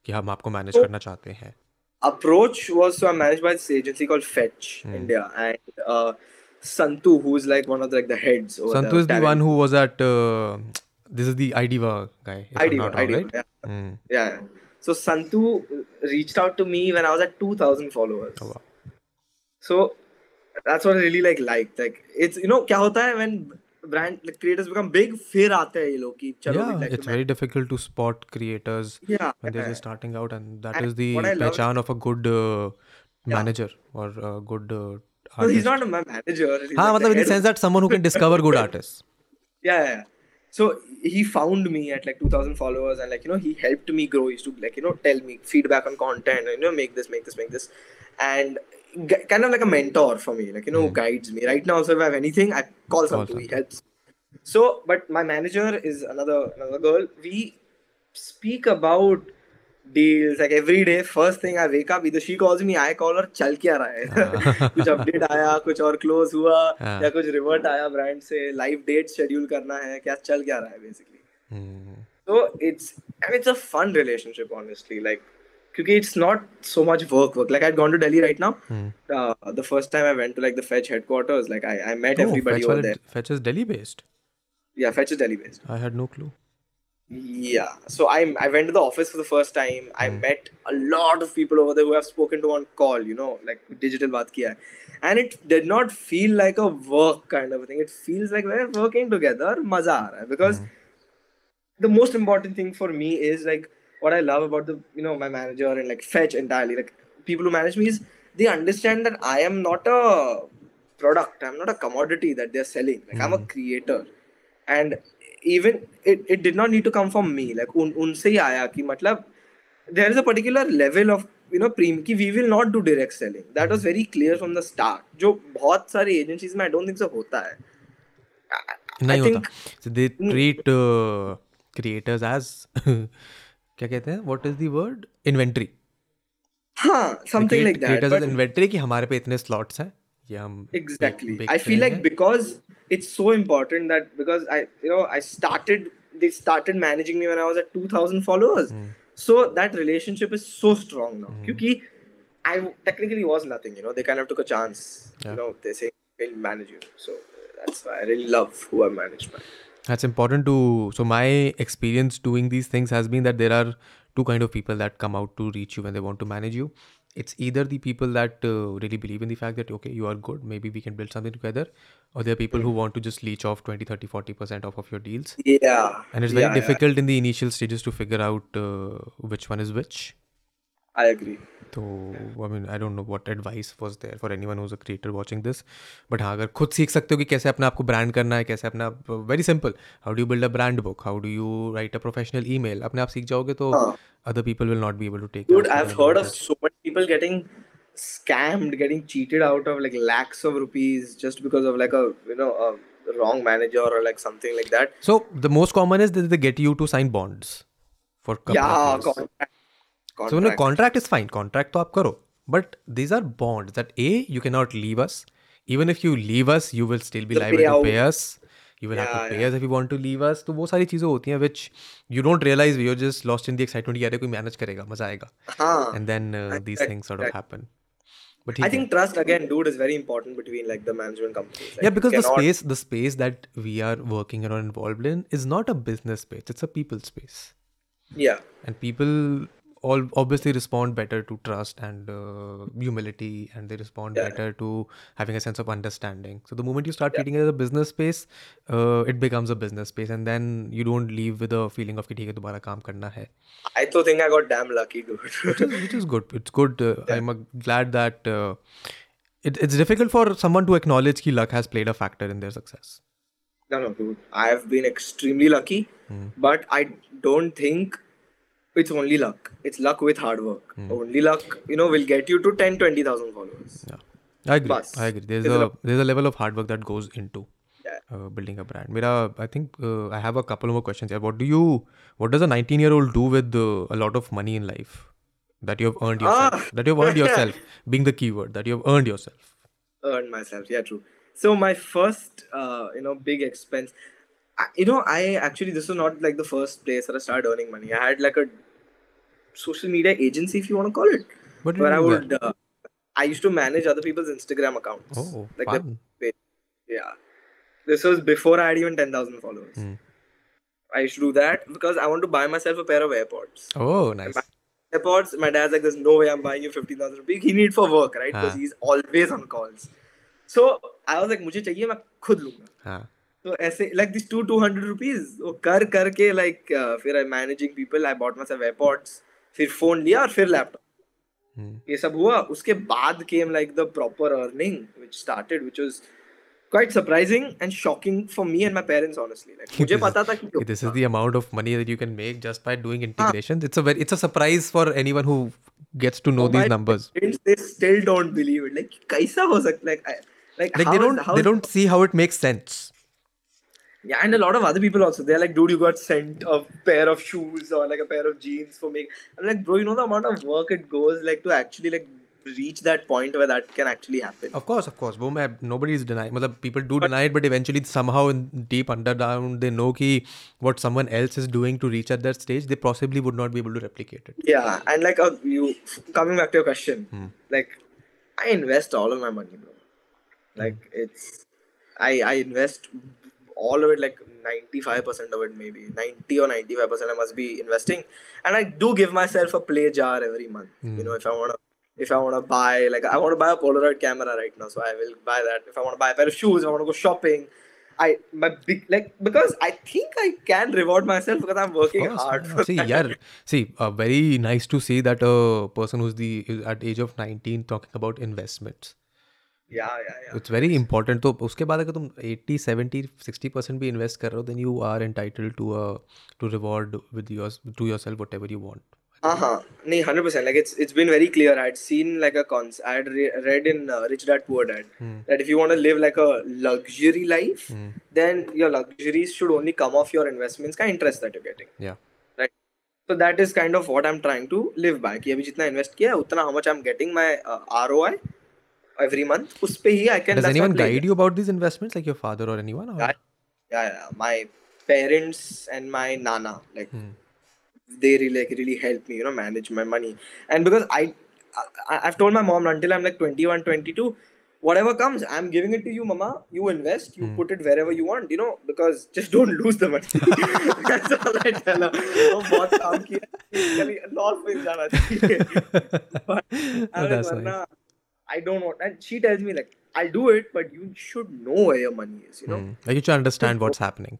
Speaker 1: कि हम आपको manage करना चाहते हैं
Speaker 2: approach was so I'm managed by this agency called Fetch mm. India and uh, Santu, who's like one of the, like the heads.
Speaker 1: Santu
Speaker 2: is talent.
Speaker 1: the one who was at. Uh, this is the IDVA guy.
Speaker 2: IDVA, right? yeah. Mm. yeah. So Santu reached out to me when I was at two thousand followers.
Speaker 1: Oh, wow.
Speaker 2: So that's what I really like liked. Like it's you know kya hota hai when brand like, creators become big फिर आते हैं ये yeah, it's very difficult to spot creators yeah,
Speaker 1: when they're just starting out and that and is the पहचान of a good uh, manager or a good uh, he's not a manager. हाँ मतलब in the sense that someone who can discover good <laughs> artists. yeah, yeah.
Speaker 2: So he found me at like 2000 followers and like you know he helped me grow. He used to like you know tell me feedback on content and you know make this, make this, make this, and kind of like a hmm. mentor for me, like you know, mm. guides me. Right now, so if I have anything, I call Santu. He helps. So, but my manager is another another girl. We speak about deals like every day. First thing I wake up, either she calls me, I call her. चल क्या रहा है? कुछ update आया, कुछ और close हुआ, या कुछ रिवर्ट आया ब्रांड से, लाइव डेट शेड्यूल करना है, क्या चल क्या रहा है basically. So it's I mean, it's a fun relationship honestly. Like because it's not so much work work like i'd gone to delhi right now hmm.
Speaker 1: uh,
Speaker 2: the first time i went to like the fetch headquarters like i, I met oh, everybody over there
Speaker 1: fetch is delhi based
Speaker 2: yeah fetch is delhi based
Speaker 1: i had no clue
Speaker 2: yeah so i i went to the office for the first time i hmm. met a lot of people over there who i've spoken to on call you know like digital baat kiya and it did not feel like a work kind of thing it feels like we're working together maza because hmm. the most important thing for me is like what I love about the you know my manager and like fetch entirely like people who manage me is they understand that I am not a product. I'm not a commodity that they're selling. Like mm. hmm I'm a creator, and even it, it did not need to come from me. Like un unse hi aaya ki matlab there is a particular level of you know प्रीम ki we will not do direct selling. That was very clear from the start. Jo bahut सारी agencies mein I don't think so hota hai.
Speaker 1: नहीं I they treat uh, creators as क्या कहते हैं what is the word inventory
Speaker 2: हाँ something like that
Speaker 1: inventory कि हमारे पे इतने स्लॉट्स हैं ये हम
Speaker 2: exactly I feel like because it's so important that because I you know I started they started managing me when I was at 2,000 followers. Mm. So that relationship is so strong now. Mm. Because I technically was nothing, you know. They kind of took a chance. Yeah. You know, they say they'll manage you. So that's why I really love who I managed by.
Speaker 1: That's important to. So my experience doing these things has been that there are two kind of people that come out to reach you when they want to manage you. It's either the people that uh, really believe in the fact that okay, you are good, maybe we can build something together, or there are people who want to just leech off 20, 30, 40% off of your deals.
Speaker 2: Yeah.
Speaker 1: And it's very
Speaker 2: yeah,
Speaker 1: difficult yeah. in the initial stages to figure out uh, which one is which.
Speaker 2: I agree.
Speaker 1: तो I mean I don't know what advice was there for anyone who is a creator watching this but हाँ अगर खुद सीख सकते हो कि कैसे अपने आप को ब्रांड करना है कैसे अपना very simple how do build a brand book how do you write a professional email अपने आप सीख जाओगे तो other people will not be able to take
Speaker 2: good I have heard of so many people getting scammed getting cheated out of like lakhs of rupees just because of like a you know a wrong manager or like something like that
Speaker 1: so the most common is that they get you to sign bonds for yeah contracts so no contract is fine contract to aap karo but these are bonds that a you cannot leave us even if you leave us you will still be the liable payout. to pay us yeah, have to pay yeah. us if you want to leave us. तो वो सारी चीजें होती हैं which you don't realize we are just lost in the excitement. कि कोई manage करेगा मजा आएगा हाँ. And and then these things sort of happen.
Speaker 2: But I think trust again, dude, is very important between like the management companies.
Speaker 1: Like, yeah, because cannot... the space, the space that we are working or involved in, is not a business space; it's a people space. Yeah. And people all obviously respond better to trust and uh, humility and they respond yeah. better to having a sense of understanding so the moment you start yeah. treating it as a business space uh, it becomes a business space and then you don't leave with a feeling of ki dobara kaam karna hai
Speaker 2: i to think i got damn lucky dude which, is,
Speaker 1: which, is, good it's good uh, yeah. i'm uh, glad that uh, it, it's difficult for someone to acknowledge ki luck has played a factor in their success
Speaker 2: no no dude i have been extremely lucky mm. but i don't think it's only luck. It's luck with hard work. Mm. Only luck, you know, will get you to 10, 20,000 followers.
Speaker 1: Yeah. I agree. Bas. I agree. There's, there's a, a there's a level of hard work that goes into yeah. uh, building a brand. Mira, I think uh, I have a couple more questions here. What do you? What does a 19 year old do with uh, a lot of money in life that you have earned yourself? Ah. That you have earned <laughs> yourself being the keyword. That you have earned yourself.
Speaker 2: Earned myself. Yeah, true. So my first, uh, you know, big expense you know, I actually this was not like the first place that I started earning money. I had like a social media agency, if you want to call it, what where I would. Uh, I used to manage other people's Instagram accounts. Oh,
Speaker 1: like fun.
Speaker 2: yeah, this was before I had even ten thousand followers. Mm. I used to do that because I want to buy myself a pair of AirPods.
Speaker 1: Oh, nice.
Speaker 2: AirPods. My dad's like, "There's no way I'm buying you fifteen thousand rupees. He need for work, right? Because ah. he's always on calls." So I was like, "मुझे चाहिए मैं खुद लूँगा." तो ऐसे like this two two hundred rupees वो कर करके लाइक like, फिर I managing people I bought myself AirPods फिर फोन लिया और फिर
Speaker 1: लैपटॉप hmm. ये
Speaker 2: सब हुआ उसके बाद came like the proper earning which started which was quite surprising and shocking for me and my parents honestly
Speaker 1: like मुझे पता था कि this is the amount of money that you can make just by doing integrations it's a very it's a surprise for anyone who gets to know oh, these numbers
Speaker 2: parents, they still don't believe it like kaisa ho sakta like I,
Speaker 1: like, like how, they don't how, they don't see how it makes sense
Speaker 2: Yeah, and a lot of other people also. They're like, dude, you got sent a pair of shoes or like a pair of jeans for me. I'm like, bro, you know the amount of work it goes like to actually like reach that point where that can actually happen.
Speaker 1: Of course, of course. Boom, nobody is denying. Matlab, people do but, deny it, but eventually somehow in deep underground they know ki what someone else is doing to reach at that stage, they possibly would not be able to replicate it.
Speaker 2: Yeah, and like uh, you coming back to your question, hmm. like I invest all of my money, bro. Like hmm. it's I I invest all of it like 95% of it maybe 90 or 95% i must be investing and i do give myself a play jar every month mm. you hmm. know if i want to if i want to buy like i want to buy a polaroid camera right now so i will buy that if i want to buy a pair of shoes i want to go shopping I my big like because I think I can reward myself because I'm working course, hard.
Speaker 1: Yeah. see, that. yeah, see, uh, very nice to see that a uh, person who's the at age of 19 talking about investments. या या it's very important तो उसके बाद अगर तुम eighty seventy sixty percent भी invest कर रहे हो then you are entitle to to reward
Speaker 2: with your to yourself whatever you want हाँ हाँ नहीं hundred percent like it's it's been very clear I had seen like a cons I had read in rich dad poor dad that if you want to live like a luxury life then your luxuries should only come off your investments का interest that you getting या So that is kind of what I'm trying to live by. कि अभी जितना invest किया है उतना how much I'm getting my uh, ROI every month I can
Speaker 1: Does anyone guide you about these investments like your father or anyone or?
Speaker 2: Yeah, yeah, yeah my parents and my nana like hmm. they really like really help me you know manage my money and because I, I I've told my mom until I'm like 21 22 whatever comes, I'm giving it to you, Mama. You invest, you mm. put it wherever you want, you know, because just <laughs> don't lose the money. <laughs> That's all I tell her. Oh, बहुत काम किया, loss में जाना <laughs> But अरे वरना I don't want. And she tells me like, I'll do it, but you should know where your money is. You know, mm.
Speaker 1: like you should understand so, what's happening.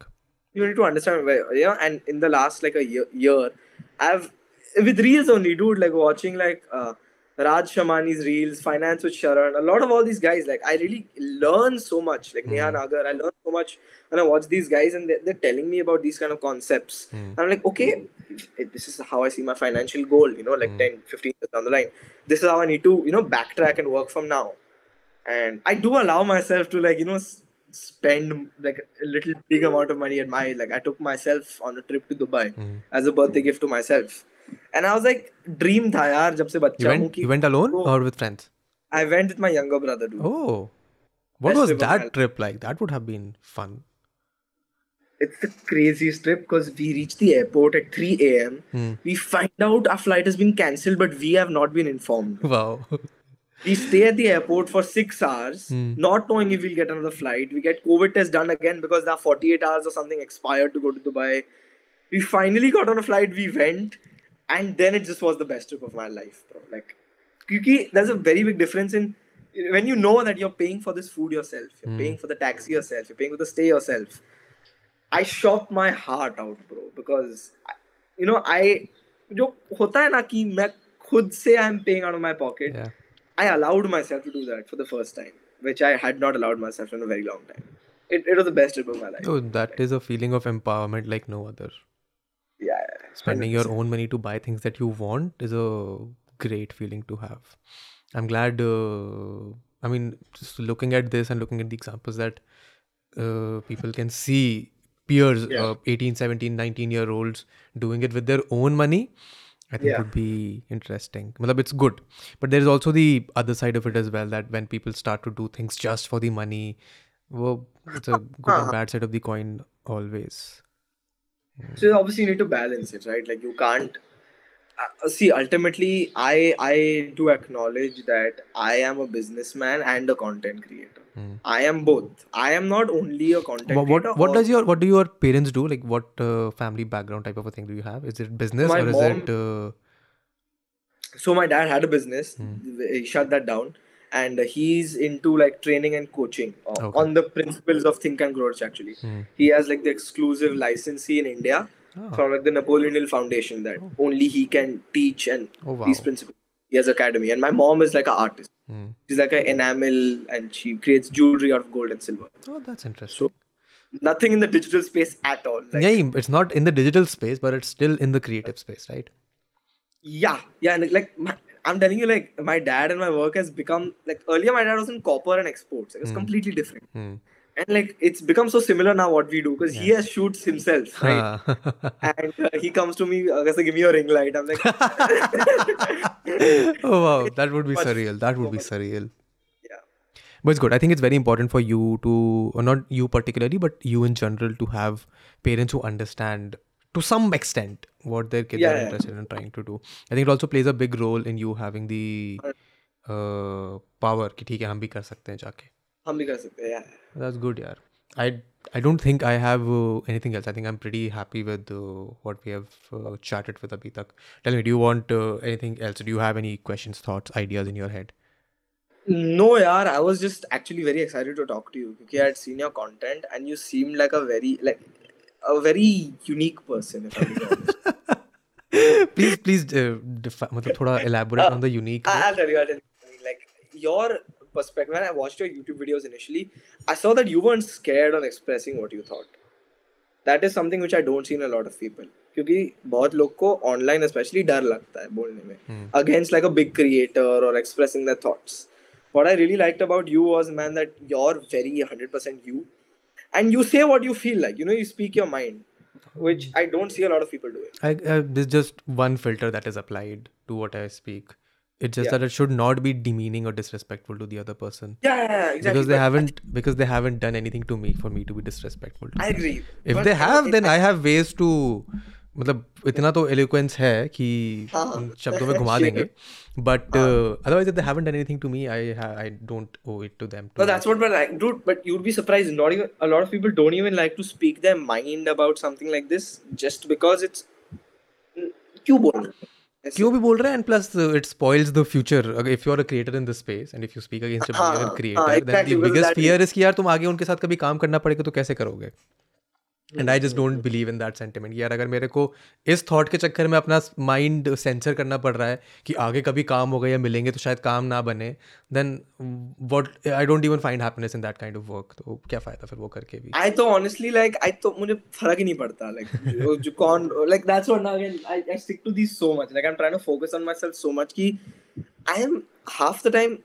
Speaker 2: You need to understand where, you know. And in the last like a year, year I've with reels only, dude. Like watching like uh, Raj Shamani's reels, finance with Sharan, a lot of all these guys. Like I really learn so much. Like mm. Neha hmm. Nagar, I learn so much when I watch these guys, and they're, they're telling me about these kind of concepts. Mm. I'm like, okay this is how I see my financial goal, you know, like mm. 10, 15 years down the line. This is how I need to, you know, backtrack and work from now. And I do allow myself to, like, you know, spend like a little big amount of money at my, like, I took myself on a trip to Dubai mm. as a birthday hmm. gift to myself. And I was like, dream tha yaar, jab se bachcha you went,
Speaker 1: you went alone or with friends?
Speaker 2: I went with my younger brother, dude.
Speaker 1: Oh. What Best was that trip like? That would have been fun
Speaker 2: it's the craziest trip because we reach the airport at 3 a.m. Hmm. We find out our flight has been cancelled, but we have not been informed.
Speaker 1: Wow.
Speaker 2: we stay at the airport for six hours, hmm. not knowing if we'll get another flight. We get COVID test done again because there are 48 hours or something expired to go to Dubai. We finally got on a flight, we went, and then it just was the best trip of my life, bro. Like, because there's a very big difference in when you know that you're paying for this food yourself, you're hmm. paying for the taxi yourself, you're paying for the stay yourself I shop my heart out bro because you know I जो होता है ना कि मैं खुद से I am paying out of my pocket
Speaker 1: I
Speaker 2: allowed myself to do that for the first time which I had not allowed myself in a very long time. It, was the best trip of my life.
Speaker 1: Oh, that right. a feeling of empowerment like no other.
Speaker 2: yeah.
Speaker 1: Spending your own money to buy things that you want is a great feeling to have. I'm glad. Uh, I mean, just looking at this and looking at the examples that uh, people can see peers, yeah. uh, 18, 17, 19 year olds doing it with their own money, I think yeah. would be interesting. Malab, it's good. But there's also the other side of it as well that when people start to do things just for the money, well, it's a good and uh-huh. bad side of the coin always.
Speaker 2: So obviously you need to balance it, right? Like you can't uh, see ultimately i i do acknowledge that i am a businessman and a content creator mm. i am both i am not only a content
Speaker 1: what, what, what does your what do your parents do like what uh, family background type of a thing do you have is it business or is mom, it uh...
Speaker 2: so my dad had a business mm. he shut that down and he's into like training and coaching uh, okay. on the principles of think and grow rich actually mm. he has like the exclusive licensee in india Oh. From like the Napoleon Hill Foundation that oh. only he can teach and oh, wow. these principles. He has academy, and my mom is like an artist. Mm. She's like an enamel, and she creates jewelry out of gold and silver.
Speaker 1: Oh, that's interesting. So,
Speaker 2: nothing in the digital space at all.
Speaker 1: Like, yeah, it's not in the digital space, but it's still in the creative space, right?
Speaker 2: Yeah, yeah, and like my, I'm telling you, like my dad and my work has become like earlier. My dad was in copper and exports; it was mm. completely different. Mm and like it's become so similar now what we do because yeah. he has shoots himself <laughs> right <laughs> and uh, he comes to me uh, give me your ring light i'm like <laughs> oh
Speaker 1: wow that would be surreal that would be surreal yeah but it's good i think it's very important for you to or not you particularly but you in general to have parents who understand to some extent what their kids yeah, are interested yeah. in trying to do i think it also plays a big role in you having the uh, power That theek hai hum bhi kar sakte हम भी कर सकते हैं यार that's good यार I I don't think I have uh, anything else. I think I'm pretty happy with uh, what we have uh, chatted with Abhitak. Tell me, do you want anything else? Do you have any questions, thoughts, ideas in
Speaker 2: your head? No, yaar. I was just actually very excited to talk to you because I had seen your content and you seemed like a very like a very unique person. If I'm honest. please, please, uh, defi- मतलब थोड़ा
Speaker 1: elaborate uh, on the unique. I'll tell you. I'll tell
Speaker 2: you. Like your perspective, when I watched your YouTube videos initially, I saw that you weren't scared on expressing what you thought. That is something which I don't see in a lot of people. क्योंकि बहुत लोग को online specially डर लगता है बोलने में against like a big creator और expressing the thoughts what I really liked about you was, man, that you're very 100% you. And you say what you feel like. You know, you speak your mind, which I don't see a lot of people
Speaker 1: doing. I, there's just one filter that is applied to what I speak it's just yeah. that it should not be demeaning or disrespectful to the other person
Speaker 2: yeah, yeah, yeah exactly
Speaker 1: because they but haven't because they haven't done anything to me for me to be disrespectful
Speaker 2: to i them. agree
Speaker 1: if but they have then i have ways to मतलब इतना तो eloquence है कि उन शब्दों में घुमा देंगे but otherwise they haven't done anything to me I I don't owe it to them
Speaker 2: but that's what but like dude but you would be surprise not even a lot of people don't even like to speak their mind about something like this just because it's क्यों बोल रहे
Speaker 1: क्यों भी बोल रहा है and plus it spoils the future if you are a creator in this space and if you speak against a creator then the biggest fear is कि यार तुम आगे उनके साथ कभी काम करना पड़ेगा तो कैसे करोगे and I just don't believe in that sentiment यार अगर मेरे को इस थॉट के चक्कर में अपना माइंड सेंसर करना पड़ रहा है कि आगे कभी काम होगा या मिलेंगे तो शायद काम ना बने then what I don't even find happiness in that kind of work तो क्या फायदा फिर वो करके
Speaker 2: भी आई तो ऑनेस्टली लाइक आई तो मुझे फर्क ही नहीं पड़ता लाइक जो कौन like that's what now again I I stick to this so much like I am trying to focus on myself so much कि I am half the time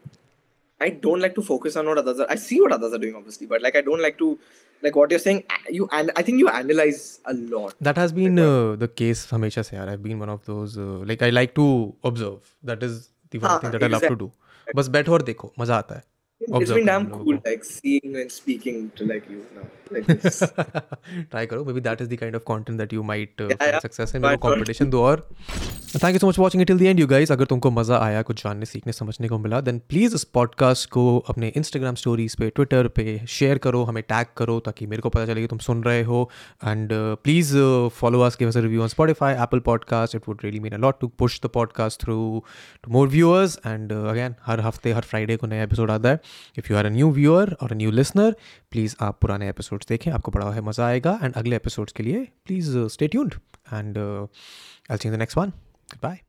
Speaker 2: I don't like to focus on what others are. I see what others are doing, obviously, but like I don't like to, like what you're saying. You and I think you analyze a lot.
Speaker 1: That has been uh, the case, Hamesha se I've been one of those. Uh, like I like to observe. That is the one ah, thing that exactly. I love to do. बस बैठो or देखो मजा आता है
Speaker 2: It's been damn cool, like seeing and speaking to like you now.
Speaker 1: Try <laughs> करो maybe that is the the of of content you you success in uh, yeah, दो uh, और thank you so much watching till the end you guys अगर तुमको मजा आया कुछ जानने सीखने समझने को मिला देन प्लीज़ इस पॉडकास्ट को अपने इंस्टाग्राम स्टोरीज पे ट्विटर पे शेयर करो हमें टैग करो ताकि मेरे को पता चले कि तुम सुन रहे हो and please follow us give us review on Spotify Apple podcast it would really mean a lot to push the podcast through to more viewers and again हर हफ्ते हर फ्राइडे को नया एपिसोड आता है if you are a new viewer और a new listener please आप पुराने एपिसोड्स देखें आपको बड़ा है मज़ा आएगा एंड अगले एपिसोड्स के लिए please stay tuned and I see the next one bye